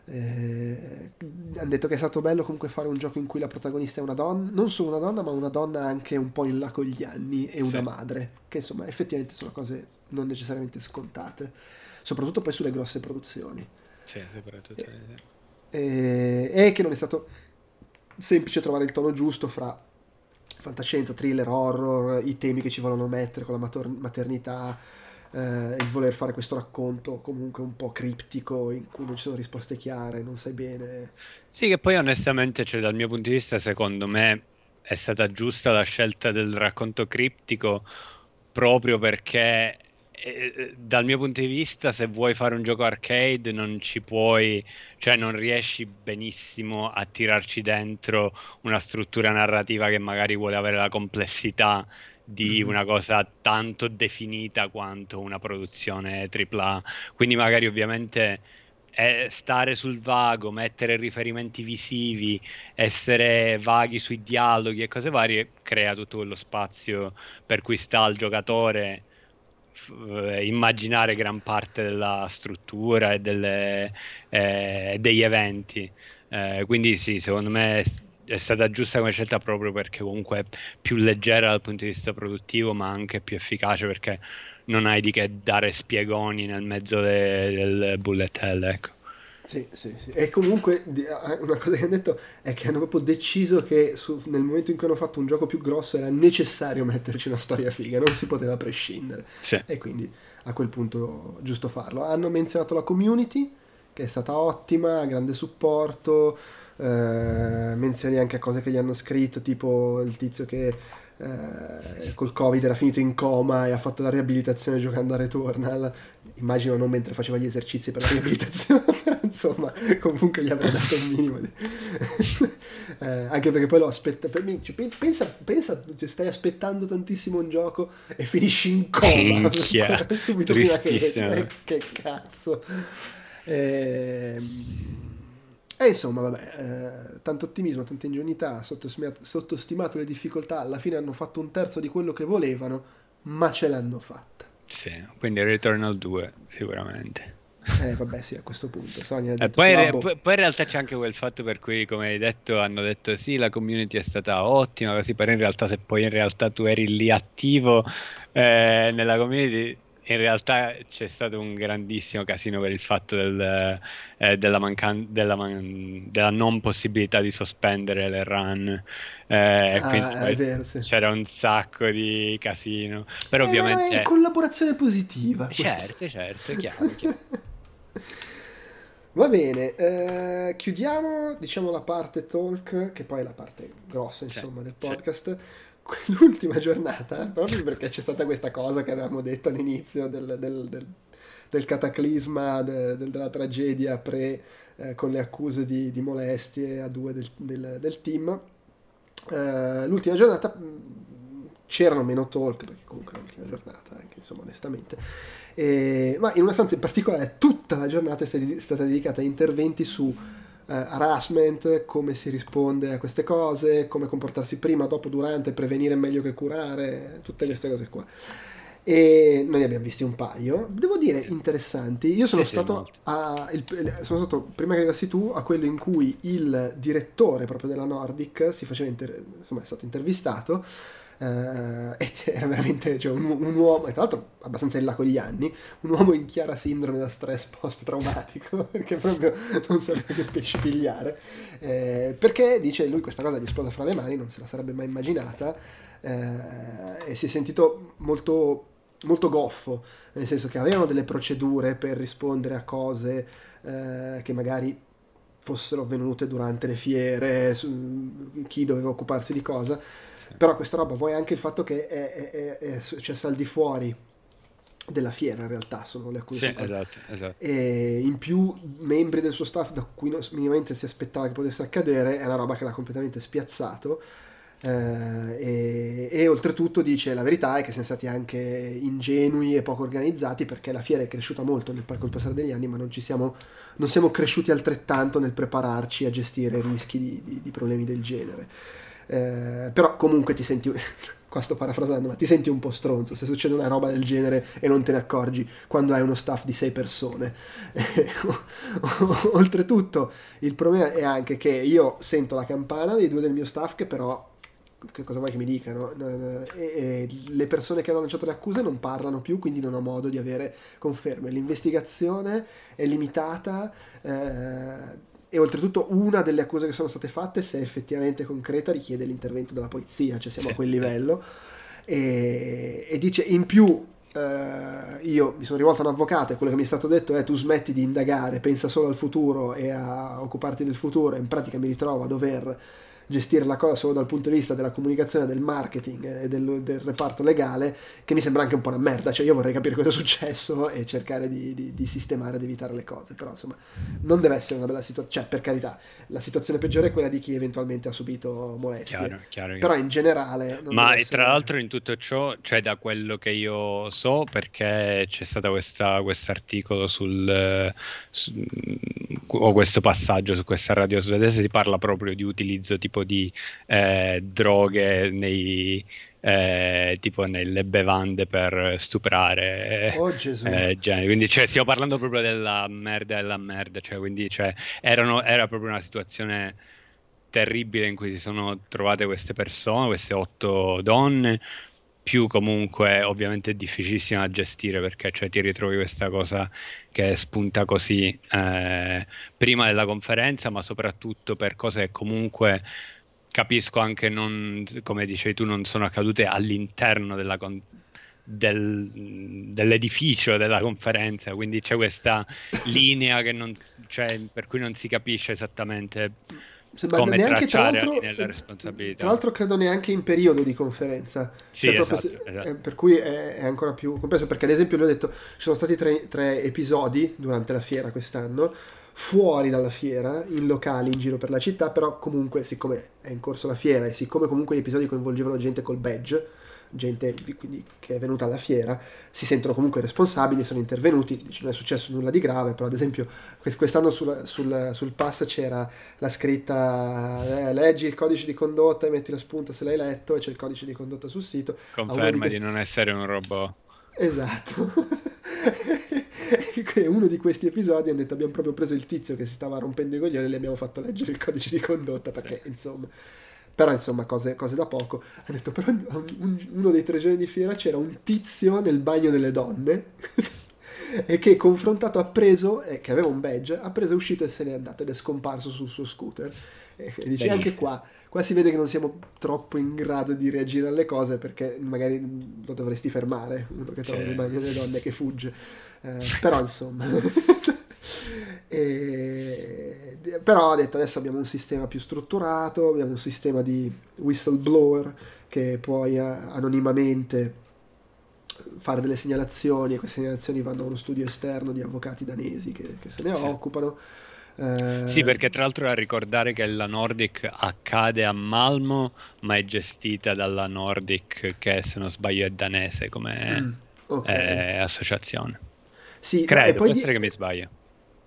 Eh, hanno detto che è stato bello comunque fare un gioco in cui la protagonista è una donna, non solo una donna, ma una donna anche un po' in là con gli anni e una sì. madre, che insomma effettivamente sono cose non necessariamente scontate, soprattutto poi sulle grosse produzioni. Sì, soprattutto. E, e, e che non è stato semplice trovare il tono giusto fra fantascienza, thriller, horror, i temi che ci vogliono mettere con la mater- maternità, eh, il voler fare questo racconto comunque un po' criptico in cui non ci sono risposte chiare, non sai bene. Sì, che poi onestamente, cioè, dal mio punto di vista, secondo me è stata giusta la scelta del racconto criptico proprio perché eh, dal mio punto di vista, se vuoi fare un gioco arcade, non ci puoi, cioè non riesci benissimo a tirarci dentro una struttura narrativa che magari vuole avere la complessità di mm-hmm. una cosa tanto definita quanto una produzione AAA. Quindi magari ovviamente è stare sul vago, mettere riferimenti visivi, essere vaghi sui dialoghi e cose varie crea tutto quello spazio per cui sta il giocatore eh, immaginare gran parte della struttura e delle, eh, degli eventi. Eh, quindi sì, secondo me è stata giusta come scelta proprio perché comunque è più leggera dal punto di vista produttivo, ma anche più efficace perché non hai di che dare spiegoni nel mezzo de- del bullet hell, ecco. Sì, sì, sì. E comunque una cosa che hanno detto è che hanno proprio deciso che su, nel momento in cui hanno fatto un gioco più grosso era necessario metterci una storia figa, non si poteva prescindere. Sì. E quindi a quel punto giusto farlo. Hanno menzionato la community, che è stata ottima, grande supporto, eh, menzioni anche cose che gli hanno scritto, tipo il tizio che eh, col covid era finito in coma e ha fatto la riabilitazione giocando a Returnal. Immagino non mentre faceva gli esercizi per la riabilitazione però insomma comunque gli avrei dato un minimo di... eh, anche perché poi lo aspetta per me, cioè, pensa, pensa cioè, stai aspettando tantissimo un gioco e finisci in coma. Subito prima che esca che cazzo. E, e insomma, vabbè, eh, tanto ottimismo, tanta ingenuità, sottostimato le difficoltà, alla fine hanno fatto un terzo di quello che volevano, ma ce l'hanno fatta. Sì, quindi Returnal 2 sicuramente. Eh vabbè sì, a questo punto. Sonia eh, poi, re- poi, poi, in realtà c'è anche quel fatto per cui, come hai detto, hanno detto sì, la community è stata ottima, così, però in realtà se poi in realtà tu eri lì attivo eh, nella community in realtà c'è stato un grandissimo casino per il fatto del, eh, della, mancan- della, man- della, non possibilità di sospendere le run. Eh, ah, vero, sì. C'era un sacco di casino. Però eh, ovviamente... È collaborazione positiva. Certo, certo, chiaro. chiaro. Va bene, eh, chiudiamo diciamo la parte talk, che poi è la parte grossa insomma del podcast l'ultima giornata, proprio perché c'è stata questa cosa che avevamo detto all'inizio del, del, del, del cataclisma, de, della tragedia pre, eh, con le accuse di, di, molestie a due del, team. Eh, l'ultima giornata c'erano meno talk, perché comunque era l'ultima giornata, anche insomma onestamente, e, ma in una stanza in particolare tutta la giornata è stata dedicata a interventi su eh, harassment, come si risponde a queste cose, come comportarsi prima, dopo, durante, prevenire meglio che curare, tutte queste cose qua. E noi ne abbiamo visti un paio, devo dire interessanti. Io sono, sì, stato, sì, a, il, sono stato, prima che arrivassi tu, a quello in cui il direttore proprio della Nordic si faceva inter- insomma, è stato intervistato Uh, e era veramente cioè, un, un, uomo, e tra l'altro abbastanza in là con gli anni, un uomo in chiara sindrome da stress post-traumatico, perché proprio non sapeva che pesci pigliare, eh, perché dice lui questa cosa gli esplosa fra le mani, non se la sarebbe mai immaginata, eh, e si è sentito molto, molto goffo, nel senso che avevano delle procedure per rispondere a cose eh, che magari fossero avvenute durante le fiere, su, chi doveva occuparsi di cosa, però questa roba vuoi anche il fatto che è, è, è, è successa al di fuori della fiera in realtà sono le accuse sì, esatto, esatto. e in più membri del suo staff da cui non, minimamente si aspettava che potesse accadere è una roba che l'ha completamente spiazzato eh, e, e, oltretutto dice la verità è che siamo stati anche ingenui e poco organizzati perché la fiera è cresciuta molto nel, col passare degli anni ma non, ci siamo, non siamo cresciuti altrettanto nel prepararci a gestire rischi di, di, di problemi del genere eh, però comunque ti senti, qua sto parafrasando, ma ti senti un po' stronzo se succede una roba del genere e non te ne accorgi quando hai uno staff di sei persone. Oltretutto il problema è anche che io sento la campana dei due del mio staff che però che cosa vuoi che mi dicano? Le persone che hanno lanciato le accuse non parlano più, quindi non ho modo di avere conferme. L'investigazione è limitata. Eh, e oltretutto una delle accuse che sono state fatte, se effettivamente concreta, richiede l'intervento della polizia, cioè siamo a quel livello. E, e dice in più Uh, io mi sono rivolto a un avvocato e quello che mi è stato detto è tu smetti di indagare, pensa solo al futuro e a occuparti del futuro e in pratica mi ritrovo a dover gestire la cosa solo dal punto di vista della comunicazione, del marketing e del, del, reparto legale, che mi sembra anche un po' una merda. Cioè, io vorrei capire cosa è successo e cercare di, di, di sistemare, di evitare le cose. Però, insomma, non deve essere una bella situazione. Cioè, per carità, la situazione peggiore è quella di chi eventualmente ha subito molestie. Chiaro, chiaro, Però in generale. Ma essere... tra l'altro, in tutto ciò, cioè, da quello che io so, perché c'è stato questo articolo sul. Su, o questo passaggio su questa radio svedese, si parla proprio di utilizzo tipo tipo di eh, droghe nei, eh, tipo nelle bevande per stuprare oh, Gesù. Eh, quindi cioè, stiamo parlando proprio della merda della merda. Cioè, quindi cioè, erano, era proprio una situazione terribile in cui si sono trovate queste persone queste otto donne più comunque ovviamente è difficilissima da gestire perché cioè, ti ritrovi questa cosa che spunta così eh, prima della conferenza ma soprattutto per cose che comunque capisco anche non, come dicevi tu non sono accadute all'interno della con- del, dell'edificio della conferenza. Quindi c'è questa linea non, cioè, per cui non si capisce esattamente come neanche, tra l'altro, nella responsabilità. Tra l'altro credo neanche in periodo di conferenza. Sì, cioè, esatto, se, esatto. Eh, per cui è, è, ancora più complesso, perché ad esempio lui ha detto ci sono stati tre, tre episodi durante la fiera quest'anno, fuori dalla fiera, in locali in giro per la città, però comunque siccome è in corso la fiera e siccome comunque gli episodi coinvolgevano gente col badge, gente quindi, che è venuta alla fiera, si sentono comunque responsabili, sono intervenuti, non è successo nulla di grave, però ad esempio quest'anno sul, sul, sul pass c'era la scritta eh, leggi il codice di condotta e metti la spunta se l'hai letto e c'è il codice di condotta sul sito. Conferma di, questi... di non essere un robot. Esatto. uno di questi episodi hanno detto abbiamo proprio preso il tizio che si stava rompendo i coglioni e gli abbiamo fatto leggere il codice di condotta perché sì. insomma però insomma cose, cose, da poco. Ha detto però un, uno dei tre giorni di fiera c'era un tizio nel bagno delle donne e che confrontato ha preso eh, che aveva un badge ha preso è uscito e se n'è andato ed è scomparso sul suo scooter. E, e dice anche qua qua si vede che non siamo troppo in grado di reagire alle cose perché magari lo dovresti fermare uno che trova nel bagno delle donne che fugge. Eh, però insomma. E, però ha detto adesso abbiamo un sistema più strutturato, abbiamo un sistema di whistleblower che puoi anonimamente fare delle segnalazioni e queste segnalazioni vanno a uno studio esterno di avvocati danesi che, che se ne sì. occupano. Eh... Sì, perché tra l'altro a ricordare che la Nordic accade a Malmo, ma è gestita dalla Nordic che se non sbaglio è danese come mm, okay. eh, associazione. Sì, Credo, no, può essere di... che mi sbaglio.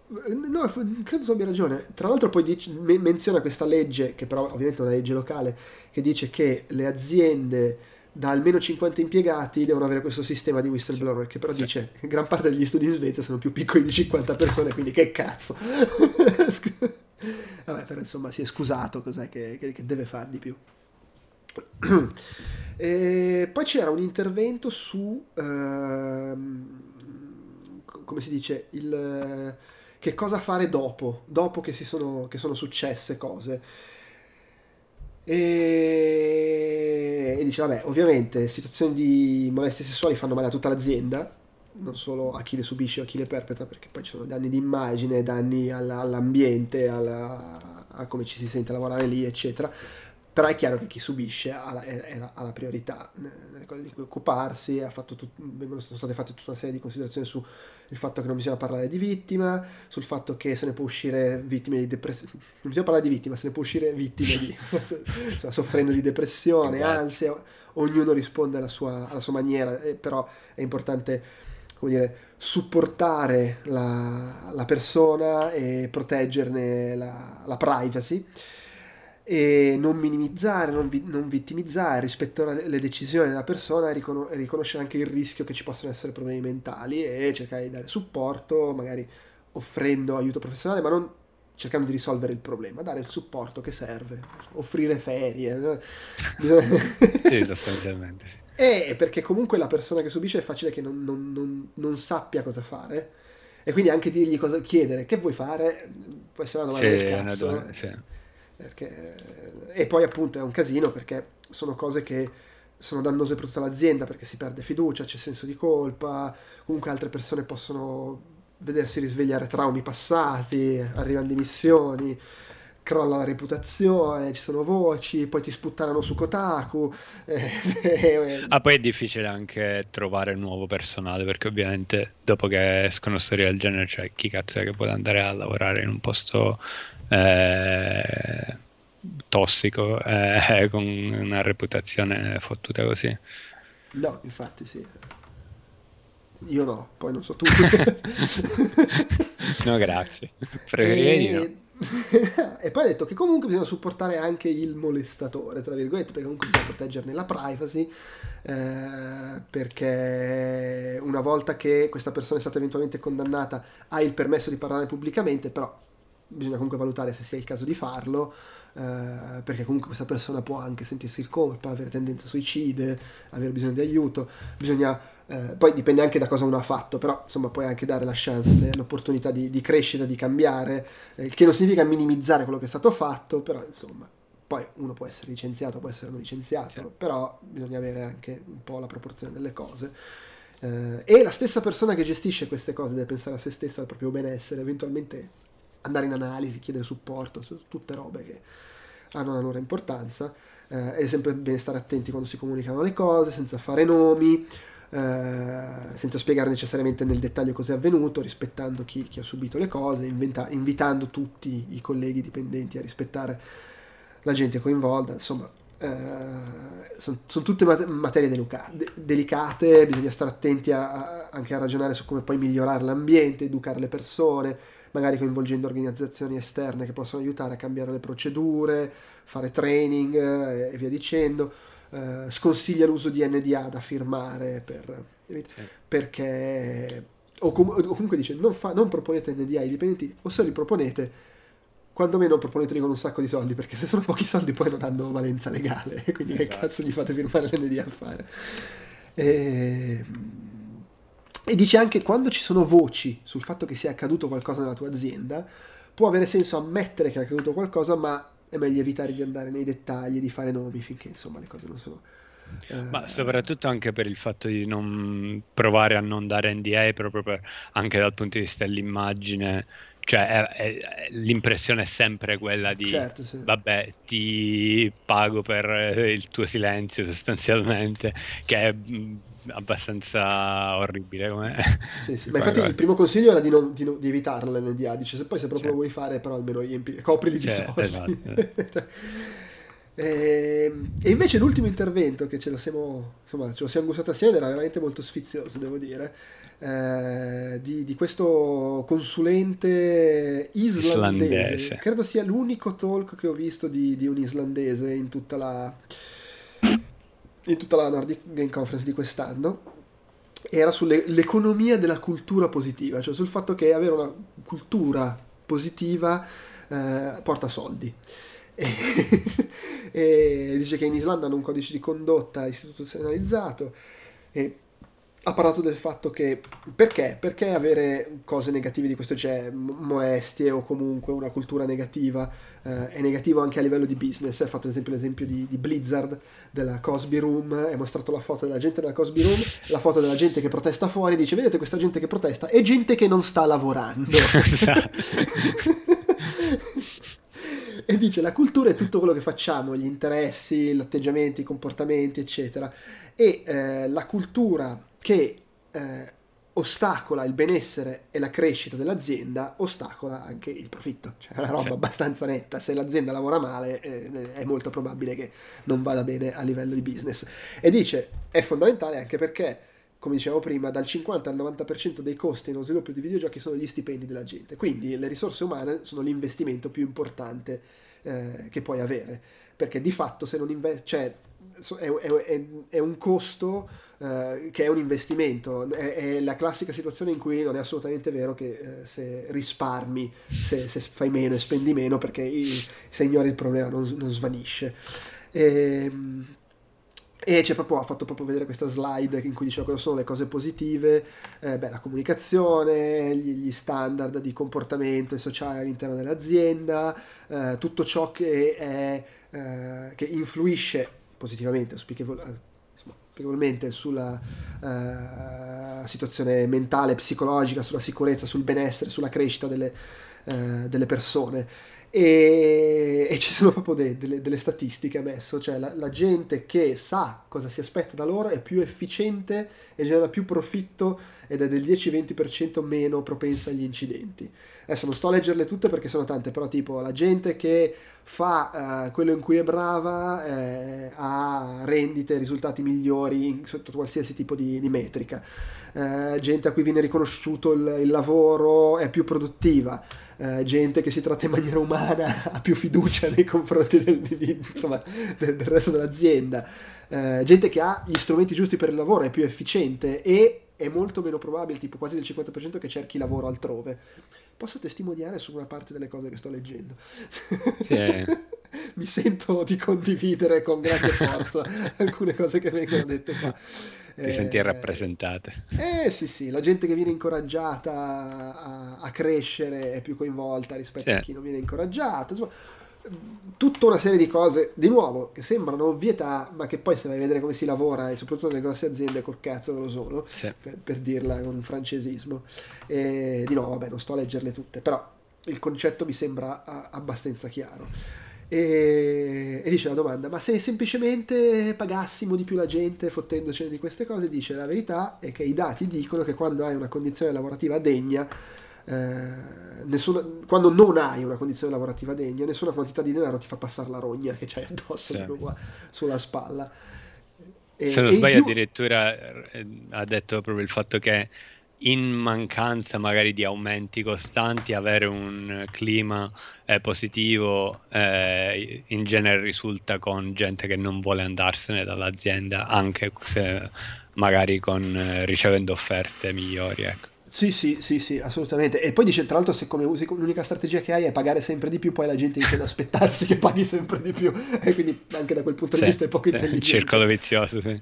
No, credo tu abbia ragione. Tra l'altro poi dice, me, menziona questa legge, che però ovviamente è una legge locale, che dice che le aziende da almeno 50 impiegati devono avere questo sistema di whistleblower, che però sì. dice che gran parte degli studi in Svezia sono più piccoli di 50 persone, quindi che cazzo. Vabbè, però insomma si è scusato, cos'è che, che, che deve fare di più. e poi c'era un intervento su... Ehm, come si dice? Il che cosa fare dopo, dopo che, sono, che sono successe cose. E... e dice, vabbè, ovviamente situazioni di molestie sessuali fanno male a tutta l'azienda, non solo a chi le subisce o a chi le perpetra, perché poi ci sono danni di immagine, danni alla, all'ambiente, alla, a come ci si sente lavorare lì, eccetera. Però è chiaro che chi subisce ha la, è, la, ha la priorità nelle cose di cui occuparsi, tut, sono state fatte tutta una serie di considerazioni sul fatto che non bisogna parlare di vittima, sul fatto che se ne può uscire vittime di depressione, non bisogna parlare di vittima, se ne può uscire vittime di, insomma, soffrendo di depressione, esatto. ansia, ognuno risponde alla sua, alla sua maniera, eh, però è importante come dire, supportare la, la persona e proteggerne la, la privacy e non minimizzare, non, vi, non vittimizzare, rispettare le decisioni della persona e riconos- riconoscere anche il rischio che ci possano essere problemi mentali e cercare di dare supporto, magari offrendo aiuto professionale, ma non cercando di risolvere il problema, dare il supporto che serve, offrire ferie. sì, sostanzialmente sì. E perché comunque la persona che subisce è facile che non, non, non, non sappia cosa fare e quindi anche dirgli cosa chiedere, che vuoi fare, può essere una domanda sì, del cazzo. Una domanda, sì perché... E poi appunto è un casino perché sono cose che sono dannose per tutta l'azienda perché si perde fiducia, c'è senso di colpa, comunque altre persone possono vedersi risvegliare traumi passati, arrivano dimissioni, crolla la reputazione, ci sono voci, poi ti sputtano su Kotaku. Eh, ah, poi è difficile anche trovare nuovo personale perché ovviamente dopo che escono storie del genere, cioè chi cazzo è che può andare a lavorare in un posto eh, tossico eh, con una reputazione fottuta così. No, infatti sì. Io no, poi non so tu. no, grazie. Preferirei e... no. e poi ha detto che comunque bisogna supportare anche il molestatore, tra virgolette, perché comunque bisogna proteggerne la privacy, eh, perché una volta che questa persona è stata eventualmente condannata ha il permesso di parlare pubblicamente, però bisogna comunque valutare se sia il caso di farlo, eh, perché comunque questa persona può anche sentirsi il colpa, avere tendenze suicide, avere bisogno di aiuto, bisogna, eh, poi dipende anche da cosa uno ha fatto, però insomma puoi anche dare la chance, l'opportunità di, di crescita, di cambiare, eh, che non significa minimizzare quello che è stato fatto, però insomma poi uno può essere licenziato, può essere non licenziato, sì. però bisogna avere anche un po' la proporzione delle cose. Eh, e la stessa persona che gestisce queste cose deve pensare a se stessa, al proprio benessere, eventualmente andare in analisi, chiedere supporto, tutte robe che hanno una loro importanza. Eh, è sempre bene stare attenti quando si comunicano le cose, senza fare nomi, eh, senza spiegare necessariamente nel dettaglio cosa è avvenuto, rispettando chi, chi ha subito le cose, inventa, invitando tutti i colleghi dipendenti a rispettare la gente coinvolta, insomma. Eh, sono son tutte materie deluca- de- delicate, bisogna stare attenti a, a, anche a ragionare su come poi migliorare l'ambiente, educare le persone, magari coinvolgendo organizzazioni esterne che possono aiutare a cambiare le procedure, fare training eh, e via dicendo. Eh, sconsiglia l'uso di NDA da firmare per, sì. perché o, com- o, comunque dice non, fa, non proponete NDA ai dipendenti o se li proponete quantomeno proponeteli con un sacco di soldi perché se sono pochi soldi poi non hanno valenza legale quindi esatto. che cazzo gli fate firmare l'NDA a fare e e dice anche quando ci sono voci sul fatto che sia accaduto qualcosa nella tua azienda, può avere senso ammettere che è accaduto qualcosa, ma è meglio evitare di andare nei dettagli, di fare nomi finché insomma le cose non sono... Ma soprattutto anche per il fatto di non provare a non dare NDA proprio per, anche dal punto di vista dell'immagine cioè, è, è, l'impressione è sempre quella di, certo, sì. vabbè, ti pago per il tuo silenzio sostanzialmente, che è mm, abbastanza orribile. Come... Sì, sì. Ma infatti il primo consiglio era di, non, di, di evitarlo l'NDA, dice se poi se proprio lo vuoi fare, però almeno riempi, coprili di certo, soldi. Esatto. e, ehm, e, invece l'ultimo intervento che ce lo siamo, insomma, ce lo siamo gustato assieme era veramente molto sfizioso, devo dire eh, di, di, questo consulente islandese. islandese. Credo sia l'unico talk che ho visto di, di un islandese in tutta la in tutta la Nordic Game Conference di quest'anno era sull'economia della cultura positiva, cioè sul fatto che avere una cultura positiva eh, porta soldi. E, e, dice che in Islanda hanno un codice di condotta istituzionalizzato e ha parlato del fatto che perché? Perché avere cose negative di questo genere, molestie o comunque una cultura negativa eh, è negativo anche a livello di business. Ha fatto ad esempio l'esempio di, di Blizzard della Cosby Room, ha mostrato la foto della gente della Cosby Room, la foto della gente che protesta fuori, dice vedete questa gente che protesta è gente che non sta lavorando. Esatto. e dice la cultura è tutto quello che facciamo, gli interessi, gli atteggiamenti, i comportamenti, eccetera. E eh, la cultura che eh, ostacola il benessere e la crescita dell'azienda, ostacola anche il profitto. Cioè è una roba sì. abbastanza netta. Se l'azienda lavora male, eh, è molto probabile che non vada bene a livello di business. E dice, è fondamentale anche perché, come dicevo prima, dal 50 al 90% dei costi nello sviluppo di videogiochi sono gli stipendi della gente. Quindi le risorse umane sono l'investimento più importante eh, che puoi avere. Perché di fatto se non investi... Cioè, è, è, è un costo eh, che è un investimento. È, è, la classica situazione in cui non è assolutamente vero che eh, se risparmi, se, se, fai meno e spendi meno, perché i, se ignori il problema non, non svanisce. E, ehm, e proprio, ha fatto proprio vedere questa slide in cui diceva cosa sono le cose positive, eh, beh, la comunicazione, gli, gli, standard di comportamento e sociale all'interno dell'azienda, eh, tutto ciò che, è, eh, che influisce positivamente, spiegabilmente sulla uh, situazione mentale, psicologica, sulla sicurezza, sul benessere, sulla crescita delle, uh, delle persone. E, e, ci sono proprio de, de, delle statistiche messo, cioè la, la, gente che sa cosa si aspetta da loro è più efficiente e genera più profitto ed è del 10-20% meno propensa agli incidenti. Adesso non sto a leggerle tutte perché sono tante, però tipo la gente che fa uh, quello in cui è brava eh, ha rendite, risultati migliori in, sotto qualsiasi tipo di, di metrica. Uh, gente a cui viene riconosciuto il, il lavoro è più produttiva. Uh, gente che si tratta in maniera umana ha più fiducia nei confronti del, di, insomma, del, del resto dell'azienda. gente che ha gli strumenti giusti per il lavoro è più efficiente e è molto meno probabile, tipo quasi del 50%, che cerchi lavoro altrove. Posso testimoniare su una parte delle cose che sto leggendo. Sì. Mi sento di condividere con grande forza alcune cose che vengono dette qua. Ti eh, senti rappresentate. Eh sì, sì, la gente che viene incoraggiata a, a crescere è più coinvolta rispetto sì. a chi non viene incoraggiato. Insomma, tutta una serie di cose, di nuovo, che sembrano ovvietà, ma che poi se vai a vedere come si lavora, e soprattutto nelle grosse aziende, col cazzo che lo sono, sì. per, per, dirla con francesismo. E, di nuovo, vabbè, non sto a leggerle tutte, però il concetto mi sembra a, abbastanza chiaro. E, e, dice la domanda, ma se semplicemente pagassimo di più la gente fottendocene di queste cose, dice la verità è che i dati dicono che quando hai una condizione lavorativa degna, eh, nessuna, quando non hai una condizione lavorativa degna, nessuna quantità di denaro ti fa passare la rogna che c'hai addosso sì. qua, sulla spalla. E, Se non sbaglio, più... addirittura eh, ha detto proprio il fatto che in mancanza magari di aumenti costanti, avere un clima eh, positivo eh, in genere risulta con gente che non vuole andarsene dall'azienda, anche se magari con, eh, ricevendo offerte migliori. Ecco. Sì, sì, sì, sì, assolutamente. E poi dice, tra l'altro, se come usi l'unica strategia che hai è pagare sempre di più, poi la gente inizia ad aspettarsi che paghi sempre di più. E quindi anche da quel punto sì, di vista è poco sì, intelligente. Circolo vizioso, sì.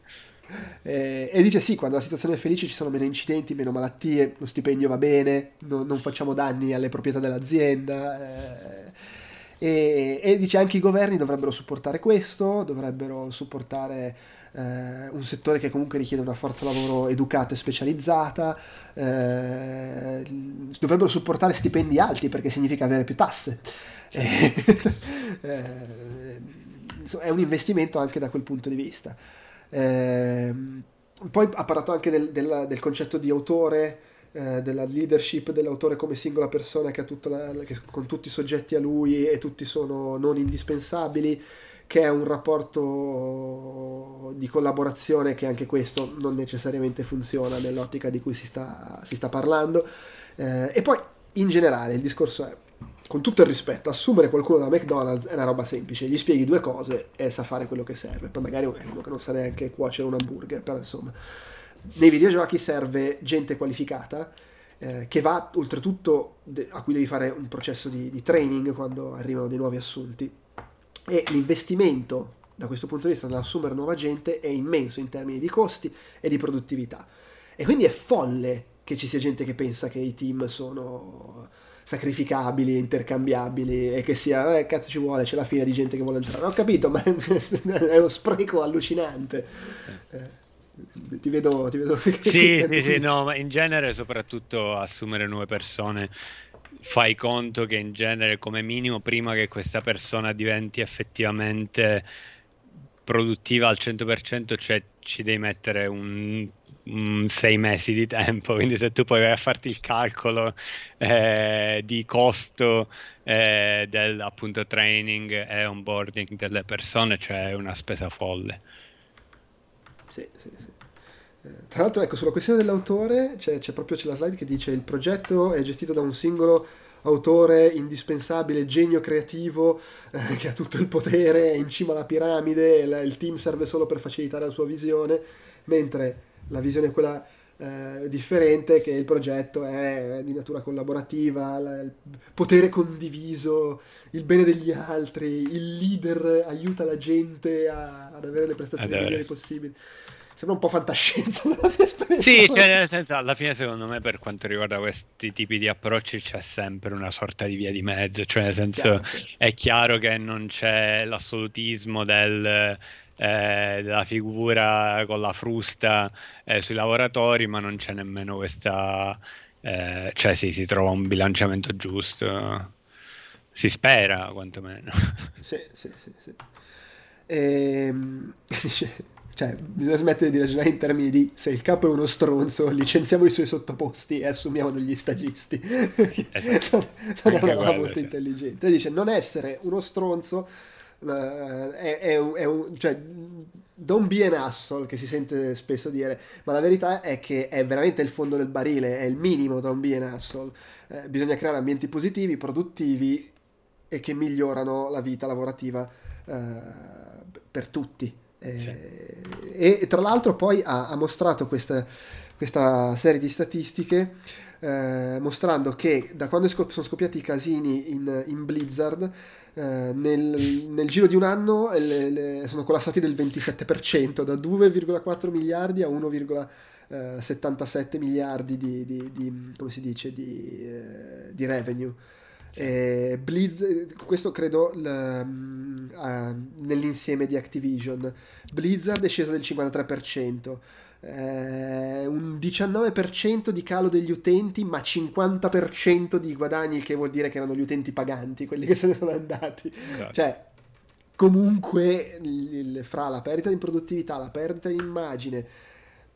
Eh, e dice sì, quando la situazione è felice ci sono meno incidenti, meno malattie, lo stipendio va bene, no, non facciamo danni alle proprietà dell'azienda. Eh, e, e, dice anche i governi dovrebbero supportare questo, dovrebbero supportare eh, un settore che comunque richiede una forza lavoro educata e specializzata, eh, dovrebbero supportare stipendi alti perché significa avere più tasse. Eh, è un investimento anche da quel punto di vista. Eh, poi ha parlato anche del, del, del concetto di autore, eh, della leadership dell'autore come singola persona che, la, che, con tutti i soggetti a lui e tutti sono non indispensabili, che è un rapporto di collaborazione che anche questo non necessariamente funziona nell'ottica di cui si sta, si sta parlando. Eh, e poi in generale il discorso è con tutto il rispetto, assumere qualcuno da McDonald's è una roba semplice, gli spieghi due cose e sa fare quello che serve. Poi magari è uno che non sa neanche cuocere un hamburger, però insomma. Nei videogiochi serve gente qualificata eh, che va oltretutto de- a cui devi fare un processo di, di training quando arrivano dei nuovi assunti. E l'investimento da questo punto di vista nell'assumere nuova gente è immenso in termini di costi e di produttività. E quindi è folle che ci sia gente che pensa che i team sono sacrificabili, intercambiabili e che sia, eh, cazzo ci vuole, c'è la fila di gente che vuole entrare. Ho capito, ma è uno spreco allucinante. Eh, ti vedo, ti vedo sì, sì, sì, no, ma in genere soprattutto assumere nuove persone fai conto che in genere come minimo prima che questa persona diventi effettivamente produttiva al 100%, cioè ci devi mettere un, un, sei mesi di tempo, quindi se tu poi vai a farti il calcolo eh, di costo eh, del appunto training e onboarding delle persone, cioè è una spesa folle. Sì, sì, sì. Eh, tra l'altro, ecco, sulla questione dell'autore c'è, c'è proprio c'è la slide che dice il progetto è gestito da un singolo autore indispensabile, genio creativo, eh, che ha tutto il potere, è in cima alla piramide, il, il team serve solo per facilitare la sua visione, mentre la visione è quella eh, differente, che il progetto è di natura collaborativa, la, il potere condiviso, il bene degli altri, il leader aiuta la gente a, ad avere le prestazioni migliori possibili sembra un po' fantascienza. Sì, cioè, nel senso, alla fine secondo me per quanto riguarda questi tipi di approcci c'è sempre una sorta di via di mezzo, cioè nel senso chiaro, sì. è chiaro che non c'è l'assolutismo del... Eh, della figura con la frusta eh, sui lavoratori, ma non c'è nemmeno questa, eh, cioè sì, si trova un bilanciamento giusto, si spera quantomeno. Sì, sì, sì. sì. Ehm, Cioè, bisogna smettere di ragionare in termini di se il capo è uno stronzo, licenziamo i suoi sottoposti e assumiamo degli stagisti. Esatto. non è una cosa molto intelligente. Dice, non essere uno stronzo uh, è, è, è, un... Cioè, don't be an asshole, che si sente spesso dire, ma la verità è che è veramente il fondo del barile, è il minimo don't be an asshole. Eh, bisogna creare ambienti positivi, produttivi e che migliorano la vita lavorativa uh, per tutti. Eh, e tra l'altro poi ha, ha mostrato questa, questa, serie di statistiche eh, mostrando che da quando sono scoppiati i casini in, in Blizzard eh, nel, nel, giro di un anno le, le, sono collassati del 27% da 2,4 miliardi a 1,77 miliardi di, di, di, dice, di, eh, di revenue eh, Blizz, questo credo l, uh, nell'insieme di Activision. Blizzard è sceso del 53%, eh, un 19% di calo degli utenti, ma 50% di guadagni, che vuol dire che erano gli utenti paganti, quelli che se ne sono andati. Esatto. Cioè, comunque, il- il- fra la perdita di produttività, la perdita di immagine,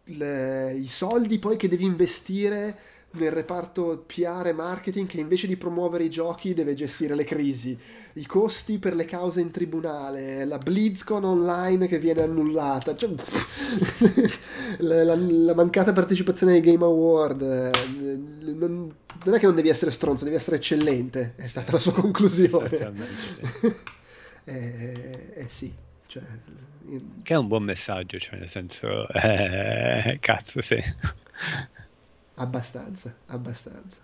le- i soldi poi che devi investire nel reparto PR e marketing che invece di promuovere i giochi deve gestire le crisi, i costi per le cause in tribunale, la BlizzCon online che viene annullata, cioè, la, la- la mancata partecipazione ai Game Award, eh, non, non è che non devi essere stronzo, devi essere eccellente, è stata la sua conclusione. Eh, eh sì, cioè, io- Che è un buon messaggio, cioè nel senso, eh, cazzo, sì. Abbastanza, abbastanza.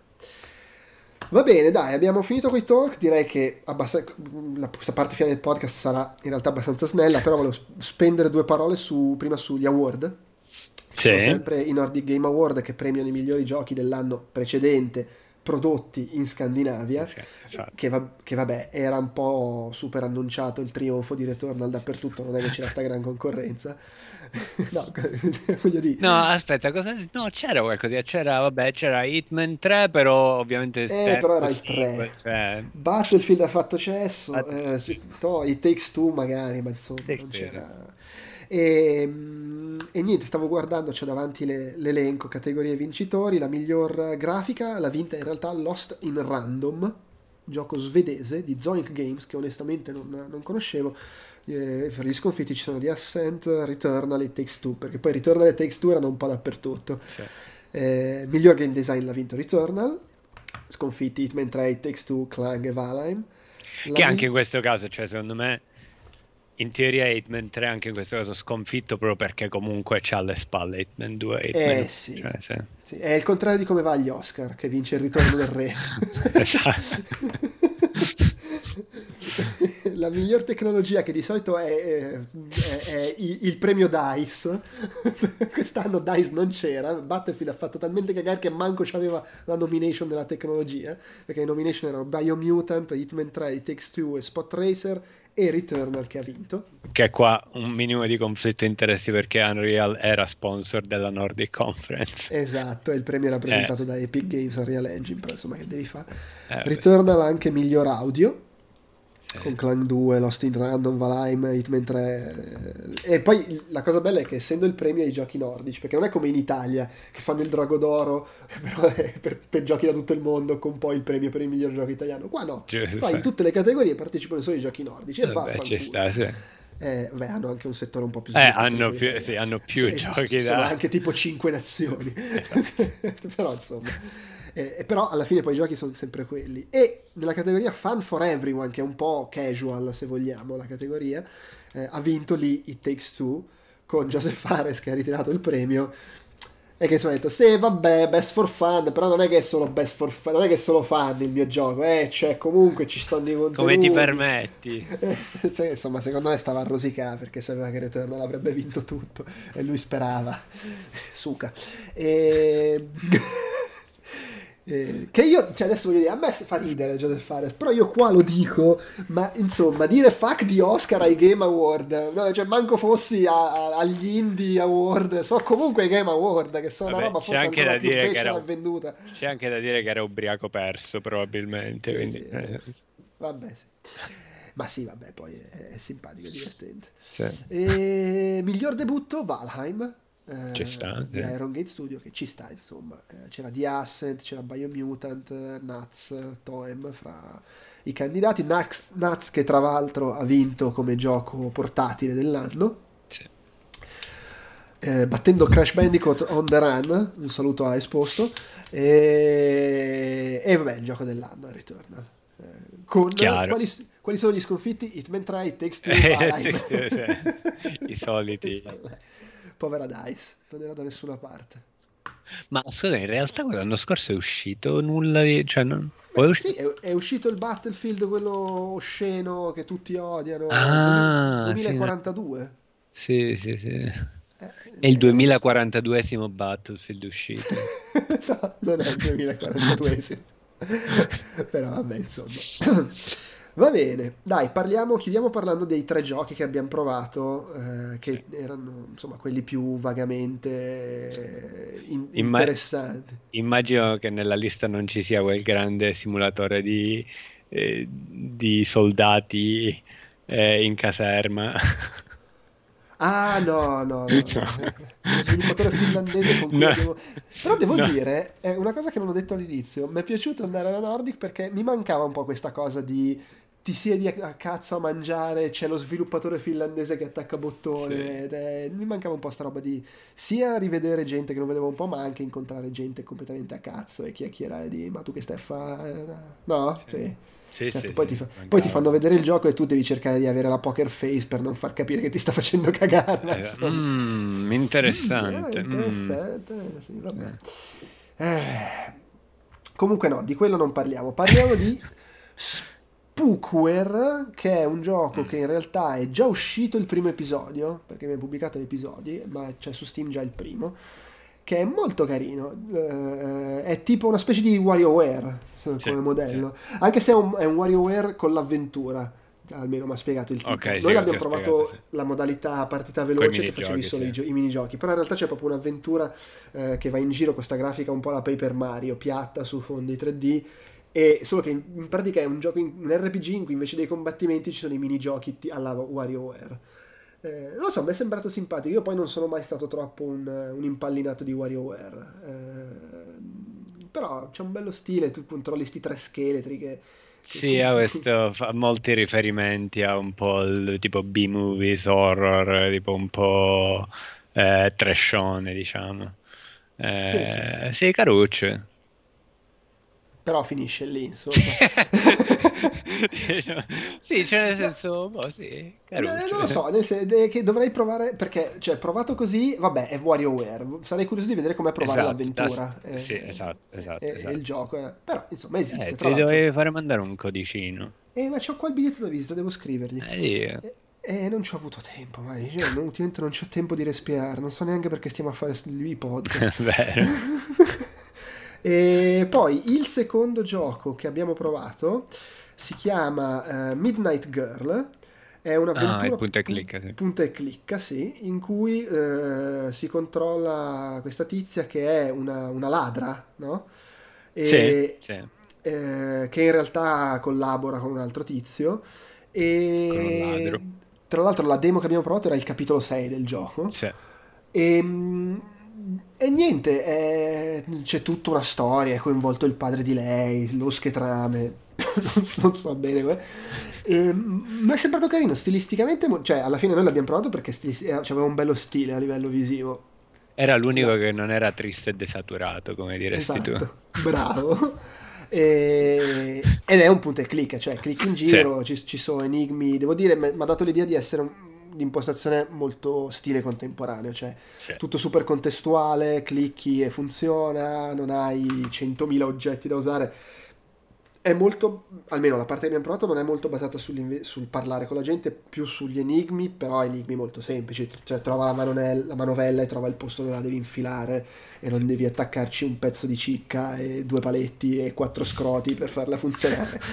Va bene, dai, abbiamo finito con i talk. Direi che abbast- la, questa parte finale del podcast sarà in realtà abbastanza snella, però volevo spendere due parole su, prima sugli award. Ci sono Sì. sempre i Nordic Game Award che premiano i migliori giochi dell'anno precedente prodotti in Scandinavia. Sì, esatto. Che, va- che vabbè, era un po' super annunciato il trionfo di Returnal dappertutto, non è che c'era sta gran concorrenza. no, voglio dire. No, aspetta, cosa... No, c'era qualcosa, c'era, vabbè, c'era Hitman 3, però ovviamente... Eh, però era il sequel, 3. Cioè, Battlefield ha fatto cesso, Battlefield, eh, sì. to- i Takes Two magari, ma insomma non c'era. E, mm, e niente, stavo guardando, c'è davanti le- l'elenco, categorie vincitori, la miglior grafica l'ha vinta in realtà Lost in Random, gioco svedese di Zoink Games che onestamente non, non conoscevo. Eh, per gli sconfitti ci sono The Ascent, Returnal e Takes Two, perché poi Returnal e Takes Two erano un po' dappertutto. sì. Eh, miglior game design l'ha vinto Returnal, sconfitti Hitman 3, Takes Two, Clang e Valheim. La Che anche in questo caso, cioè, secondo me, in teoria Hitman 3 anche in questo caso sconfitto proprio perché comunque c'ha alle spalle Hitman 2 e Hitman Eh sì. cioè, sì. Sì, è il contrario di come va agli Oscar, che vince il ritorno del re. Esatto. La miglior tecnologia che di solito è, è- è- il premio DICE, quest'anno DICE non c'era, Battlefield ha fatto talmente cagare che manco c'aveva la nomination della tecnologia, perché le nomination erano Biomutant, Hitman 3, It Takes Two e Spot Racer e Returnal che ha vinto. Che qua un minimo di conflitto di interessi perché Unreal era sponsor della Nordic Conference. Esatto, e il premio era presentato da Epic Games Unreal Engine, però insomma che devi fare? Eh, Returnal ha anche miglior audio, sì. con Clan 2, Lost in Random, Valheim, Hitman 3. eh, E poi la cosa bella è che essendo il premio ai giochi nordici, perché non è come in Italia che fanno il Drago d'Oro è per, per giochi da tutto il mondo con poi il premio per il miglior gioco italiano. Qua no, Giusto. qua in tutte le categorie partecipano solo i giochi nordici. E Vabbè, vaffanculo. ci sta, sì. Eh, beh, hanno anche un settore un po' più Eh, sviluppato hanno di più, sì, hanno più Sì, giochi da... anche tipo 5 nazioni. Esatto. però insomma. Eh, eh, però alla fine poi i giochi sono sempre quelli. E nella categoria Fun for Everyone, che è un po' casual se vogliamo la categoria, eh, ha vinto lì It Takes Two con Joseph Fares che ha ritirato il premio. E che insomma ha detto, sì vabbè, best for fun, però non è che è solo best for fun, non è che è solo fun il mio gioco, eh, cioè comunque ci stanno i contenuti. Come ti permetti? Sì, insomma, secondo me stava a rosicare perché sapeva che Returnal avrebbe vinto tutto e lui sperava. Suca. E... eh, che io, cioè adesso voglio dire, a me fa ridere Joseph Fares, però io qua lo dico, ma insomma, dire fuck di Oscar ai Game Award, no, cioè manco fossi a- a- agli Indie Award, so comunque ai Game Award, che sono Vabbè, una roba forse anche da più dire che era- venduta. C'è anche da dire che era ubriaco perso, probabilmente. Sì, quindi, sì, eh, Vabbè, sì. Ma sì, vabbè, poi è, è simpatico, divertente. sì. E miglior debutto Valheim eh, Ci sta, di sì. Iron Gate Studio che ci sta insomma. Eh, c'era The Ascent c'era Biomutant eh, Nuts Toem fra i candidati. Nuts, Nuts che tra l'altro ha vinto come gioco portatile dell'anno. Eh, battendo Crash Bandicoot on the Run un saluto a Esposto. E, e vabbè il gioco dell'anno Returnal Eh, con quali, quali sono gli sconfitti? Hitman 3, It Takes Two, Eh. I soliti. Povera Dice, non era da nessuna parte. Ma scusa, in realtà quell'anno scorso è uscito nulla di... Cioè, non... o è Beh, uscito- sì, è, è uscito il Battlefield, quello osceno che tutti odiano, Ah, 2042. Sì, sì, sì. Eh, È il eh, 2042esimo Battlefield uscito. no, non è il 2042esimo. Però vabbè, insomma. Va bene, dai, parliamo, chiudiamo parlando dei tre giochi che abbiamo provato, eh, che erano insomma quelli più vagamente in- Imma- interessanti. immagino che nella lista non ci sia quel grande simulatore di, eh, di soldati eh, in caserma. Ah, no, no, no, no. Lo sviluppatore finlandese con cui No. abbiamo... Però devo No. dire, è una cosa che non ho detto all'inizio, mi è piaciuto andare alla Nordic perché mi mancava un po' questa cosa di ti siedi a cazzo a mangiare, c'è lo sviluppatore finlandese che attacca bottone, Sì. è- mi mancava un po' sta roba di sia rivedere gente che non vedevo un po', ma anche incontrare gente completamente a cazzo e chiacchierare di ma tu che stai a fare? No? Sì. Sì. Sì, Certo, sì, poi, sì, ti fa- poi ti fanno vedere il gioco e tu devi cercare di avere la poker face per non far capire che ti sta facendo cagare. Eh, mm, Mm, interessante. eh, mm. interessante, sì, vabbè. Eh, comunque no, di quello non parliamo. Parliamo di Spookware, che è un gioco Mm. che in realtà è già uscito il primo episodio, perché abbiamo pubblicato gli episodi, ma c'è su Steam già il primo, che è molto carino. Eh, è tipo una specie di WarioWare Sì, come modello, anche se è un, è un WarioWare con l'avventura. Almeno mi ha spiegato il tipo. Ok, sì, Noi sì, abbiamo provato spiegato, sì. la modalità partita veloce che facevi solo sì. i, gio- i minigiochi, però in realtà c'è proprio un'avventura eh, che va in giro questa grafica un po' la Paper Mario, piatta su fondi 3D, e solo che in, pratica è un gioco, in, un RPG in cui invece dei combattimenti ci sono i minigiochi alla WarioWare. Eh, non lo so, mi è sembrato simpatico. Io poi non sono mai stato troppo un, un impallinato di WarioWare. Eh, però c'è un bello stile, tu controlli sti tre scheletri che... Sì, ha questo, fa molti riferimenti a un po' il tipo B-movies, horror, tipo un po' eh, trashone, diciamo. Eh, sì, caruccio. Però finisce lì, insomma. sì, cioè nel senso, boh, sì, Eh, non lo so, nel sen- è che dovrei provare perché, cioè, provato così, vabbè, è WarioWare. Sarei curioso di vedere com'è provare Esatto, l'avventura. das- sì, esatto, esatto, e- e esatto. il gioco, eh. però insomma esiste. Eh, tra ti l'altro. dovevi fare mandare un codicino. Eh, ma c'ho qua il biglietto da visita, devo scrivergli. Eh, Dio. E e non ci ho avuto tempo, ma cioè, non- ultimamente non c'ho tempo di respirare, non so neanche perché stiamo a fare i podcast. Vero. E poi il secondo gioco che abbiamo provato si chiama eh, Midnight Girl. È un'avventura Ah, punta e clicca, sì. punta e clicca, sì, in cui eh, si controlla questa tizia che è una, una ladra, no? E, Sì, sì. eh, che in realtà collabora con un altro tizio. E Con un ladro. tra l'altro la demo che abbiamo provato era il capitolo 6 del gioco. Sì. E, mm, e niente, è- c'è tutta una storia, è coinvolto il padre di lei, lo schetrame, non, so bene. eh. E, mm, mi è sembrato carino stilisticamente, cioè alla fine noi l'abbiamo provato perché stilis- eh, aveva un bello stile a livello visivo. Era l'unico che non era triste e desaturato, come diresti tu. Esatto, bravo. E- ed è un punto e clicca, cioè clicchi in giro, ci, ci sono enigmi, devo dire, mi ha dato l'idea di essere un- di impostazione molto stile contemporaneo, cioè Sì. tutto super contestuale, clicchi e funziona, non hai 100.000 oggetti da usare. È molto, almeno la parte che abbiamo provato, non è molto basata sul parlare con la gente, più sugli enigmi, però enigmi molto semplici. Cioè, trova la, manonella- la manovella e trova il posto dove la devi infilare e non devi attaccarci un pezzo di cicca e due paletti e quattro scroti per farla funzionare.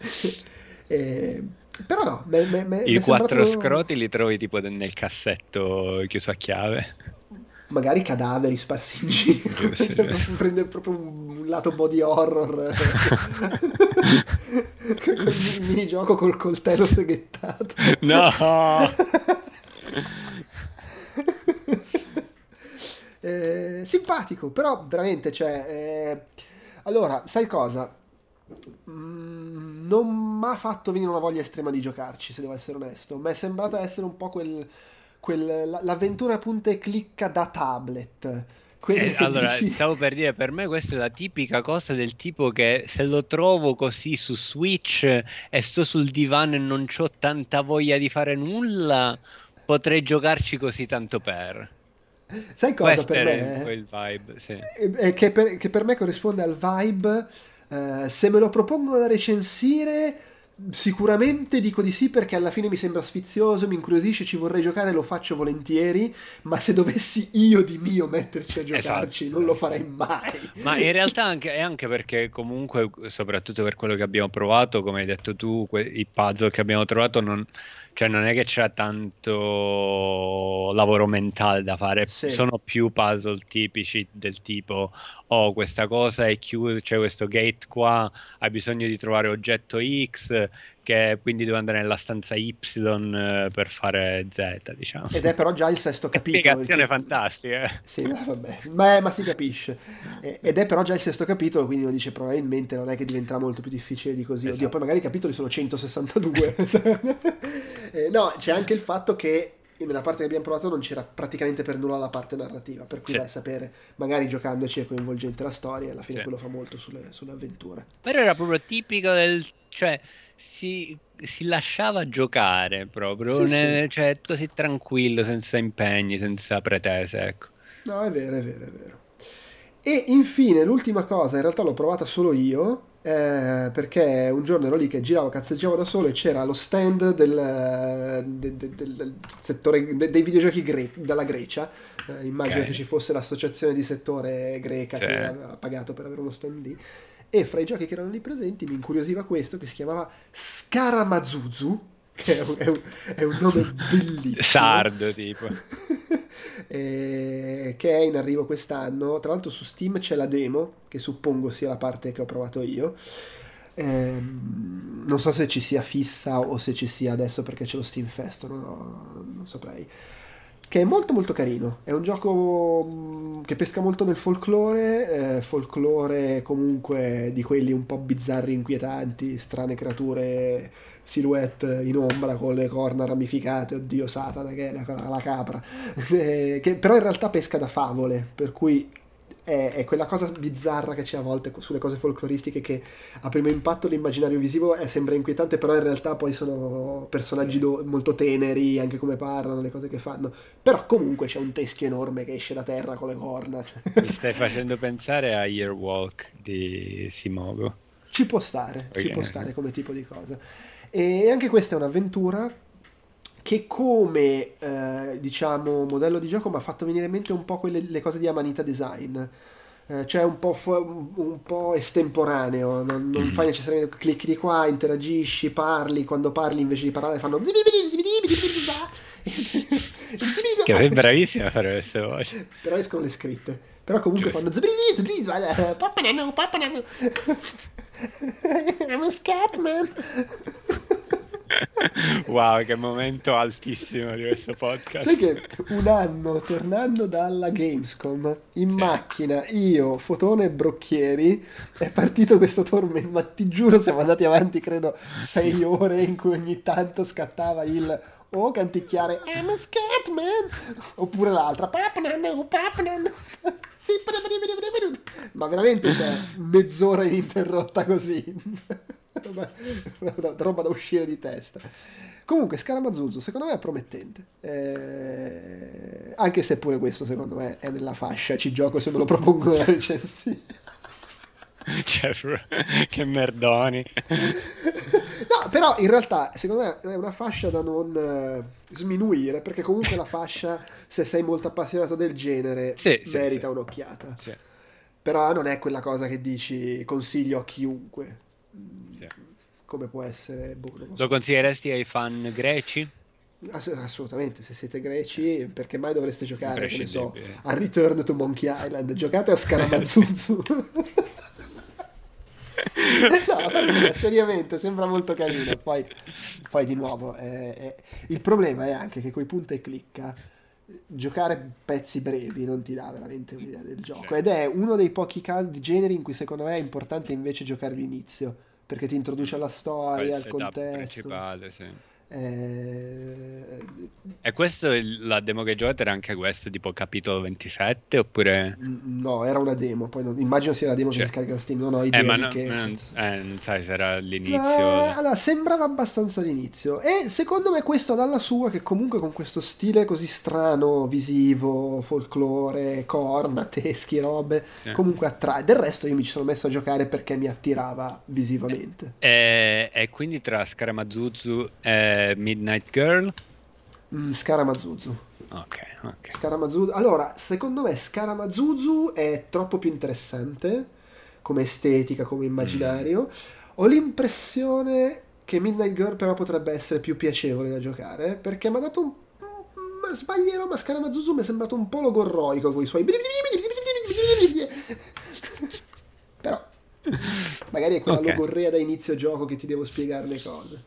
E- però no, me- me- me- I quattro sembrato- scroti li trovi tipo nel cassetto chiuso a chiave. magari cadaveri sparsi in giro Giusto, giusto. prende proprio un lato body horror il minigioco col coltello seghettato No! Eh, simpatico però veramente cioè eh, allora sai cosa Mm, non mi ha fatto venire una voglia estrema di giocarci se devo essere onesto mi è sembrata essere un po' quel, quel- la- l'avventura punta e clicca da tablet Eh, allora, dici- stavo per dire, per me questa è la tipica cosa del tipo che se lo trovo così su Switch e sto sul divano e non ho tanta voglia di fare nulla, potrei giocarci così tanto per. sai cosa Questo per me po' il vibe, sì. Che, per, che per me corrisponde al vibe. Eh, se me lo propongono da recensire, Sicuramente dico di sì perché alla fine mi sembra sfizioso, mi incuriosisce, ci vorrei giocare, lo faccio volentieri, ma se dovessi io di mio metterci a giocarci esatto. non lo farei mai. Ma in realtà anche, è anche perché comunque, soprattutto per quello che abbiamo provato, come hai detto tu, que- i puzzle che abbiamo trovato non cioè non è che c'è tanto lavoro mentale da fare, sì. sono più puzzle tipici del tipo oh questa cosa è chiusa, c'è questo gate qua, hai bisogno di trovare oggetto X che quindi devo andare nella stanza Y eh, per fare Z, diciamo. Ed è però già il sesto capitolo. Spiegazione fantastica. Eh. Sì, vabbè, ma, ma, si capisce. Ed è però già il sesto capitolo, quindi uno dice probabilmente non è che diventerà molto più difficile di così. Esatto. Oddio, poi magari i capitoli sono 162. eh, no, c'è anche il fatto che nella parte che abbiamo provato non c'era praticamente per nulla la parte narrativa, per cui sì. vai a sapere, magari giocandoci è coinvolgente la storia e alla fine sì. quello fa molto sulle, sulle avventure. Però era proprio tipico del... cioè si, si lasciava giocare proprio, sì, ne, sì. cioè così tranquillo, senza impegni, senza pretese, ecco. No, è vero, è vero, è vero. E infine l'ultima cosa, in realtà l'ho provata solo io, eh, perché un giorno ero lì che giravo, cazzeggiavo da solo e c'era lo stand del, del, del, del settore dei videogiochi gre- dalla Grecia. Eh, immagino okay. che ci fosse l'associazione di settore greca sì. che aveva pagato per avere uno stand lì e fra i giochi che erano lì presenti mi incuriosiva questo che si chiamava Scaramazuzu, che è un, è un, è un nome bellissimo. Sardo tipo. che è in arrivo quest'anno. Tra l'altro su Steam c'è la demo, che suppongo sia la parte che ho provato io. Ehm, non so se ci sia fissa o se ci sia adesso perché c'è lo Steam Fest, non, ho, non saprei che è molto molto carino. È un gioco mm, che pesca molto nel folklore, eh, folklore comunque di quelli un po' bizzarri, inquietanti, strane creature, silhouette in ombra con le corna ramificate, oddio Satana che è la, la capra, eh, che però in realtà pesca da favole, per cui è, è, quella cosa bizzarra che c'è a volte sulle cose folcloristiche che a primo impatto l'immaginario visivo è, sembra inquietante, però in realtà poi sono personaggi do, molto teneri, anche come parlano, le cose che fanno. Però comunque c'è un teschio enorme che esce da terra con le corna. Mi stai facendo pensare a Yearwalk di Simogo. Ci può stare, okay. ci può stare come tipo di cosa. E anche questa è un'avventura che come eh, diciamo modello di gioco mi ha fatto venire in mente un po' quelle le cose di Amanita Design eh, cioè un po', fu- un po', estemporaneo non, non mm. fai necessariamente clicchi di qua interagisci parli quando parli invece di parlare fanno che sei bravissima a fare queste voci però escono le scritte però comunque Giusto. fanno papanano papanano I'm a scat man wow, che momento altissimo di questo podcast. Sai che un anno tornando dalla Gamescom in sì. macchina, io, Fotone e Brocchieri, è partito questo tormento, ma ti giuro siamo andati avanti credo sei ore in cui ogni tanto scattava il o canticchiare I'm a Scatman oppure l'altra Papanan, Papanan. Ma veramente c'è cioè, mezz'ora ininterrotta così roba, roba da uscire di testa. Comunque, Scaramazzuzo secondo me è promettente. Eh, anche se pure questo secondo me è nella fascia. Ci gioco se me lo propongo la recensione. Cioè, che merdoni. no, però in realtà secondo me è una fascia da non uh, sminuire, perché comunque la fascia, se sei molto appassionato del genere, sì, merita sì, un'occhiata. Sì. Però non è quella cosa che dici consiglio a chiunque come può essere... Boh, lo so. consiglieresti ai fan greci? assolutamente, se siete greci, perché mai dovreste giocare, che ne so, a Return to Monkey Island? Giocate a Scaramazzuzu. no, seriamente, sembra molto carino. Poi, poi di nuovo, eh, eh, il problema è anche che coi punta e clicca giocare pezzi brevi non ti dà veramente un'idea del gioco. Ed è uno dei pochi casi di generi in cui secondo me è importante invece giocare l'inizio perché ti introduce alla storia, al contesto. principale, sì. Eh... E questo, la demo che giocate era anche questo, tipo capitolo 27, oppure... No, era una demo, poi non... immagino sia la demo cioè... che si scarica da Steam, non ho idea eh, ma no, che... non, eh, non sai se era l'inizio... Eh, allora, sembrava abbastanza l'inizio, e secondo me questo dalla sua, che comunque con questo stile così strano, visivo, folklore, corna, teschi, robe, sì. comunque attrae. Del resto io mi ci sono messo a giocare perché mi attirava visivamente. E, e quindi tra Scaramazuzu e Midnight Girl? Mm, Scaramazuzu. Ok, ok. Scaramazuzu. Allora, secondo me Scaramazuzu è troppo più interessante come estetica, come immaginario. Mm. Ho l'impressione che Midnight Girl però potrebbe essere più piacevole da giocare perché mi ha dato un ma sbaglierò, ma Scaramazuzu mi è sembrato un po' logorroico con i suoi però magari è quella okay. logorrea da inizio gioco che ti devo spiegare le cose.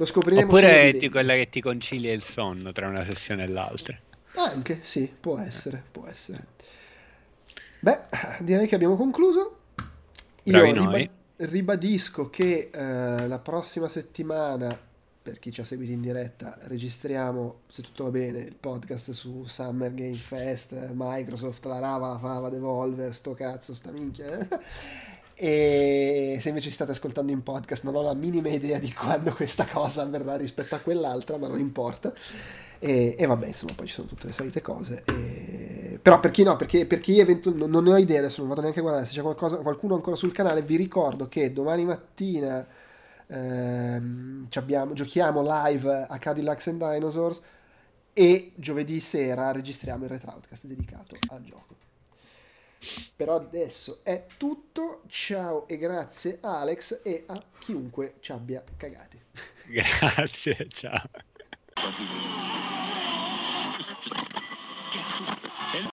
Lo scopriremo Oppure è di quella che ti concilia il sonno tra una sessione e l'altra. Anche, sì, può essere, può essere. Beh, direi che abbiamo concluso. Io riba- ribadisco che eh, la prossima settimana, per chi ci ha seguito in diretta, registriamo, se tutto va bene, il podcast su Summer Game Fest, Microsoft, la Rava, la Fava, Devolver, sto cazzo, sta minchia. E se invece state ascoltando in podcast, non ho la minima idea di quando questa cosa avverrà rispetto a quell'altra, ma non importa. E, e vabbè, insomma, poi ci sono tutte le solite cose. E... Però per chi no, perché, per chi eventu- non, non, ne ho idea, adesso non vado neanche a guardare se c'è qualcosa, qualcuno ancora sul canale, vi ricordo che domani mattina ehm, abbiamo, giochiamo live a Cadillacs and Dinosaurs e giovedì sera registriamo il Retroutcast dedicato al gioco. Però adesso è tutto, ciao e grazie Alex e a chiunque ci abbia cagati. Grazie, ciao.